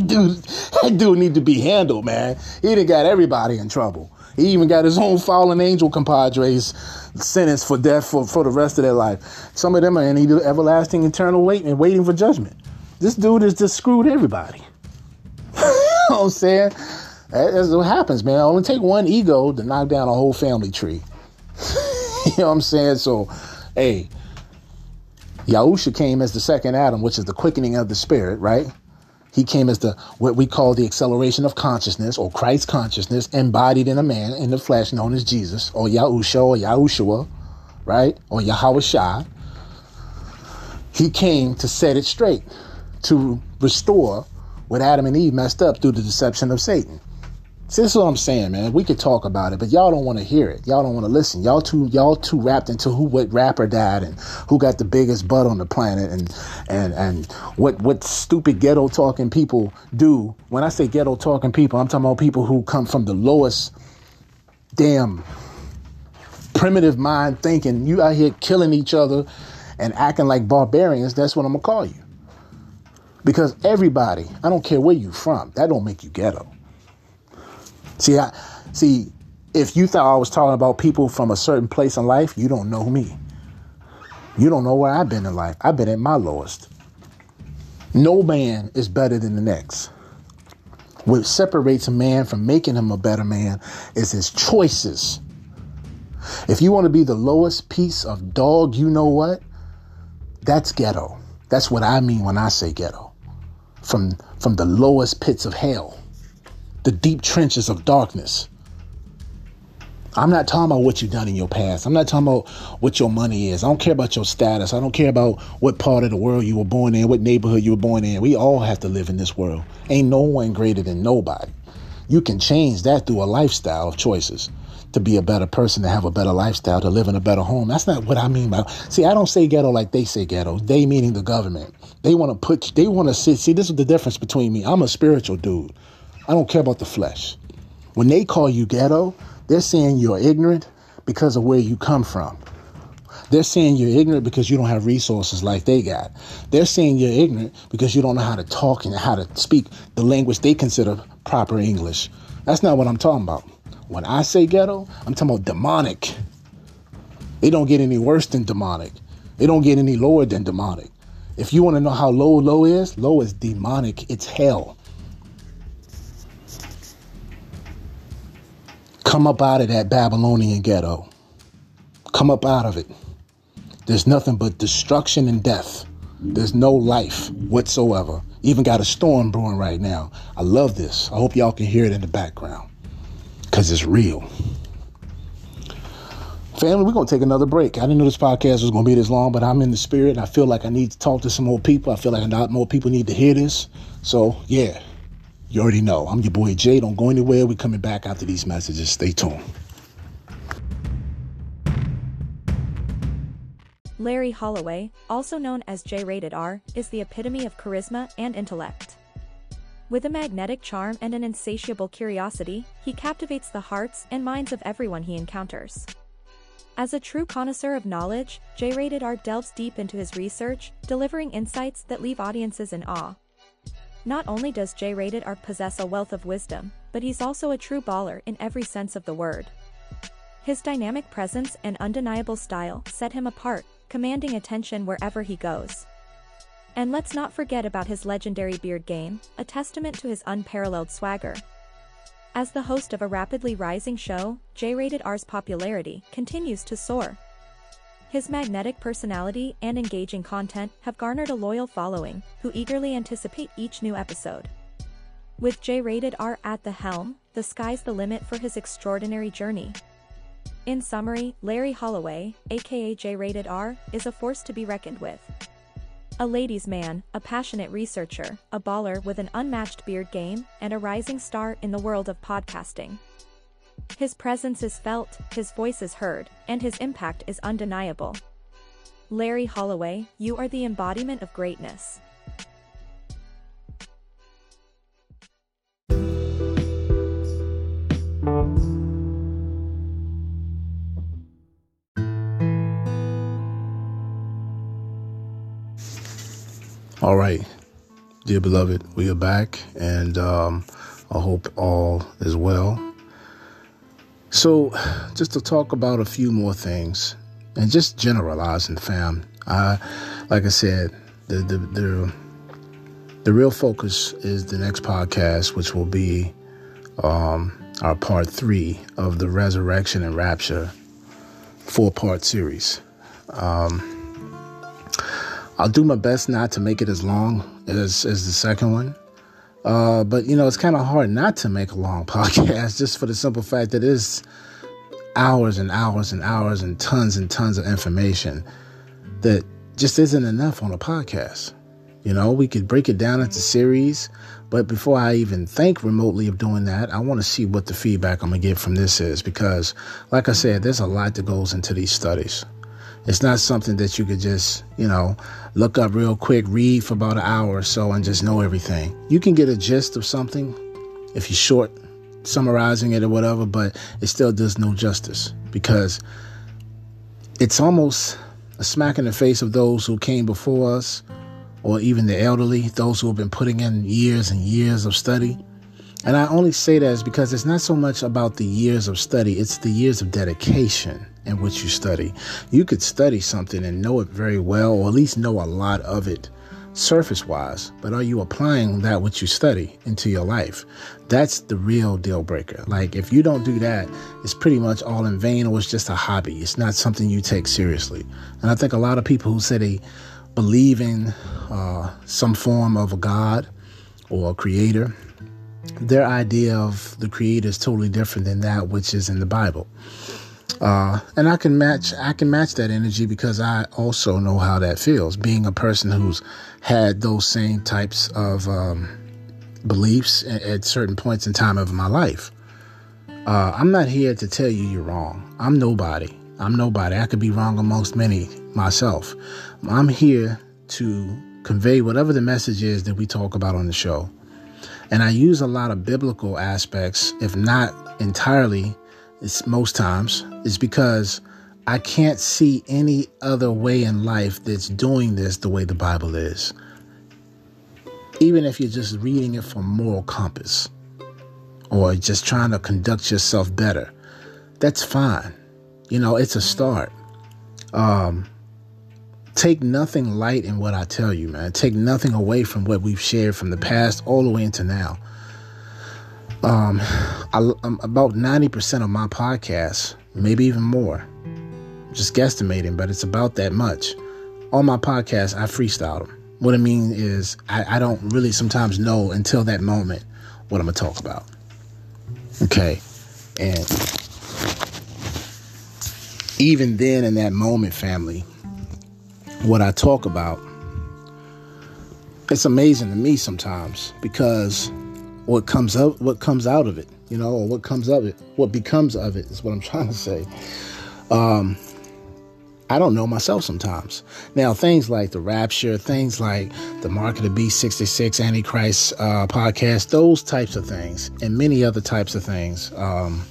dude, that dude need to be handled, man. He done got everybody in trouble. He even got his own fallen angel compadres sentenced for death for, for the rest of their life. Some of them are in everlasting eternal wait and waiting for judgment. This dude has just screwed everybody. you know what I'm saying? That's what happens, man. It only take one ego to knock down a whole family tree. you know what I'm saying? So, hey, Yahusha came as the second Adam, which is the quickening of the spirit, right? He came as the what we call the acceleration of consciousness or Christ consciousness embodied in a man in the flesh known as Jesus or Yahusha or Yahushua, right? Or Yahweh. He came to set it straight to restore what Adam and Eve messed up through the deception of Satan. See, this is what I'm saying, man. We could talk about it, but y'all don't want to hear it. Y'all don't want to listen. Y'all too, y'all too wrapped into who, what rapper died and who got the biggest butt on the planet and and and what what stupid ghetto talking people do. When I say ghetto talking people, I'm talking about people who come from the lowest damn primitive mind thinking. You out here killing each other and acting like barbarians. That's what I'm gonna call you. Because everybody, I don't care where you from, that don't make you ghetto. See, I see if you thought I was talking about people from a certain place in life, you don't know me. You don't know where I've been in life. I've been at my lowest. No man is better than the next. What separates a man from making him a better man is his choices. If you want to be the lowest piece of dog, you know what? That's ghetto. That's what I mean when I say ghetto from, from the lowest pits of hell, the deep trenches of darkness. I'm not talking about what you've done in your past. I'm not talking about what your money is. I don't care about your status. I don't care about what part of the world you were born in, what neighborhood you were born in. We all have to live in this world. Ain't no one greater than nobody. You can change that through a lifestyle of choices to be a better person, to have a better lifestyle, to live in a better home. That's not what I mean by. See, I don't say ghetto like they say ghetto. They meaning the government. They want to put. They want to see. See, this is the difference between me. I'm a spiritual dude. I don't care about the flesh. When they call you ghetto, they're saying you're ignorant because of where you come from. They're saying you're ignorant because you don't have resources like they got. They're saying you're ignorant because you don't know how to talk and how to speak the language they consider proper English. That's not what I'm talking about. When I say ghetto, I'm talking about demonic. They don't get any worse than demonic. They don't get any lower than demonic. If you want to know how low low is, low is demonic. It's hell. Come up out of that Babylonian ghetto. Come up out of it. There's nothing but destruction and death. There's no life whatsoever. Even got a storm brewing right now. I love this. I hope y'all can hear it in the background because it's real. Family, we're going to take another break. I didn't know this podcast was going to be this long, but I'm in the spirit and I feel like I need to talk to some more people. I feel like a lot more people need to hear this. So, yeah, you already know. I'm your boy Jay. Don't go anywhere. We're coming back after these messages. Stay tuned. Larry Holloway, also known as J Rated R, is the epitome of charisma and intellect. With a magnetic charm and an insatiable curiosity, he captivates the hearts and minds of everyone he encounters. As a true connoisseur of knowledge, J-Rated R delves deep into his research, delivering insights that leave audiences in awe. Not only does J-Rated R possess a wealth of wisdom, but he's also a true baller in every sense of the word. His dynamic presence and undeniable style set him apart, commanding attention wherever he goes. And let's not forget about his legendary beard game, a testament to his unparalleled swagger. As the host of a rapidly rising show, J-Rated R's popularity continues to soar. His magnetic personality and engaging content have garnered a loyal following, who eagerly anticipate each new episode. With J-Rated R at the helm, the sky's the limit for his extraordinary journey. In summary, Larry Holloway, aka J Rated R, is a force to be reckoned with. A ladies' man, a passionate researcher, a baller with an unmatched beard game, and a rising star in the world of podcasting. His presence is felt, his voice is heard, and his impact is undeniable. Larry Holloway, you are the embodiment of greatness. All right, dear beloved, we are back, and um, I hope all is well. So, just to talk about a few more things, and just generalizing, fam. I, like I said, the the the, the real focus is the next podcast, which will be um, our part three of the resurrection and rapture four part series. Um, I'll do my best not to make it as long as, as the second one. Uh, but you know, it's kind of hard not to make a long podcast just for the simple fact that it is hours and hours and hours and tons and tons of information that just isn't enough on a podcast. You know, we could break it down into series, but before I even think remotely of doing that, I want to see what the feedback I'm going to get from this is because, like I said, there's a lot that goes into these studies. It's not something that you could just, you know, look up real quick, read for about an hour or so, and just know everything. You can get a gist of something if you're short summarizing it or whatever, but it still does no justice because it's almost a smack in the face of those who came before us or even the elderly, those who have been putting in years and years of study. And I only say that is because it's not so much about the years of study, it's the years of dedication in which you study. You could study something and know it very well, or at least know a lot of it surface wise, but are you applying that which you study into your life? That's the real deal breaker. Like, if you don't do that, it's pretty much all in vain or it's just a hobby. It's not something you take seriously. And I think a lot of people who say they believe in uh, some form of a God or a creator, their idea of the creator is totally different than that which is in the Bible. Uh, and I can match I can match that energy because I also know how that feels. Being a person who's had those same types of um, beliefs at, at, certain points in time of my life. Uh, I'm not here to tell you you're wrong. I'm nobody. I'm nobody. I could be wrong amongst many myself. I'm here to convey whatever the message is that we talk about on the show. And I use a lot of biblical aspects, if not entirely, it's most times, is because I can't see any other way in life that's doing this the way the Bible is. Even if you're just reading it for moral compass or just trying to conduct yourself better, that's fine. You know, it's a start. Um, take nothing light in what I tell you, man. Take nothing away from what we've shared from the past all the way into now. Um, I, um, about 90% of my podcasts, maybe even more, just guesstimating, but it's about that much. On my podcasts, I freestyle them. What I mean is, I, I don't really sometimes know until that moment what I'm going to talk about. Okay. And even then, in that moment, family, what I talk about, it's amazing to me sometimes because what comes up, what comes out of it, you know, or what comes of it, what becomes of it is what I'm trying to say. Um, I don't know myself sometimes. Now, things like the Rapture, things like the Mark of the Beast 66 Antichrist uh, podcast, those types of things, and many other types of things, um,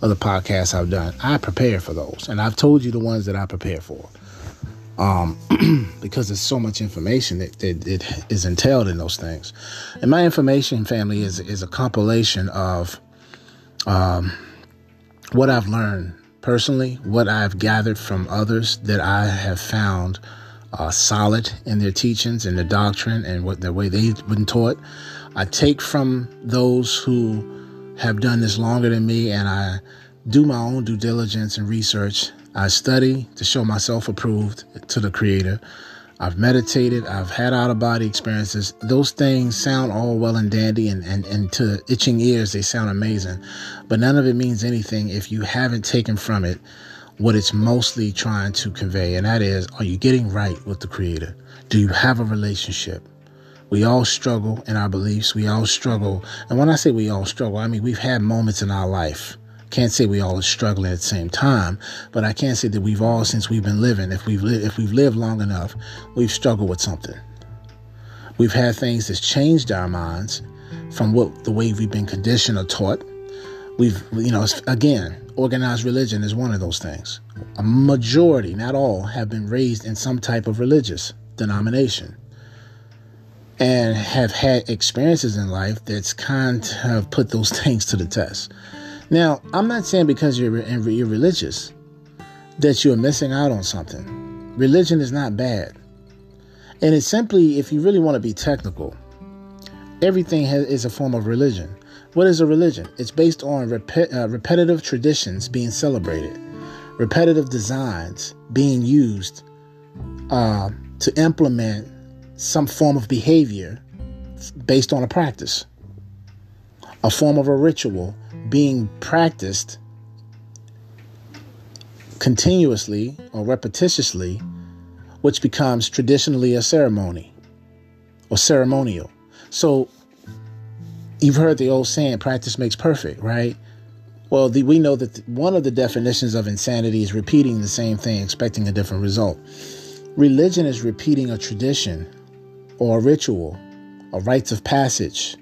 other podcasts I've done, I prepare for those. And I've told you the ones that I prepare for um, because there's so much information that, that, that is entailed in those things. And my information family is is a compilation of um, what I've learned personally, what I've gathered from others that I have found uh, solid in their teachings and their doctrine and what the way they've been taught. I take from those who have done this longer than me, and I do my own due diligence and research I study to show myself approved to the Creator. I've meditated, I've had out of body experiences. Those things sound all well and dandy, and, and, and to itching ears, they sound amazing. But none of it means anything if you haven't taken from it what it's mostly trying to convey. And that is, are you getting right with the Creator? Do you have a relationship? We all struggle in our beliefs. We all struggle. And when I say we all struggle, I mean we've had moments in our life can't say we all are struggling at the same time, but I can't say that we've all, since we've been living, if we've li- if we've lived long enough, we've struggled with something. We've had things that's changed our minds from what the way we've been conditioned or taught. We've, you know, again, organized religion is one of those things. A majority, not all, have been raised in some type of religious denomination and have had experiences in life that's kind of put those things to the test. Now, I'm not saying because you're, you're religious that you're missing out on something. Religion is not bad. And it's simply, if you really want to be technical, everything has, is a form of religion. What is a religion? It's based on rep- uh, repetitive traditions being celebrated, repetitive designs being used uh, to implement some form of behavior based on a practice, a form of a ritual being practiced continuously or repetitiously, which becomes traditionally a ceremony or ceremonial. So you've heard the old saying, practice makes perfect, right? Well, the, we know that one of the definitions of insanity is repeating the same thing, expecting a different result. Religion is repeating a tradition or a ritual, a rites of passage,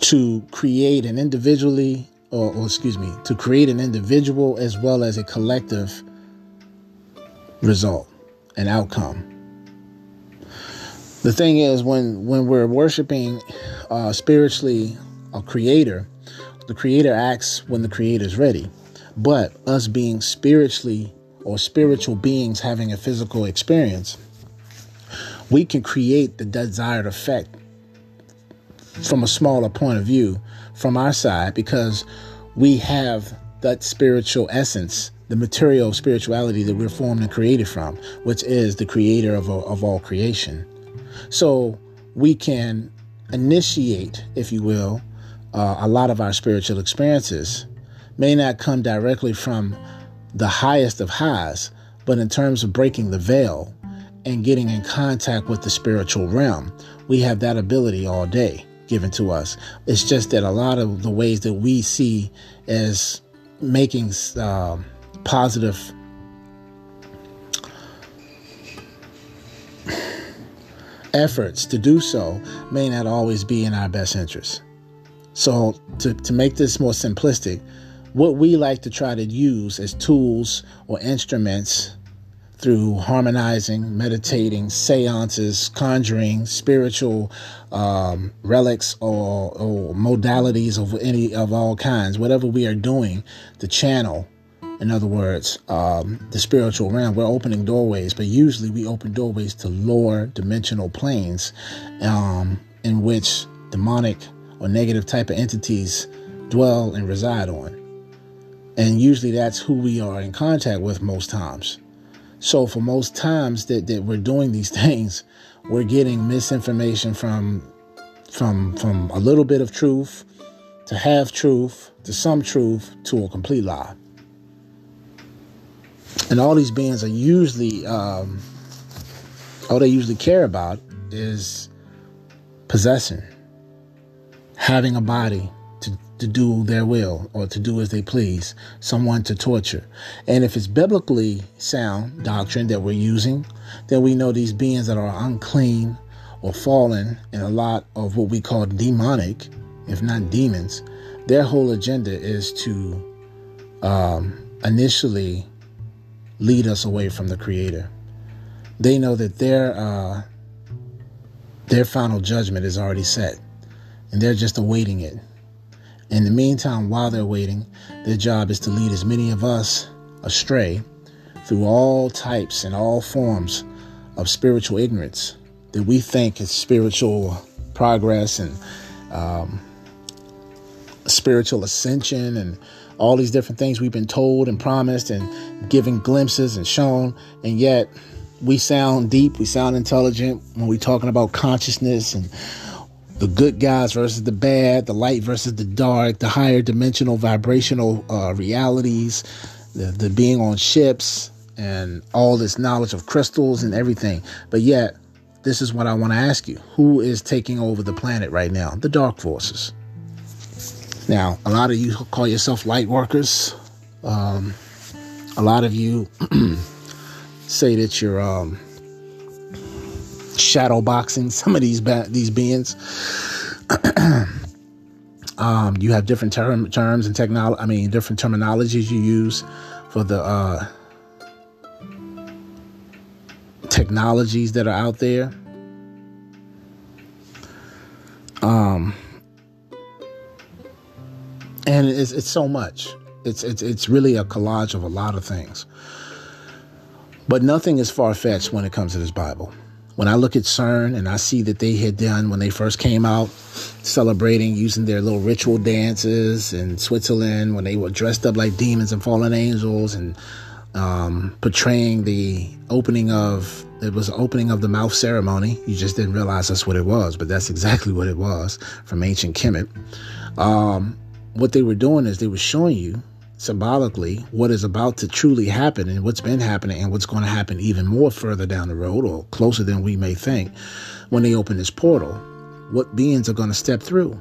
to create an individually, or, or excuse me, to create an individual as well as a collective result, an outcome. The thing is, when when we're worshiping uh, spiritually a creator, the creator acts when the creator is ready. But us being spiritually or spiritual beings having a physical experience, we can create the desired effect from a smaller point of view from our side because we have that spiritual essence, the material spirituality that we're formed and created from, which is the creator of, of all creation. So we can initiate, if you will, uh, a lot of our spiritual experiences. May not come directly from the highest of highs, but in terms of breaking the veil and getting in contact with the spiritual realm, we have that ability all day given to us. It's just that a lot of the ways that we see as making uh, positive efforts to do so may not always be in our best interest. So, to, to make this more simplistic, what we like to try to use as tools or instruments through harmonizing, meditating, seances, conjuring, spiritual um, relics or, or, modalities of any of all kinds, whatever we are doing, the channel, in other words, um, the spiritual realm, we're opening doorways, but usually we open doorways to lower dimensional planes um, in which demonic or negative type of entities dwell and reside on. And usually that's who we are in contact with most times. So for most times that, that we're doing these things, we're getting misinformation from from from a little bit of truth to half truth to some truth to a complete lie. And all these beings are usually um, all they usually care about is possessing, having a body, to do their will or to do as they please, someone to torture. And if it's biblically sound doctrine that we're using, then we know these beings that are unclean or fallen and a lot of what we call demonic, if not demons, their whole agenda is to um, initially lead us away from the Creator. They know that their uh, their final judgment is already set, and they're just awaiting it. In the meantime, while they're waiting, their job is to lead as many of us astray through all types and all forms of spiritual ignorance that we think is spiritual progress and um, spiritual ascension and all these different things we've been told and promised and given glimpses and shown. And yet, we sound deep, we sound intelligent when we're talking about consciousness and the good guys versus the bad, the light versus the dark, the higher dimensional vibrational uh, realities, the, the being on ships, and all this knowledge of crystals and everything. But yet, this is what I want to ask you Who is taking over the planet right now? The dark forces. Now, a lot of you call yourself light workers. Um, a lot of you say that you're um, shadow boxing some of these ba- these beings. um, you have different term, terms and technology. I mean, different terminologies you use for the uh, technologies that are out there. Um, and it's it's so much. It's it's it's really a collage of a lot of things. But nothing is far fetched when it comes to this Bible. When I look at CERN and I see that they had done when they first came out, celebrating using their little ritual dances in Switzerland when they were dressed up like demons and fallen angels and um, portraying the opening of it was the opening of the mouth ceremony. You just didn't realize that's what it was, but that's exactly what it was from ancient Kemet. Um, what they were doing is they were showing you symbolically what is about to truly happen and what's been happening and what's going to happen even more further down the road or closer than we may think when they open this portal what beings are going to step through.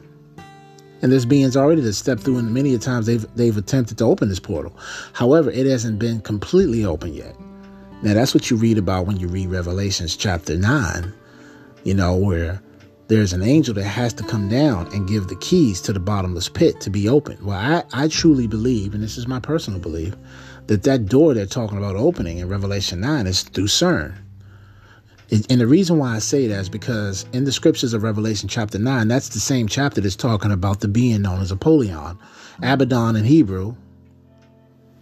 And there's beings already that stepped through and many a times they've they've attempted to open this portal. However it hasn't been completely open yet. Now that's what you read about when you read revelations chapter 9 you know where there's an angel that has to come down and give the keys to the bottomless pit to be opened. Well, I, I truly believe, and this is my personal belief, that that door they're talking about opening in Revelation 9 is through CERN. And the reason why I say that is because in the scriptures of Revelation chapter 9, that's the same chapter that's talking about the being known as Apollyon. Abaddon in Hebrew,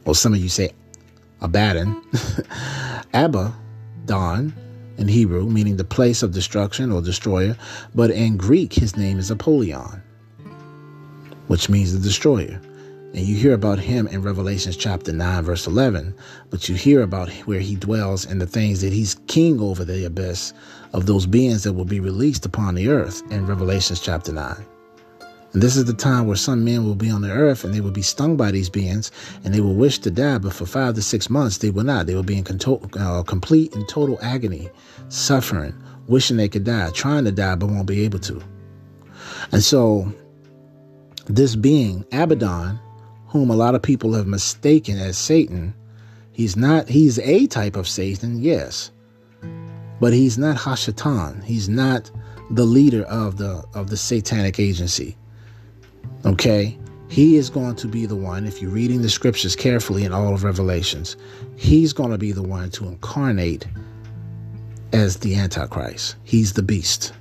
or some of you say Abaddon, Abaddon in Hebrew, meaning the place of destruction or destroyer, but in Greek, his name is Apollyon, which means the destroyer. And you hear about him in Revelations chapter 9, verse 11, but you hear about where he dwells and the things that he's king over the abyss of those beings that will be released upon the earth in Revelations chapter 9. And this is the time where some men will be on the earth and they will be stung by these beings and they will wish to die, but for five to six months they will not. They will be in uh, complete and total agony, suffering, wishing they could die, trying to die, but won't be able to. And so, this being, Abaddon, whom a lot of people have mistaken as Satan, he's not, he's a type of Satan, yes, but he's not Hashatan. He's not the leader of the of the satanic agency. Okay? He is going to be the one, if you're reading the scriptures carefully in all of Revelations, he's going to be the one to incarnate as the Antichrist. He's the beast.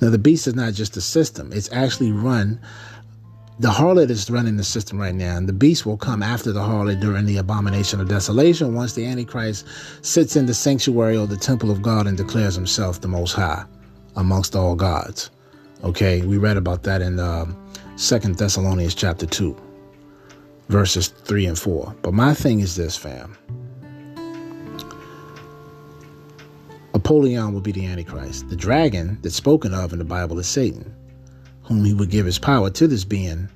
Now, the beast is not just a system, it's actually run. The harlot is running the system right now, and the beast will come after the harlot during the abomination of desolation once the Antichrist sits in the sanctuary or the temple of God and declares himself the Most High amongst all gods. Okay, we read about that in um, Second Thessalonians chapter 2, verses 3 and 4. But my thing is this, fam. Apollyon will be the Antichrist. The dragon that's spoken of in the Bible is Satan, whom he would give his power to this being,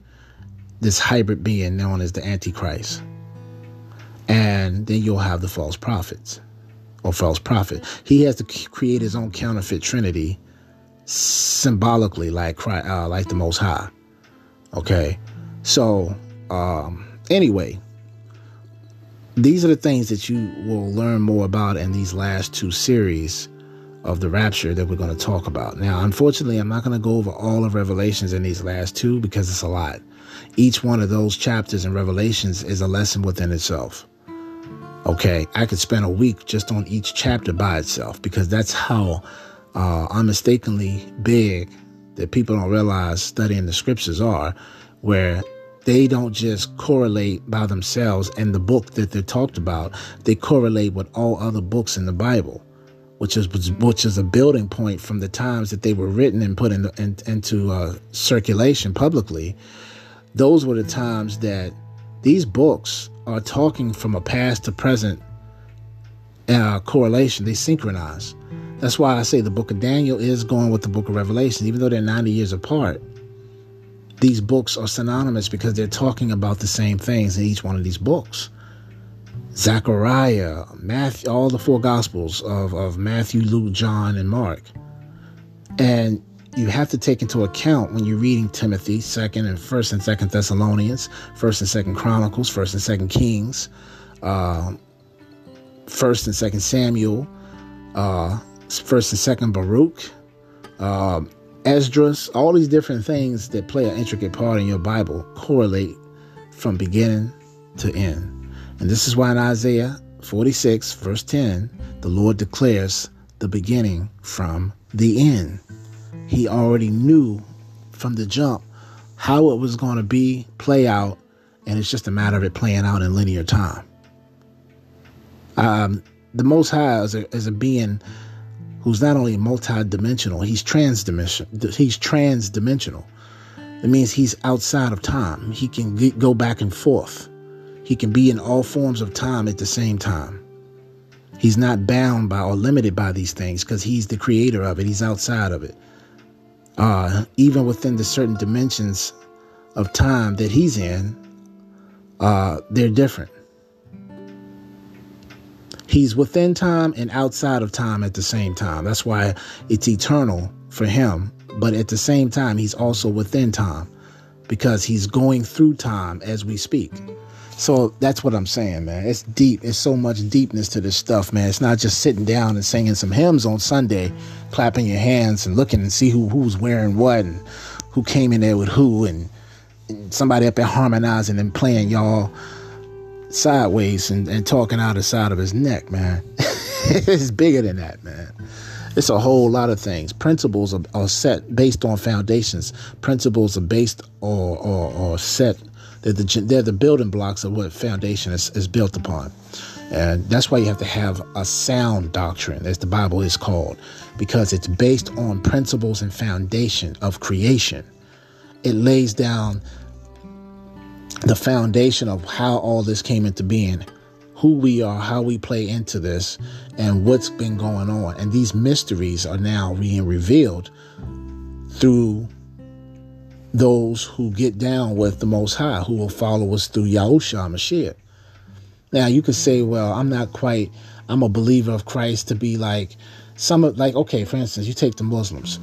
this hybrid being known as the Antichrist. And then you'll have the false prophets or false prophet. He has to create his own counterfeit trinity symbolically like uh, like the most high Okay. So, um, anyway, these are the things that you will learn more about in these last two series of the rapture that we're going to talk about. Now, unfortunately, I'm not going to go over all of Revelations in these last two because it's a lot. Each one of those chapters in Revelations is a lesson within itself. Okay, I could spend a week just on each chapter by itself because that's how uh, unmistakably big that people don't realize studying the scriptures are, where they don't just correlate by themselves and the book that they're talked about, they correlate with all other books in the Bible, which is which is a building point from the times that they were written and put in, in, into uh, circulation publicly. Those were the times that these books are talking from a past to present uh, correlation, they synchronize. That's why I say the book of Daniel is going with the book of Revelation, even though they're 90 years apart. These books are synonymous because they're talking about the same things in each one of these books. Zechariah, Matthew, all the four gospels of, of Matthew, Luke, John, and Mark. And you have to take into account when you're reading Timothy, second and first and second Thessalonians, first and second Chronicles, first and second Kings, uh, first and second Samuel, uh, first and second Baruch, uh, Esdras, all these different things that play an intricate part in your Bible correlate from beginning to end. And this is why in Isaiah 46, verse 10, the Lord declares the beginning from the end. He already knew from the jump how it was going to be, play out, and it's just a matter of it playing out in linear time. Um, the Most High is a, is a being who's not only multi-dimensional, he's trans-dimensional. He's trans-dimensional. It means he's outside of time. He can get, go back and forth. He can be in all forms of time at the same time. He's not bound by or limited by these things because he's the creator of it. He's outside of it. Uh, even within the certain dimensions of time that he's in, uh, they're different. He's within time and outside of time at the same time. That's why it's eternal for him. But at the same time, he's also within time because he's going through time as we speak. So that's what I'm saying, man. It's deep. It's so much deepness to this stuff, man. It's not just sitting down and singing some hymns on Sunday, clapping your hands and looking and see who who's wearing what and who came in there with who and, and somebody up there harmonizing and playing y'all sideways and, and talking out the side of his neck, man. it's bigger than that, man. It's a whole lot of things. Principles are, are set based on foundations. Principles are based or, or, or set they're the, they're the building blocks of what foundation is, is built upon. And that's why you have to have a sound doctrine, as the Bible is called, because it's based on principles and foundation of creation. It lays down the foundation of how all this came into being, who we are, how we play into this, and what's been going on. And these mysteries are now being revealed through those who get down with the Most High, who will follow us through Yahushua Mashiach. Now, you could say, well, I'm not quite, I'm a believer of Christ to be like some of, like, okay, for instance, you take the Muslims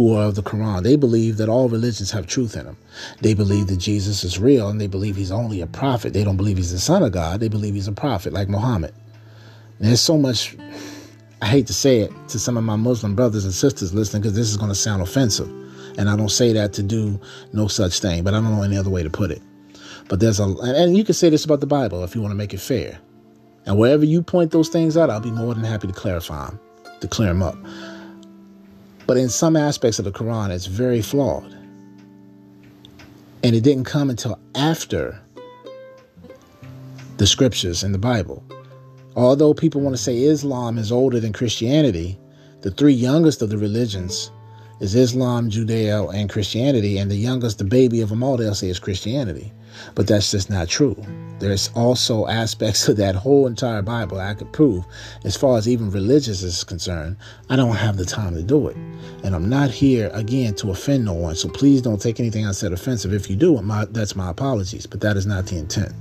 who are of the Quran. They believe that all religions have truth in them. They believe that Jesus is real and they believe he's only a prophet. They don't believe he's the son of God. They believe he's a prophet like Muhammad. And there's so much, I hate to say it to some of my Muslim brothers and sisters listening because this is going to sound offensive. And I don't say that to do no such thing, but I don't know any other way to put it. But there's a, and you can say this about the Bible if you want to make it fair. And wherever you point those things out, I'll be more than happy to clarify them, to clear them up. But in some aspects of the Quran, it's very flawed. And it didn't come until after the scriptures in the Bible. Although people want to say Islam is older than Christianity, the three youngest of the religions is Islam, Judeo, and Christianity, and the youngest, the baby of them all, they'll say is Christianity. But that's just not true. There's also aspects of that whole entire Bible I could prove. As far as even religious is concerned, I don't have the time to do it. And I'm not here, again, to offend no one. So please don't take anything I said offensive. If you do, my, that's my apologies. But that is not the intent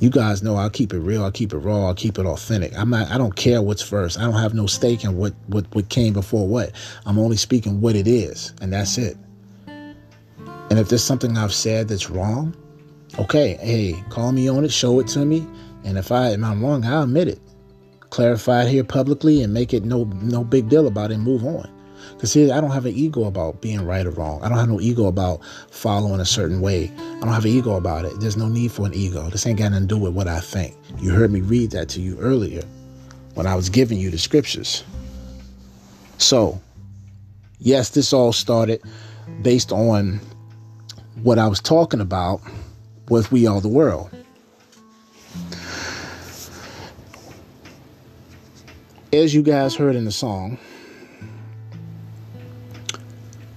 you guys know I'll keep it real, I'll keep it raw, I'll keep it authentic. I'm not I don't care what's first. I don't have no stake in what what what came before what. I'm only speaking what it is, and that's it. And if there's something I've said that's wrong, okay, hey, call me on it, show it to me, and if I am wrong, I'll admit it. Clarify it here publicly and make it no no big deal about it and move on. Because see, I don't have an ego about being right or wrong. I don't have no ego about following a certain way. I don't have an ego about it. There's no need for an ego. This ain't got nothing to do with what I think. You heard me read that to you earlier when I was giving you the scriptures. So, yes, this all started based on what I was talking about with We Are the World. As you guys heard in the song,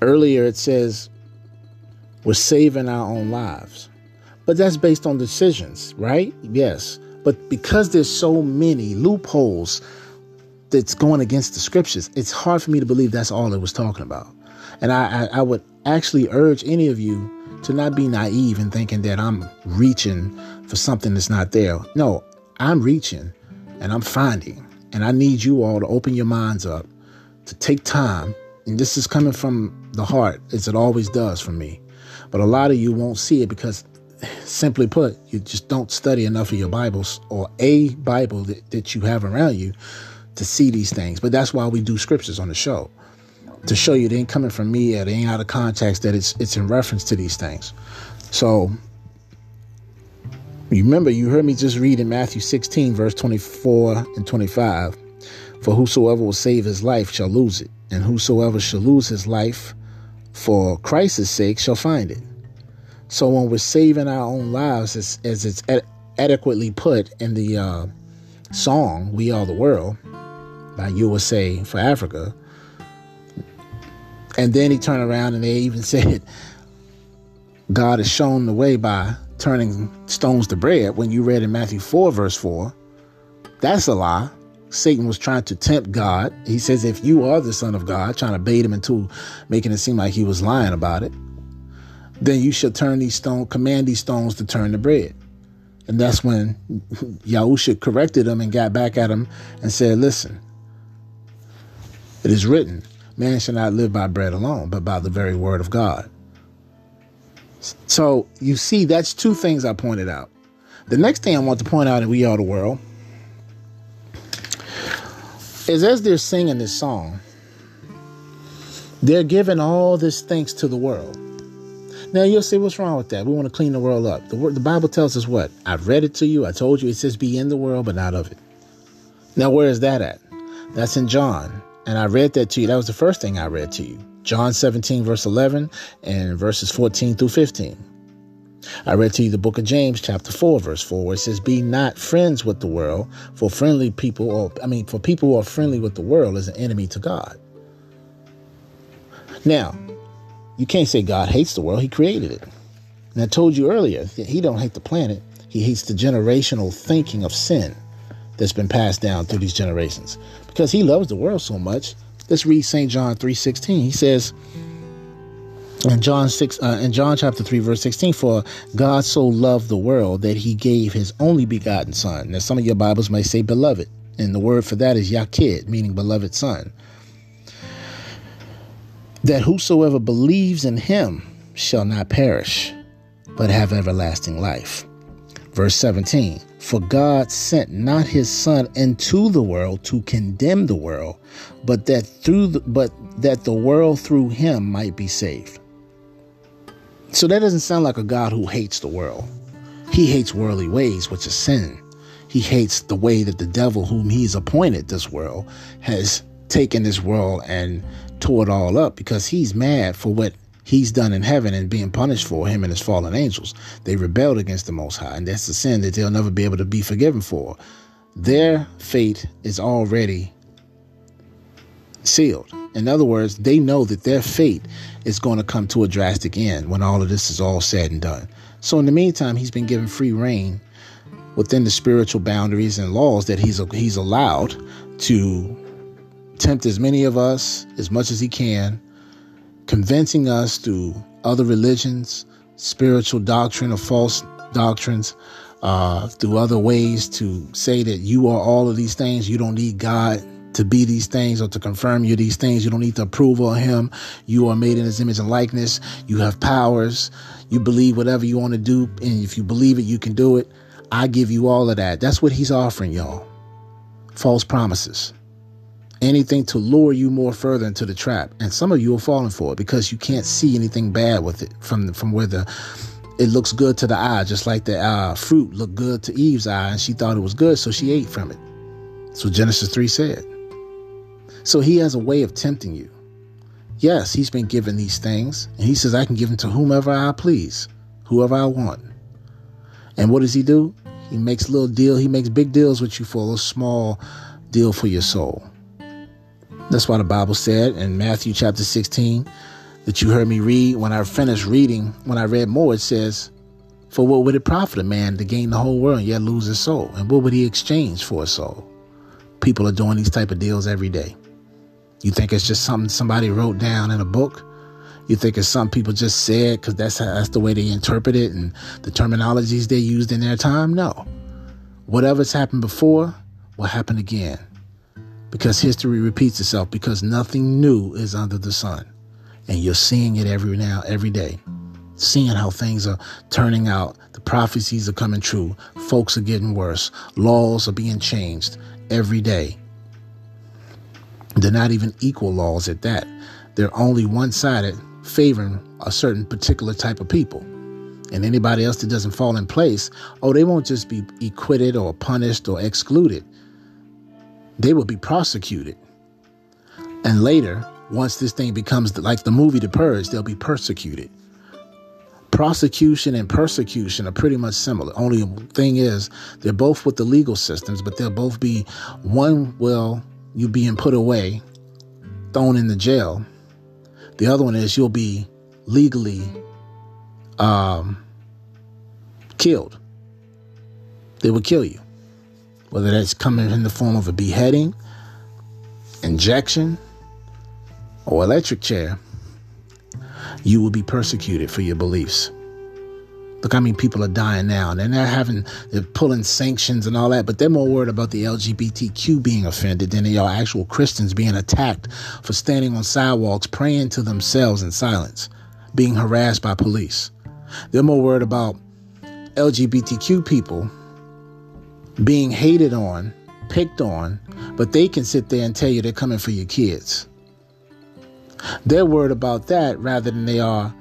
Earlier it says we're saving our own lives. But that's based on decisions, right? Yes. But because there's so many loopholes that's going against the scriptures, it's hard for me to believe that's all it was talking about. And I, I, I would actually urge any of you to not be naive and thinking that I'm reaching for something that's not there. No, I'm reaching and I'm finding. And I need you all to open your minds up, to take time. And this is coming from the heart, as it always does for me. But a lot of you won't see it because, simply put, you just don't study enough of your Bibles or a Bible that, that you have around you to see these things. But that's why we do scriptures on the show to show you it ain't coming from me, it ain't out of context, that it's it's in reference to these things. So you remember you heard me just read in Matthew 16, verse 24 and 25. For whosoever will save his life shall lose it, and whosoever shall lose his life for Christ's sake shall find it. So when we're saving our own lives, as, as it's ad- adequately put in the uh, song "We Are the World" by USA for Africa, and then he turned around and they even said, God has shown the way by turning stones to bread. When you read in Matthew 4, verse 4, that's a lie. Satan was trying to tempt God. He says, if you are the Son of God, trying to bait him into making it seem like he was lying about it, then you should turn these stones, command these stones to turn to bread. And that's when Yahusha corrected him and got back at him and said, listen, it is written, Man shall not live by bread alone, but by the very word of God. So you see, that's two things I pointed out. The next thing I want to point out in We Are the World is as they're singing this song, they're giving all this thanks to the world. Now you'll say, what's wrong with that? We want to clean the world up. The, the Bible tells us what? I've read it to you. I told you. It says, be in the world, but not of it. Now, where is that at? That's in John and I read that to you. That was the first thing I read to you. John 17, verse 11, and verses 14 through 15. I read to you the book of James, chapter 4, verse 4, where it says, Be not friends with the world, for friendly people, or I mean, for people who are friendly with the world is an enemy to God. Now, you can't say God hates the world, He created it. And I told you earlier, He don't hate the planet, He hates the generational thinking of sin that's been passed down through these generations because he loves the world so much. Let's read St. John 3:16. He says in John 6 uh, in John chapter 3 verse 16 for God so loved the world that he gave his only begotten son. Now some of your Bibles may say beloved, and the word for that is yakid, meaning beloved son. That whosoever believes in him shall not perish, but have everlasting life. Verse 17 For God sent not his Son into the world to condemn the world, but that through the, but that the world through him might be saved. So that doesn't sound like a God who hates the world. He hates worldly ways, which is sin. He hates the way that the devil, whom he's appointed this world, has taken this world and tore it all up because he's mad for what he's done in heaven and being punished for him and his fallen angels. They rebelled against the Most High, and that's the sin that they'll never be able to be forgiven for. Their fate is already sealed. In other words, they know that their fate is going to come to a drastic end when all of this is all said and done. So, in the meantime, he's been given free reign within the spiritual boundaries and laws that he's he's allowed to tempt as many of us as much as he can convincing us through other religions, spiritual doctrine or false doctrines, uh, through other ways to say that you are all of these things. You don't need God to be these things or to confirm you these things. You don't need the approval of Him. You are made in His image and likeness. You have powers. You believe whatever you want to do. And if you believe it, you can do it. I give you all of that. That's what He's offering y'all. False promises anything to lure you more further into the trap. And some of you are falling for it because you can't see anything bad with it from from where the it looks good to the eye, just like the uh, fruit looked good to Eve's eye, and she thought it was good, so she ate from it. So Genesis three said. So he has a way of tempting you. Yes, he's been given these things, and he says, I can give them to whomever I please, whoever I want. And what does he do? He makes little deal, he makes big deals with you for a small deal for your soul. That's why the Bible said in Matthew chapter 16 that you heard me read. When I finished reading, when I read more, it says, For what would it profit a man to gain the whole world and yet lose his soul? And what would he exchange for a soul? People are doing these type of deals every day. You think it's just something somebody wrote down in a book? You think it's something people just said because that's that's the way they interpret it and the terminologies they used in their time? No. Whatever's happened before will happen again. Because history repeats itself, because nothing new is under the sun. And you're seeing it every now, every day. Seeing how things are turning out. The prophecies are coming true. Folks are getting worse. Laws are being changed every day. They're not even equal laws at that. They're only one sided, favoring a certain particular type of people. And anybody else that doesn't fall in place, oh, they won't just be acquitted or punished or excluded. They will be prosecuted. And later, once this thing becomes like the movie The Purge, they'll be persecuted. Prosecution and persecution are pretty much similar. Only thing is, they're both with the legal systems, but they'll both be one will you being put away, thrown in the jail. The other one is you'll be legally um, killed. They will kill you. Whether that's coming in the form of a beheading, injection, or electric chair, you will be persecuted for your beliefs. Look, I mean, people are dying now, and they're having, they're pulling sanctions and all that, but they're more worried about the LGBTQ being offended than they are actual Christians being attacked for standing on sidewalks, praying to themselves in silence, being harassed by police. They're more worried about LGBTQ people being hated on, picked on, but they can sit there and tell you they're coming for your kids. They're worried about that rather than they are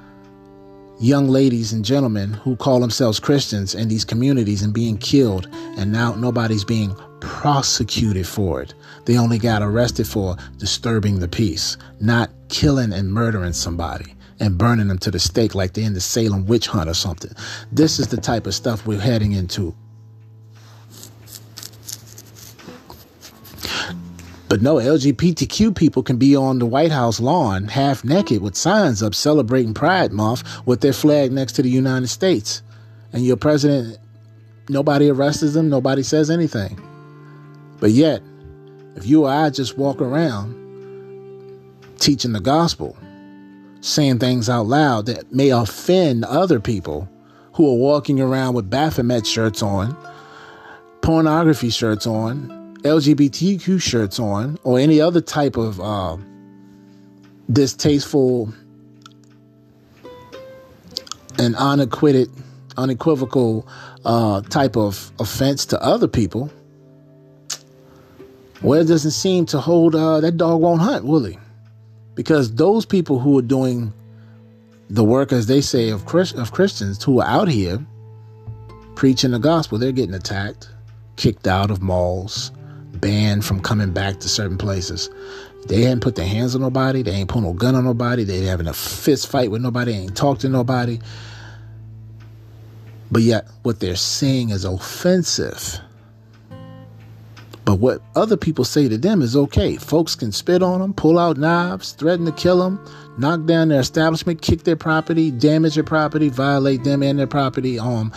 young ladies and gentlemen who call themselves Christians in these communities and being killed, and now nobody's being prosecuted for it. They only got arrested for disturbing the peace, not killing and murdering somebody and burning them to the stake like they're in the Salem witch hunt or something. This is the type of stuff we're heading into. But no, LGBTQ people can be on the White House lawn half naked with signs up celebrating Pride Month with their flag next to the United States. And your president, nobody arrests them, nobody says anything. But yet, if you or I just walk around teaching the gospel, saying things out loud that may offend other people who are walking around with Baphomet shirts on, pornography shirts on, LGBTQ shirts on or any other type of uh, distasteful and unacquitted, unequivocal uh, type of offense to other people, well, it doesn't seem to hold, uh, that dog won't hunt, will he? Because those people who are doing the work, as they say, of, Christ- of Christians who are out here preaching the gospel, they're getting attacked, kicked out of malls, banned from coming back to certain places. They hadn't put their hands on nobody. They ain't put no gun on nobody. They ain't having a fist fight with nobody. They ain't talk to nobody. But yet, what they're saying is offensive. But what other people say to them is okay. Folks can spit on them, pull out knives, threaten to kill them, knock down their establishment, kick their property, damage their property, violate them and their property, um,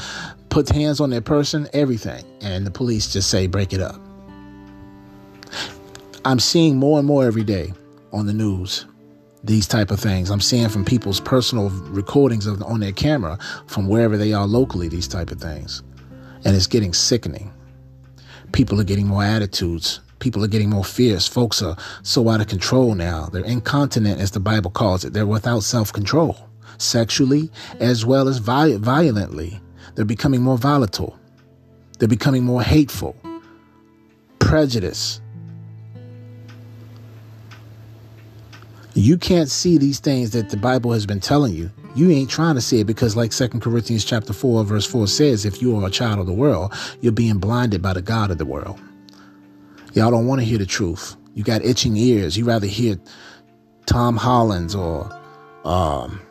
put hands on their person, everything. And the police just say, break it up. I'm seeing more and more every day on the news these type of things. I'm seeing from people's personal recordings of on their camera from wherever they are locally these type of things. And it's getting sickening. People are getting more attitudes. People are getting more fierce. Folks are so out of control now. They're incontinent as the Bible calls it. They're without self-control, sexually as well as violently. They're becoming more volatile. They're becoming more hateful. Prejudice, you can't see these things that the Bible has been telling you. You ain't trying to see it because like Second Corinthians chapter 4 verse 4 says, if you are a child of the world, you're being blinded by the God of the world. Y'all don't want to hear the truth. You got itching ears. You rather hear Tom Hollins or um,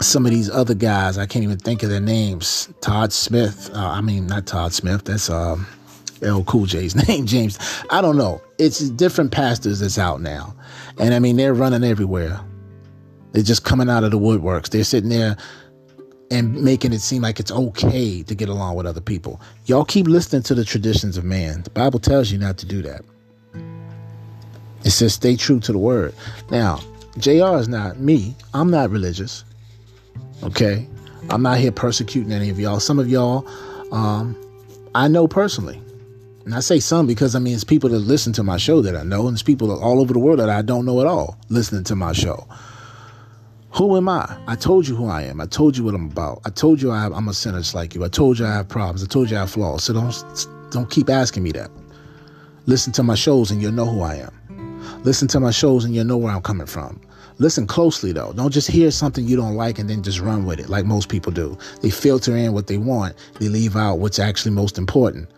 some of these other guys. I can't even think of their names. Todd Smith. Uh, I mean, not Todd Smith. That's um, LL Cool J's name, James. I don't know. It's different pastors that's out now. And I mean, they're running everywhere. They're just coming out of the woodworks. They're sitting there and making it seem like it's okay to get along with other people. Y'all keep listening to the traditions of man. The Bible tells you not to do that. It says stay true to the word. Now, JR is not me. I'm not religious. Okay? I'm not here persecuting any of y'all. Some of y'all, um, I know personally. And I say some because I mean it's people that listen to my show that I know, and it's people all over the world that I don't know at all listening to my show. Who am I? I told you who I am. I told you what I'm about. I told you I have, I'm a sinner just like you. I told you I have problems. I told you I have flaws. So don't don't keep asking me that. Listen to my shows and you'll know who I am. Listen to my shows and you'll know where I'm coming from. Listen closely though. Don't just hear something you don't like and then just run with it like most people do. They filter in what they want. They leave out what's actually most important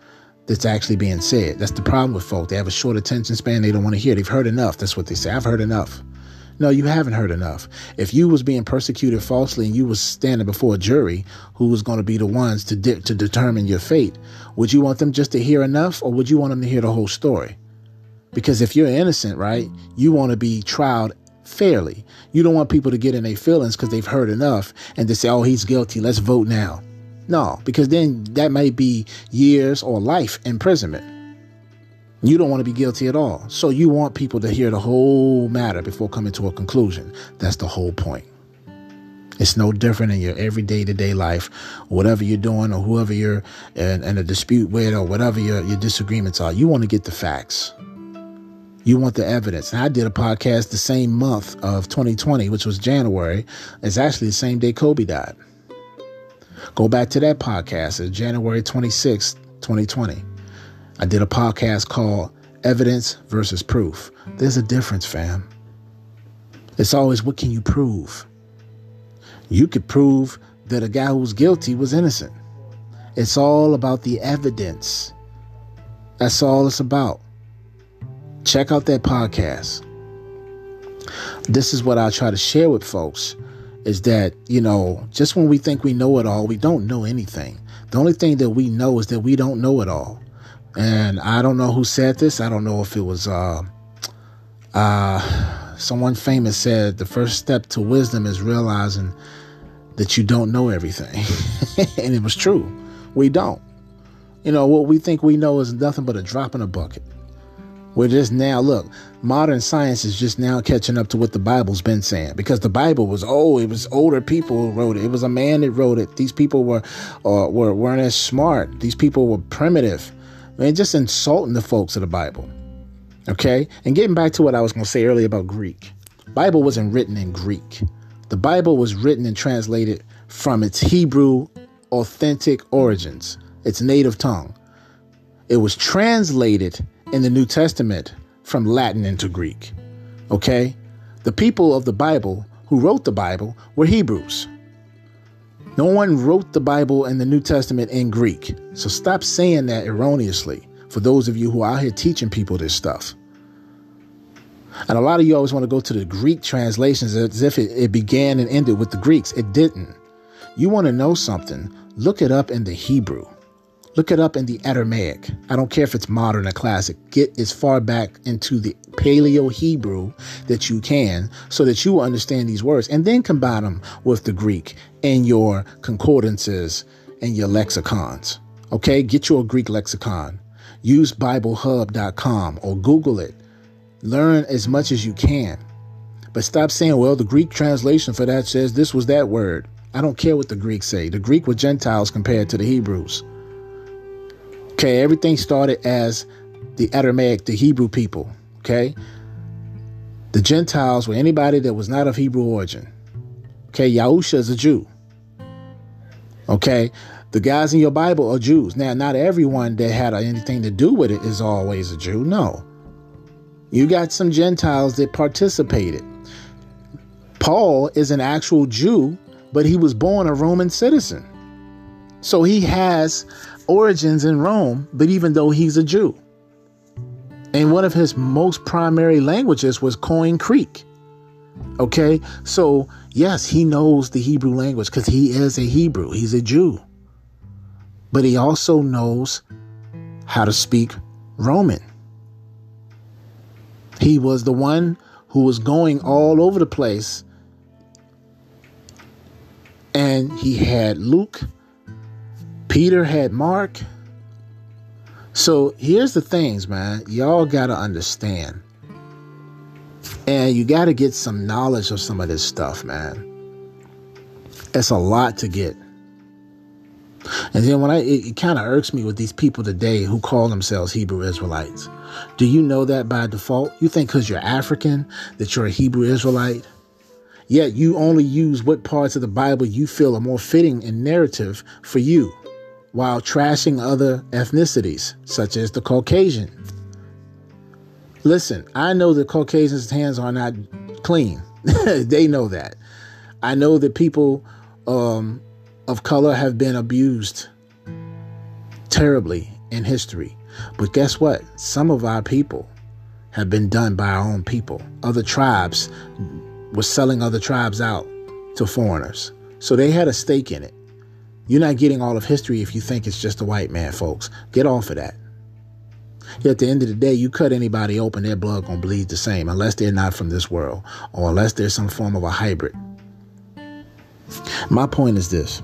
that's actually being said. That's the problem with folk. They have a short attention span. They don't want to hear. They've heard enough. That's what they say. I've heard enough. No, you haven't heard enough. If you was being persecuted falsely and you was standing before a jury who was going to be the ones to de- to determine your fate, would you want them just to hear enough or would you want them to hear the whole story? Because if you're innocent, right, you want to be tried fairly. You don't want people to get in their feelings because they've heard enough and to say, oh, he's guilty. Let's vote now. No, because then that might be years or life imprisonment. You don't want to be guilty at all. So you want people to hear the whole matter before coming to a conclusion. That's the whole point. It's no different in your everyday to day life, whatever you're doing or whoever you're in, in, a dispute with or whatever your, your disagreements are. You want to get the facts. You want the evidence. And I did a podcast the same month of 2020, which was January. It's actually the same day Kobe died. Go back to that podcast. It's January 26, 2020. I did a podcast called Evidence versus Proof. There's a difference, fam. It's always what can you prove? You could prove that a guy who's guilty was innocent. It's all about the evidence. That's all it's about. Check out that podcast. This is what I try to share with folks is that, you know, just when we think we know it all, we don't know anything. The only thing that we know is that we don't know it all. And I don't know who said this. I don't know if it was uh, uh, someone famous said the first step to wisdom is realizing that you don't know everything. and it was true. We don't. You know, what we think we know is nothing but a drop in a bucket. We're just now, look, modern science is just now catching up to what the Bible's been saying because the Bible was, old. it was older people who wrote it. It was a man that wrote it. These people were, uh, were, weren't as smart. These people were primitive. Man, just insulting the folks of the Bible. Okay? And getting back to what I was going to say earlier about Greek. Bible wasn't written in Greek. The Bible was written and translated from its Hebrew authentic origins, its native tongue. It was translated in the New Testament from Latin into Greek. Okay? The people of the Bible who wrote the Bible were Hebrews. No one wrote the Bible and the New Testament in Greek. So stop saying that erroneously for those of you who are out here teaching people this stuff. And a lot of you always want to go to the Greek translations as if it, it began and ended with the Greeks. It didn't. You want to know something, look it up in the Hebrew. Look it up in the Aramaic. I don't care if it's modern or classic. Get as far back into the Paleo Hebrew that you can so that you will understand these words and then combine them with the Greek in your concordances and your lexicons. Okay, get your Greek lexicon. Use BibleHub.com or Google it. Learn as much as you can. But stop saying, well, the Greek translation for that says this was that word. I don't care what the Greeks say. The Greek were Gentiles compared to the Hebrews. Okay, everything started as the Aramaic, the Hebrew people. Okay, the Gentiles were anybody that was not of Hebrew origin. Okay, Yahusha is a Jew. Okay, the guys in your Bible are Jews. Now, not everyone that had anything to do with it is always a Jew. No, you got some Gentiles that participated. Paul is an actual Jew, but he was born a Roman citizen. So he has origins in Rome, but even though he's a Jew. And one of his most primary languages was Koine Greek. Okay, so yes, he knows the Hebrew language because he is a Hebrew, he's a Jew. But he also knows how to speak Roman. He was the one who was going all over the place And he had Luke, Peter had Mark. So here's the things, man. Y'all got to understand. And you got to get some knowledge of some of this stuff, man. It's a lot to get. And then when I, it, it kind of irks me with these people today who call themselves Hebrew Israelites. Do you know that by default? You think because you're African that you're a Hebrew Israelite? Yet you only use what parts of the Bible you feel are more fitting in narrative for you, while trashing other ethnicities, such as the Caucasian. Listen, I know the Caucasians' hands are not clean. they know that. I know that people um, of color have been abused terribly in history. But guess what? Some of our people have been done by our own people. Other tribes were selling other tribes out to foreigners. So they had a stake in it. You're not getting all of history if you think it's just a white man, folks. Get off of that. At the end of the day, you cut anybody open, their blood gonna bleed the same, unless they're not from this world, or unless there's some form of a hybrid. My point is this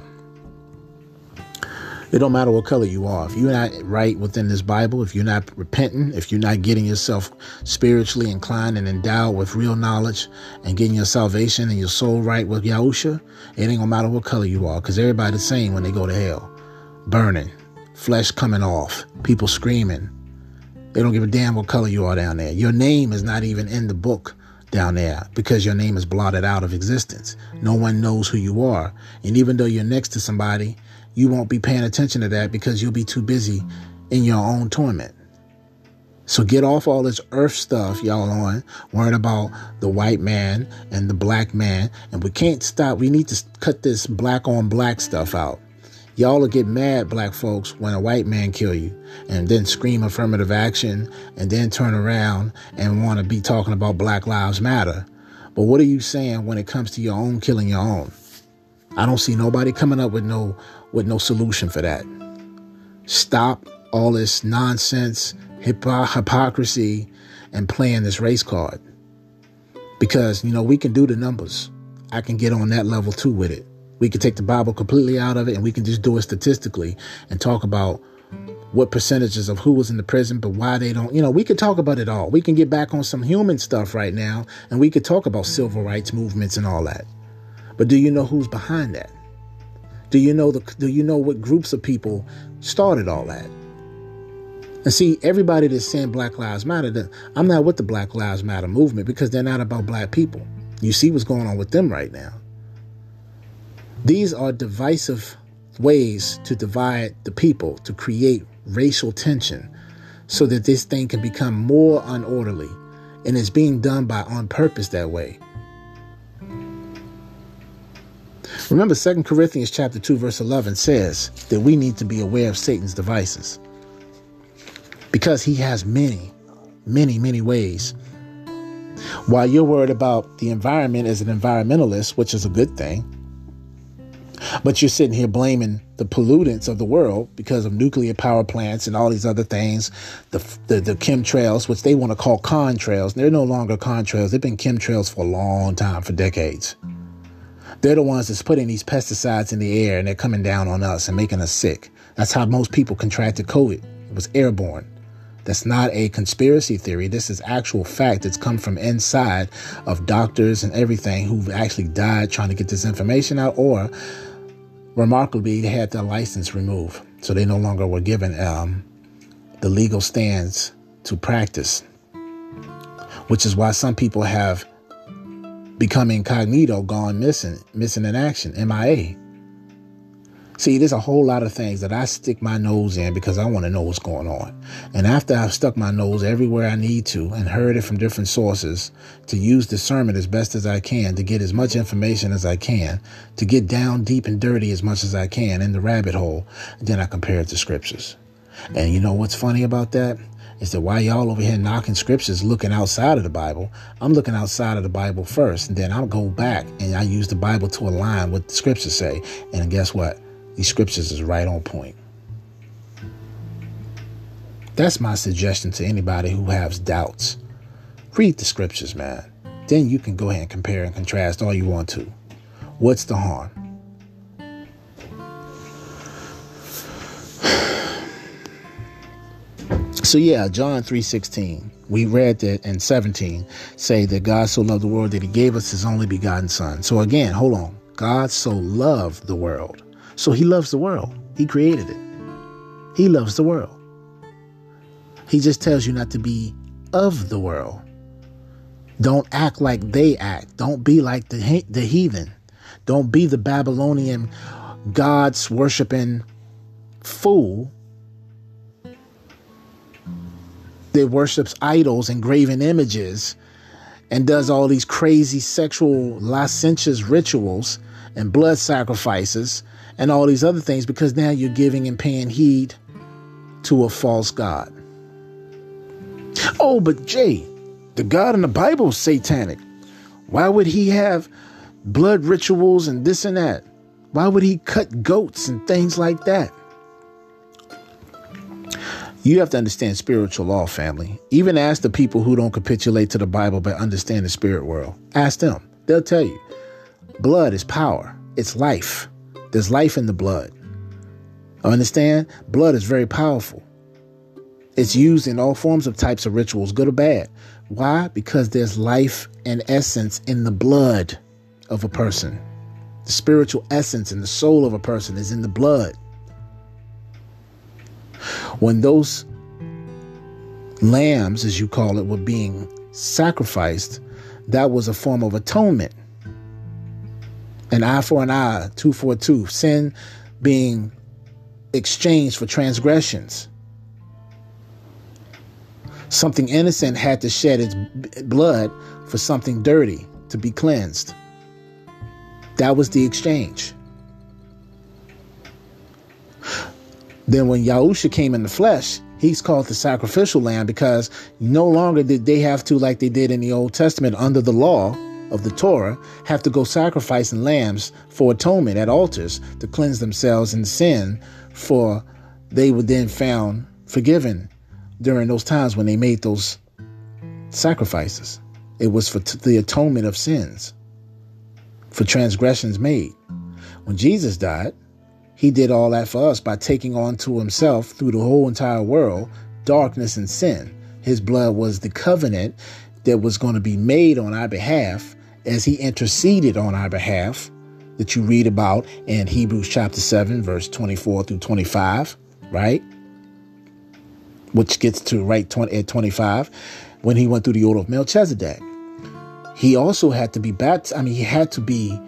it don't matter what color you are. If you're not right within this Bible, if you're not repenting, if you're not getting yourself spiritually inclined and endowed with real knowledge and getting your salvation and your soul right with Yahusha, it ain't gonna matter what color you are, because everybody's the same when they go to hell. Burning, flesh coming off, people screaming. They don't give a damn what color you are down there. Your name is not even in the book down there because your name is blotted out of existence. No one knows who you are. And even though you're next to somebody you won't be paying attention to that because you'll be too busy in your own torment. So get off all this earth stuff y'all on, worrying about the white man and the black man. And we can't stop. We need to cut this black on black stuff out. Y'all will get mad, black folks, when a white man kill you and then scream affirmative action and then turn around and want to be talking about Black Lives Matter. But what are you saying when it comes to your own killing your own? I don't see nobody coming up with no with no solution for that. Stop all this nonsense, hypocrisy, and playing this race card. Because, you know, we can do the numbers. I can get on that level too with it. We can take the Bible completely out of it and we can just do it statistically and talk about what percentages of who was in the prison, but why they don't. You know, we could talk about it all. We can get back on some human stuff right now and we could talk about civil rights movements and all that. But do you know who's behind that? Do you know the do you know what groups of people started all that? And see, everybody that's saying Black Lives Matter, I'm not with the Black Lives Matter movement because they're not about black people. You see what's going on with them right now. These are divisive ways to divide the people, to create racial tension, so that this thing can become more unorderly. And it's being done by on purpose that way. Remember 2 Corinthians chapter 2 verse 11 says that we need to be aware of Satan's devices. Because he has many, many, many ways. While you're worried about the environment as an environmentalist, which is a good thing, but you're sitting here blaming the pollutants of the world because of nuclear power plants and all these other things, the, the, the chemtrails, which they want to call contrails. They're no longer contrails. They've been chemtrails for a long time, for decades. They're the ones that's putting these pesticides in the air and they're coming down on us and making us sick. That's how most people contracted COVID. It was airborne. That's not a conspiracy theory. This is actual fact. It's come from inside of doctors and everything who've actually died trying to get this information out, or remarkably, they had their license removed. So they no longer were given um, the legal stands to practice, which is why some people have become incognito, gone missing, missing in action, MIA. See, there's a whole lot of things that I stick my nose in because I want to know what's going on. And after I've stuck my nose everywhere I need to and heard it from different sources, to use discernment as best as I can, to get as much information as I can, to get down deep and dirty as much as I can in the rabbit hole, then I compare it to scriptures. And you know what's funny about that? Is that why y'all over here knocking scriptures looking outside of the Bible, I'm looking outside of the Bible first, and then I'll go back and I use the Bible to align what the scriptures say. And guess what? These scriptures is right on point. That's my suggestion to anybody who has doubts. Read the scriptures, man. Then you can go ahead and compare and contrast all you want to. What's the harm? So yeah, John 3:16. We read that in 17 say that God so loved the world that he gave us his only begotten son. So again, hold on. God so loved the world. So he loves the world. He created it. He loves the world. He just tells you not to be of the world. Don't act like they act. Don't be like the, the heathen. Don't be the Babylonian gods worshiping fool that worships idols and graven images and does all these crazy sexual licentious rituals and blood sacrifices and all these other things because now you're giving and paying heed to a false god. Oh, but Jay, the God in the Bible is satanic. Why would he have blood rituals and this and that? Why would he cut goats and things like that? You have to understand spiritual law, family. Even ask the people who don't capitulate to the Bible but understand the spirit world. Ask them. They'll tell you. Blood is power, it's life. There's life in the blood. Understand? Blood is very powerful. It's used in all forms of types of rituals, good or bad. Why? Because there's life and essence in the blood of a person. The spiritual essence and the soul of a person is in the blood. When those lambs, as you call it, were being sacrificed, that was a form of atonement. An eye for an eye, two for two, sin being exchanged for transgressions. Something innocent had to shed its blood for something dirty to be cleansed. That was the exchange. Then when Yahusha came in the flesh, he's called the sacrificial lamb because no longer did they have to, like they did in the Old Testament under the law of the Torah, have to go sacrificing lambs for atonement at altars to cleanse themselves in sin, for they were then found forgiven during those times when they made those sacrifices. It was for t- the atonement of sins, for transgressions made. When Jesus died, he did all that for us by taking on to himself through the whole entire world darkness and sin. His blood was the covenant that was going to be made on our behalf as he interceded on our behalf that you read about in Hebrews chapter 7 verse 24 through 25, right? Which gets to right 20, at 25 when he went through the order of Melchizedek. He also had to be baptized. I mean, he had to be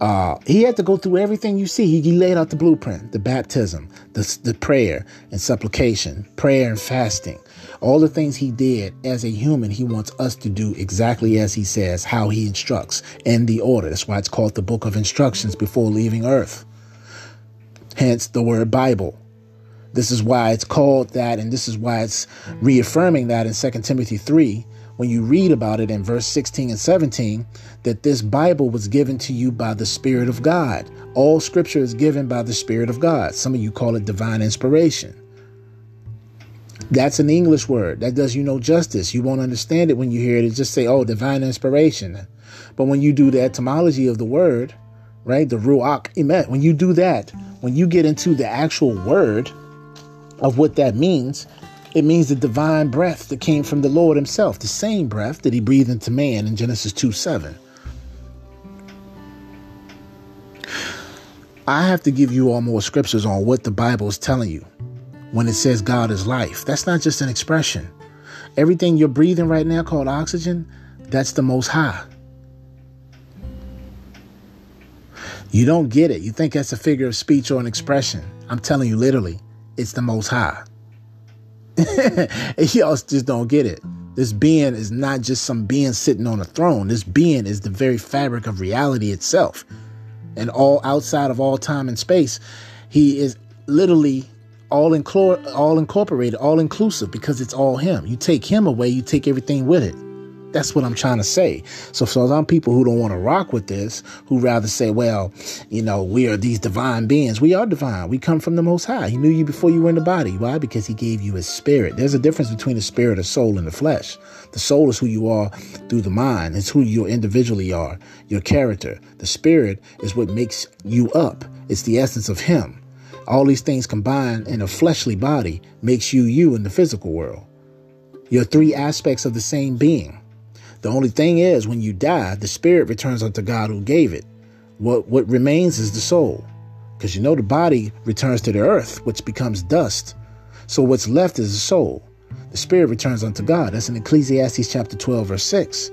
uh, he had to go through everything you see. He, he laid out the blueprint, the baptism, the, the prayer and supplication, prayer and fasting, all the things he did as a human. He wants us to do exactly as he says, how he instructs in the order. That's why it's called the book of instructions before leaving earth. Hence the word Bible. This is why it's called that, and this is why it's reaffirming that in 2 Timothy 3 when you read about it in verse 16 and 17 that this Bible was given to you by the Spirit of God. All scripture is given by the Spirit of God. Some of you call it divine inspiration. That's an English word. That does you no justice. You won't understand it when you hear it. It just say, oh, divine inspiration. But when you do the etymology of the word, right, the ruach emet, when you do that, when you get into the actual word of what that means, it means the divine breath that came from the Lord Himself, the same breath that He breathed into man in Genesis 2 7. I have to give you all more scriptures on what the Bible is telling you when it says God is life. That's not just an expression. Everything you're breathing right now called oxygen, that's the most high. You don't get it. You think that's a figure of speech or an expression. I'm telling you, literally, it's the most high. Y'all just don't get it. This being is not just some being sitting on a throne. This being is the very fabric of reality itself. And all outside of all time and space, he is literally all, inclo- all incorporated, all inclusive because it's all him. You take him away, you take everything with it. That's what I'm trying to say. So for some people who don't want to rock with this, who rather say, well, you know, we are these divine beings. We are divine. We come from the Most High. He knew you before you were in the body. Why? Because He gave you His spirit. There's a difference between the spirit, the soul, and the flesh. The soul is who you are through the mind. It's who you individually are, your character. The spirit is what makes you up. It's the essence of Him. All these things combined in a fleshly body makes you you in the physical world. You're three aspects of the same being. The only thing is, when you die, the spirit returns unto God who gave it. What, what remains is the soul. Because you know the body returns to the earth, which becomes dust. So what's left is the soul. The spirit returns unto God. That's in Ecclesiastes chapter 12, verse 6.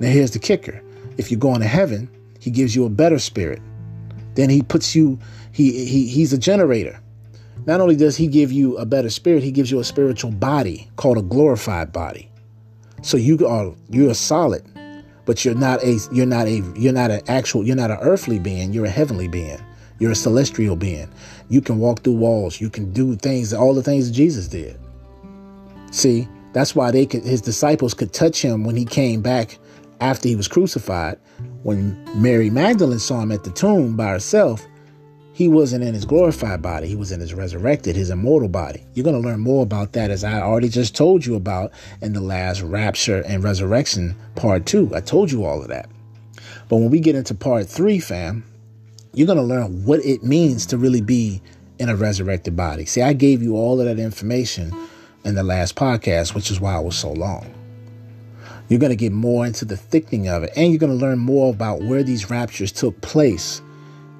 Now here's the kicker. If you go into heaven, he gives you a better spirit. Then he puts you, he, he he's a generator. Not only does he give you a better spirit, he gives you a spiritual body called a glorified body. So you are you're a solid, but you're not a you're not a you're not an actual you're not an earthly being, you're a heavenly being. You're a celestial being. You can walk through walls, you can do things, all the things Jesus did. See, that's why they could his disciples could touch him when he came back after he was crucified. When Mary Magdalene saw him at the tomb by herself, he wasn't in his glorified body. He was in his resurrected, his immortal body. You're going to learn more about that as I already just told you about in the last rapture and resurrection part two. I told you all of that. But when we get into part three, fam, you're going to learn what it means to really be in a resurrected body. See, I gave you all of that information in the last podcast, which is why it was so long. You're going to get more into the thickening of it, and you're going to learn more about where these raptures took place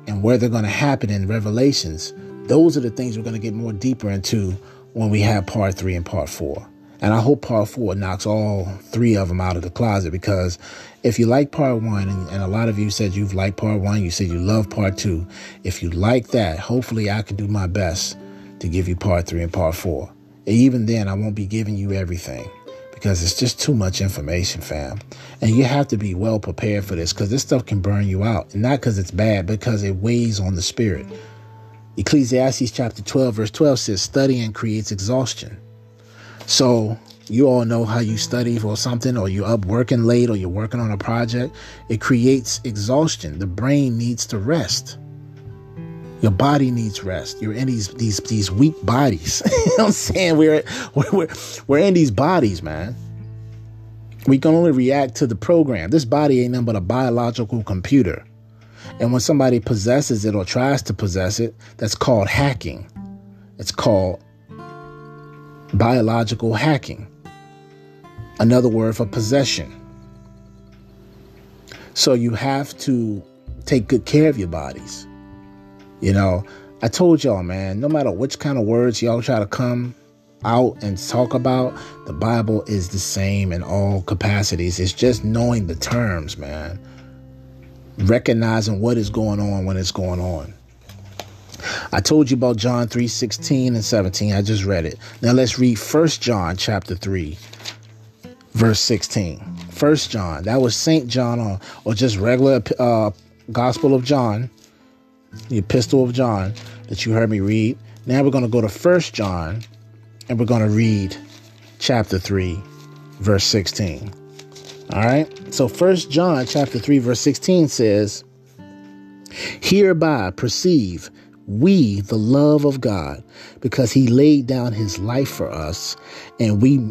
and where they're going to happen in Revelations, those are the things we're going to get more deeper into when we have part three and part four. And I hope part four knocks all three of them out of the closet because if you like part one, and, and, a lot of you said you've liked part one, you said you love part two. If you like that, hopefully I can do my best to give you part three and part four. And even then, I won't be giving you everything because it's just too much information, fam. And you have to be well prepared for this because this stuff can burn you out. And not because it's bad, because it weighs on the spirit. Ecclesiastes chapter 12, verse 12 says, Studying creates exhaustion. So you all know how you study for something, or you're up working late, or you're working on a project. It creates exhaustion. The brain needs to rest. Your body needs rest. You're in these these these weak bodies. you know what I'm saying? We're, we're we're in these bodies, man. We can only react to the program. This body ain't nothing but a biological computer. And when somebody possesses it or tries to possess it, that's called hacking. It's called biological hacking. Another word for possession. So you have to take good care of your bodies. You know, I told y'all, man, no matter which kind of words y'all try to come out and talk about, the Bible is the same in all capacities. It's just knowing the terms, man. Recognizing what is going on when it's going on. I told you about John 3 16 and 17. I just read it. Now let's read First John chapter 3, verse 16. First John, that was Saint John or, or just regular uh, Gospel of John the Epistle of John that you heard me read. Now we're going to go to First John and we're going to read chapter 3, verse 16. All right? So First John chapter 3 verse 16 says, "Hereby perceive we the love of God, because he laid down his life for us, and we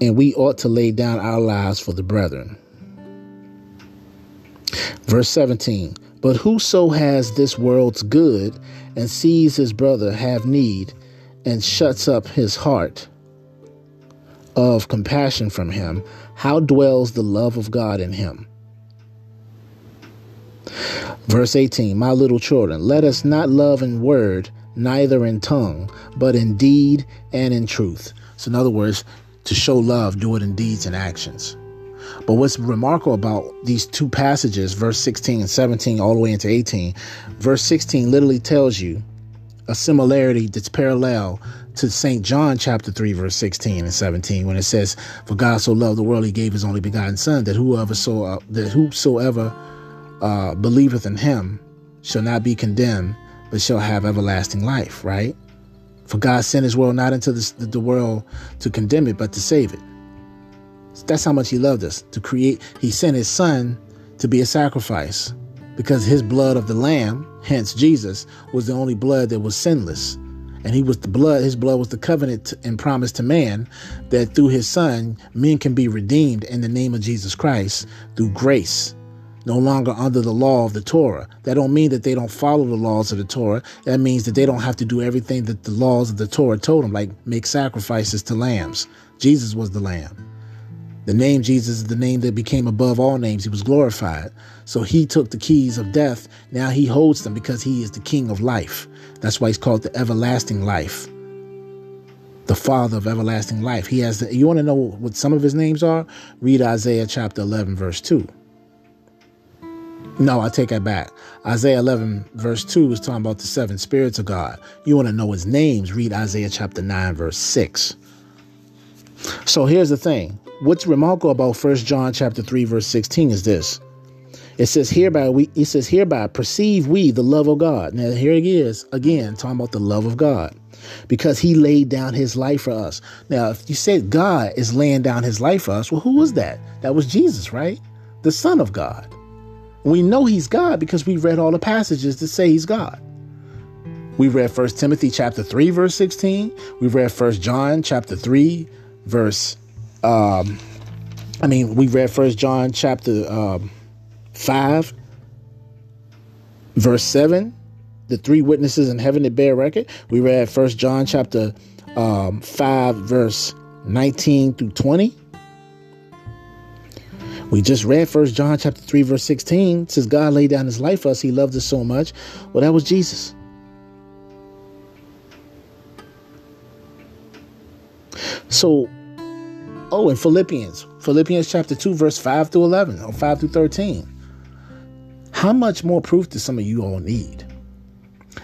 and we ought to lay down our lives for the brethren." Verse 17 but whoso has this world's good and sees his brother have need and shuts up his heart of compassion from him, how dwells the love of God in him? Verse 18 My little children, let us not love in word, neither in tongue, but in deed and in truth. So, in other words, to show love, do it in deeds and actions. But what's remarkable about these two passages, verse 16 and 17, all the way into 18, verse 16 literally tells you a similarity that's parallel to St. John chapter 3, verse 16 and 17, when it says, For God so loved the world, he gave his only begotten Son, that whoever so uh, that whosoever uh, believeth in him shall not be condemned, but shall have everlasting life, right? For God sent his world not into the, the world to condemn it, but to save it. That's how much he loved us to create. He sent his son to be a sacrifice because his blood of the lamb, hence Jesus, was the only blood that was sinless. And he was the blood, his blood was the covenant and promise to man that through his son, men can be redeemed in the name of Jesus Christ through grace. no longer under the law of the Torah. That don't mean that they don't follow the laws of the Torah. That means that they don't have to do everything that the laws of the Torah told them, like make sacrifices to lambs. Jesus was the lamb. The name Jesus is the name that became above all names. He was glorified. So he took the keys of death. Now he holds them because he is the king of life. That's why he's called the everlasting life. The father of everlasting life. He has the, you want to know what some of his names are? Read Isaiah chapter 11 verse 2. No, I take that back. Isaiah 11 verse 2 is talking about the seven spirits of God. You want to know his names? Read Isaiah chapter 9 verse 6. So here's the thing. What's remarkable about 1 John chapter 3 verse 16 is this. It says hereby we it says hereby perceive we the love of God. Now here it is again talking about the love of God. Because he laid down his life for us. Now, if you said God is laying down his life for us, well, who was that? That was Jesus, right? The Son of God. We know he's God because we read all the passages that say he's God. We read 1 Timothy chapter 3, verse 16. We read 1 John chapter 3, verse um, I mean, we read First John chapter um, five, verse seven. The three witnesses in heaven that bear record. We read First John chapter um, five, verse nineteen through twenty. We just read First John chapter three, verse sixteen. It says God laid down His life for us. He loved us so much. Well, that was Jesus. So Oh, in Philippians, Philippians chapter 2, verse 5 through 11, or 5 through 13. How much more proof do some of you all need?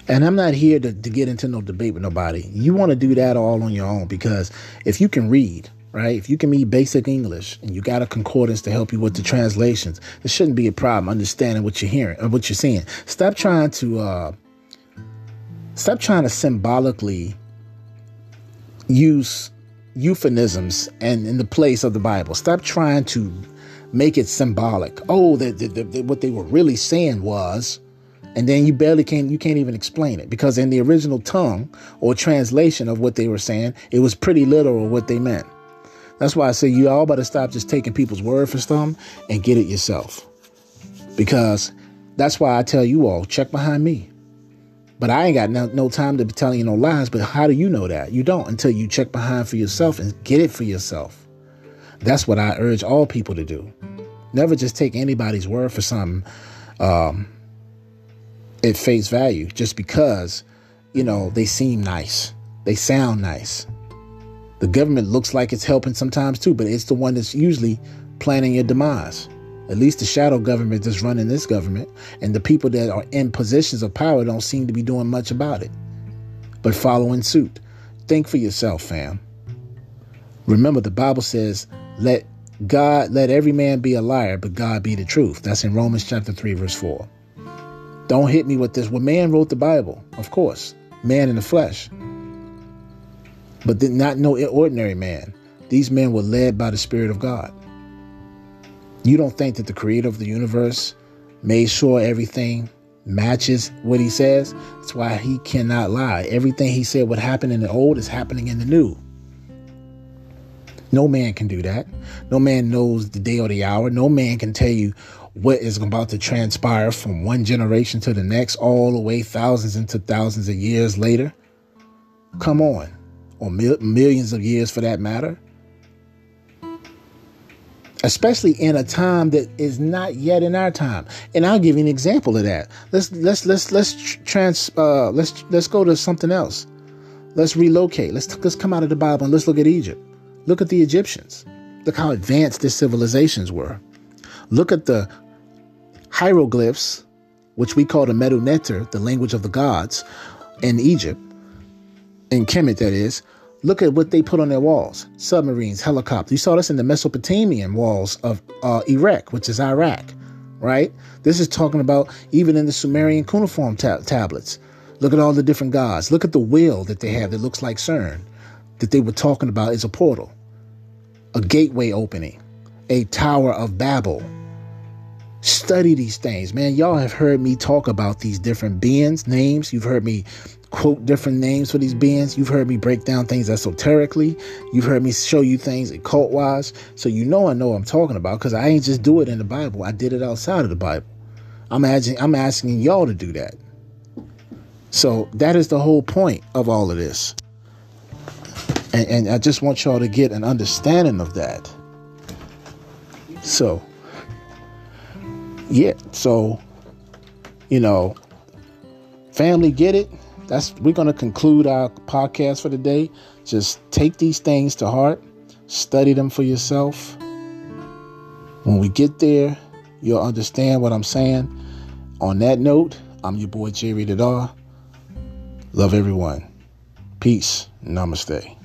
And I'm not here to, to get into no debate with nobody. You want to do that all on your own because if you can read, right? If you can read basic English and you got a concordance to help you with the translations, it shouldn't be a problem understanding what you're hearing or what you're seeing. Stop trying to uh, stop trying to symbolically use euphemisms and in the place of the Bible. Stop trying to make it symbolic. Oh, the, the, the, what they were really saying was, and then you barely can't you can't even explain it because in the original tongue or translation of what they were saying, it was pretty literal what they meant. That's why I say you all better stop just taking people's word for something and get it yourself. Because that's why I tell you all, check behind me. But I ain't got no, no time to be telling you no lies. But how do you know that? You don't until you check behind for yourself and get it for yourself. That's what I urge all people to do. Never just take anybody's word for something um, at face value just because, you know, they seem nice. They sound nice. The government looks like it's helping sometimes too, but it's the one that's usually planning your demise. At least the shadow government that's running this government and the people that are in positions of power don't seem to be doing much about it, but following suit. Think for yourself, fam. Remember, the Bible says, let God, let every man be a liar, but God be the truth. That's in Romans chapter 3, verse 4. Don't hit me with this. Well, man wrote the Bible, of course, man in the flesh, but did not no ordinary man. These men were led by the Spirit of God. You don't think that the creator of the universe made sure everything matches what he says? That's why he cannot lie. Everything he said would happen in the old is happening in the new. No man can do that. No man knows the day or the hour. No man can tell you what is about to transpire from one generation to the next, all the way thousands into thousands of years later. Come on, or mil- millions of years for that matter especially in a time that is not yet in our time. And I'll give you an example of that. Let's let's let's let's trans uh, let's let's go to something else. Let's relocate. Let's let's come out of the Bible and let's look at Egypt. Look at the Egyptians. Look how advanced their civilizations were. Look at the hieroglyphs, which we call the Medu the language of the gods, in Egypt, in Kemet, that is. Look at what they put on their walls submarines, helicopters. You saw this in the Mesopotamian walls of uh, Erech, which is Iraq, right? This is talking about even in the Sumerian cuneiform ta- tablets. Look at all the different gods. Look at the wheel that they have that looks like CERN, that they were talking about is a portal, a gateway opening, a Tower of Babel. Study these things, man. Y'all have heard me talk about these different beings, names. You've heard me quote different names for these beings. You've heard me break down things esoterically. You've heard me show you things occult wise. So you know I know what I'm talking about because I ain't just do it in the Bible. I did it outside of the Bible. I'm asking, I'm asking y'all to do that. So that is the whole point of all of this. And, and I just want y'all to get an understanding of that. So, yeah, so, you know, family, get it? That's we're going to conclude our podcast for today. Just take these things to heart, study them for yourself. When we get there, you'll understand what I'm saying. On that note, I'm your boy J Rated R. Love everyone. Peace. Namaste.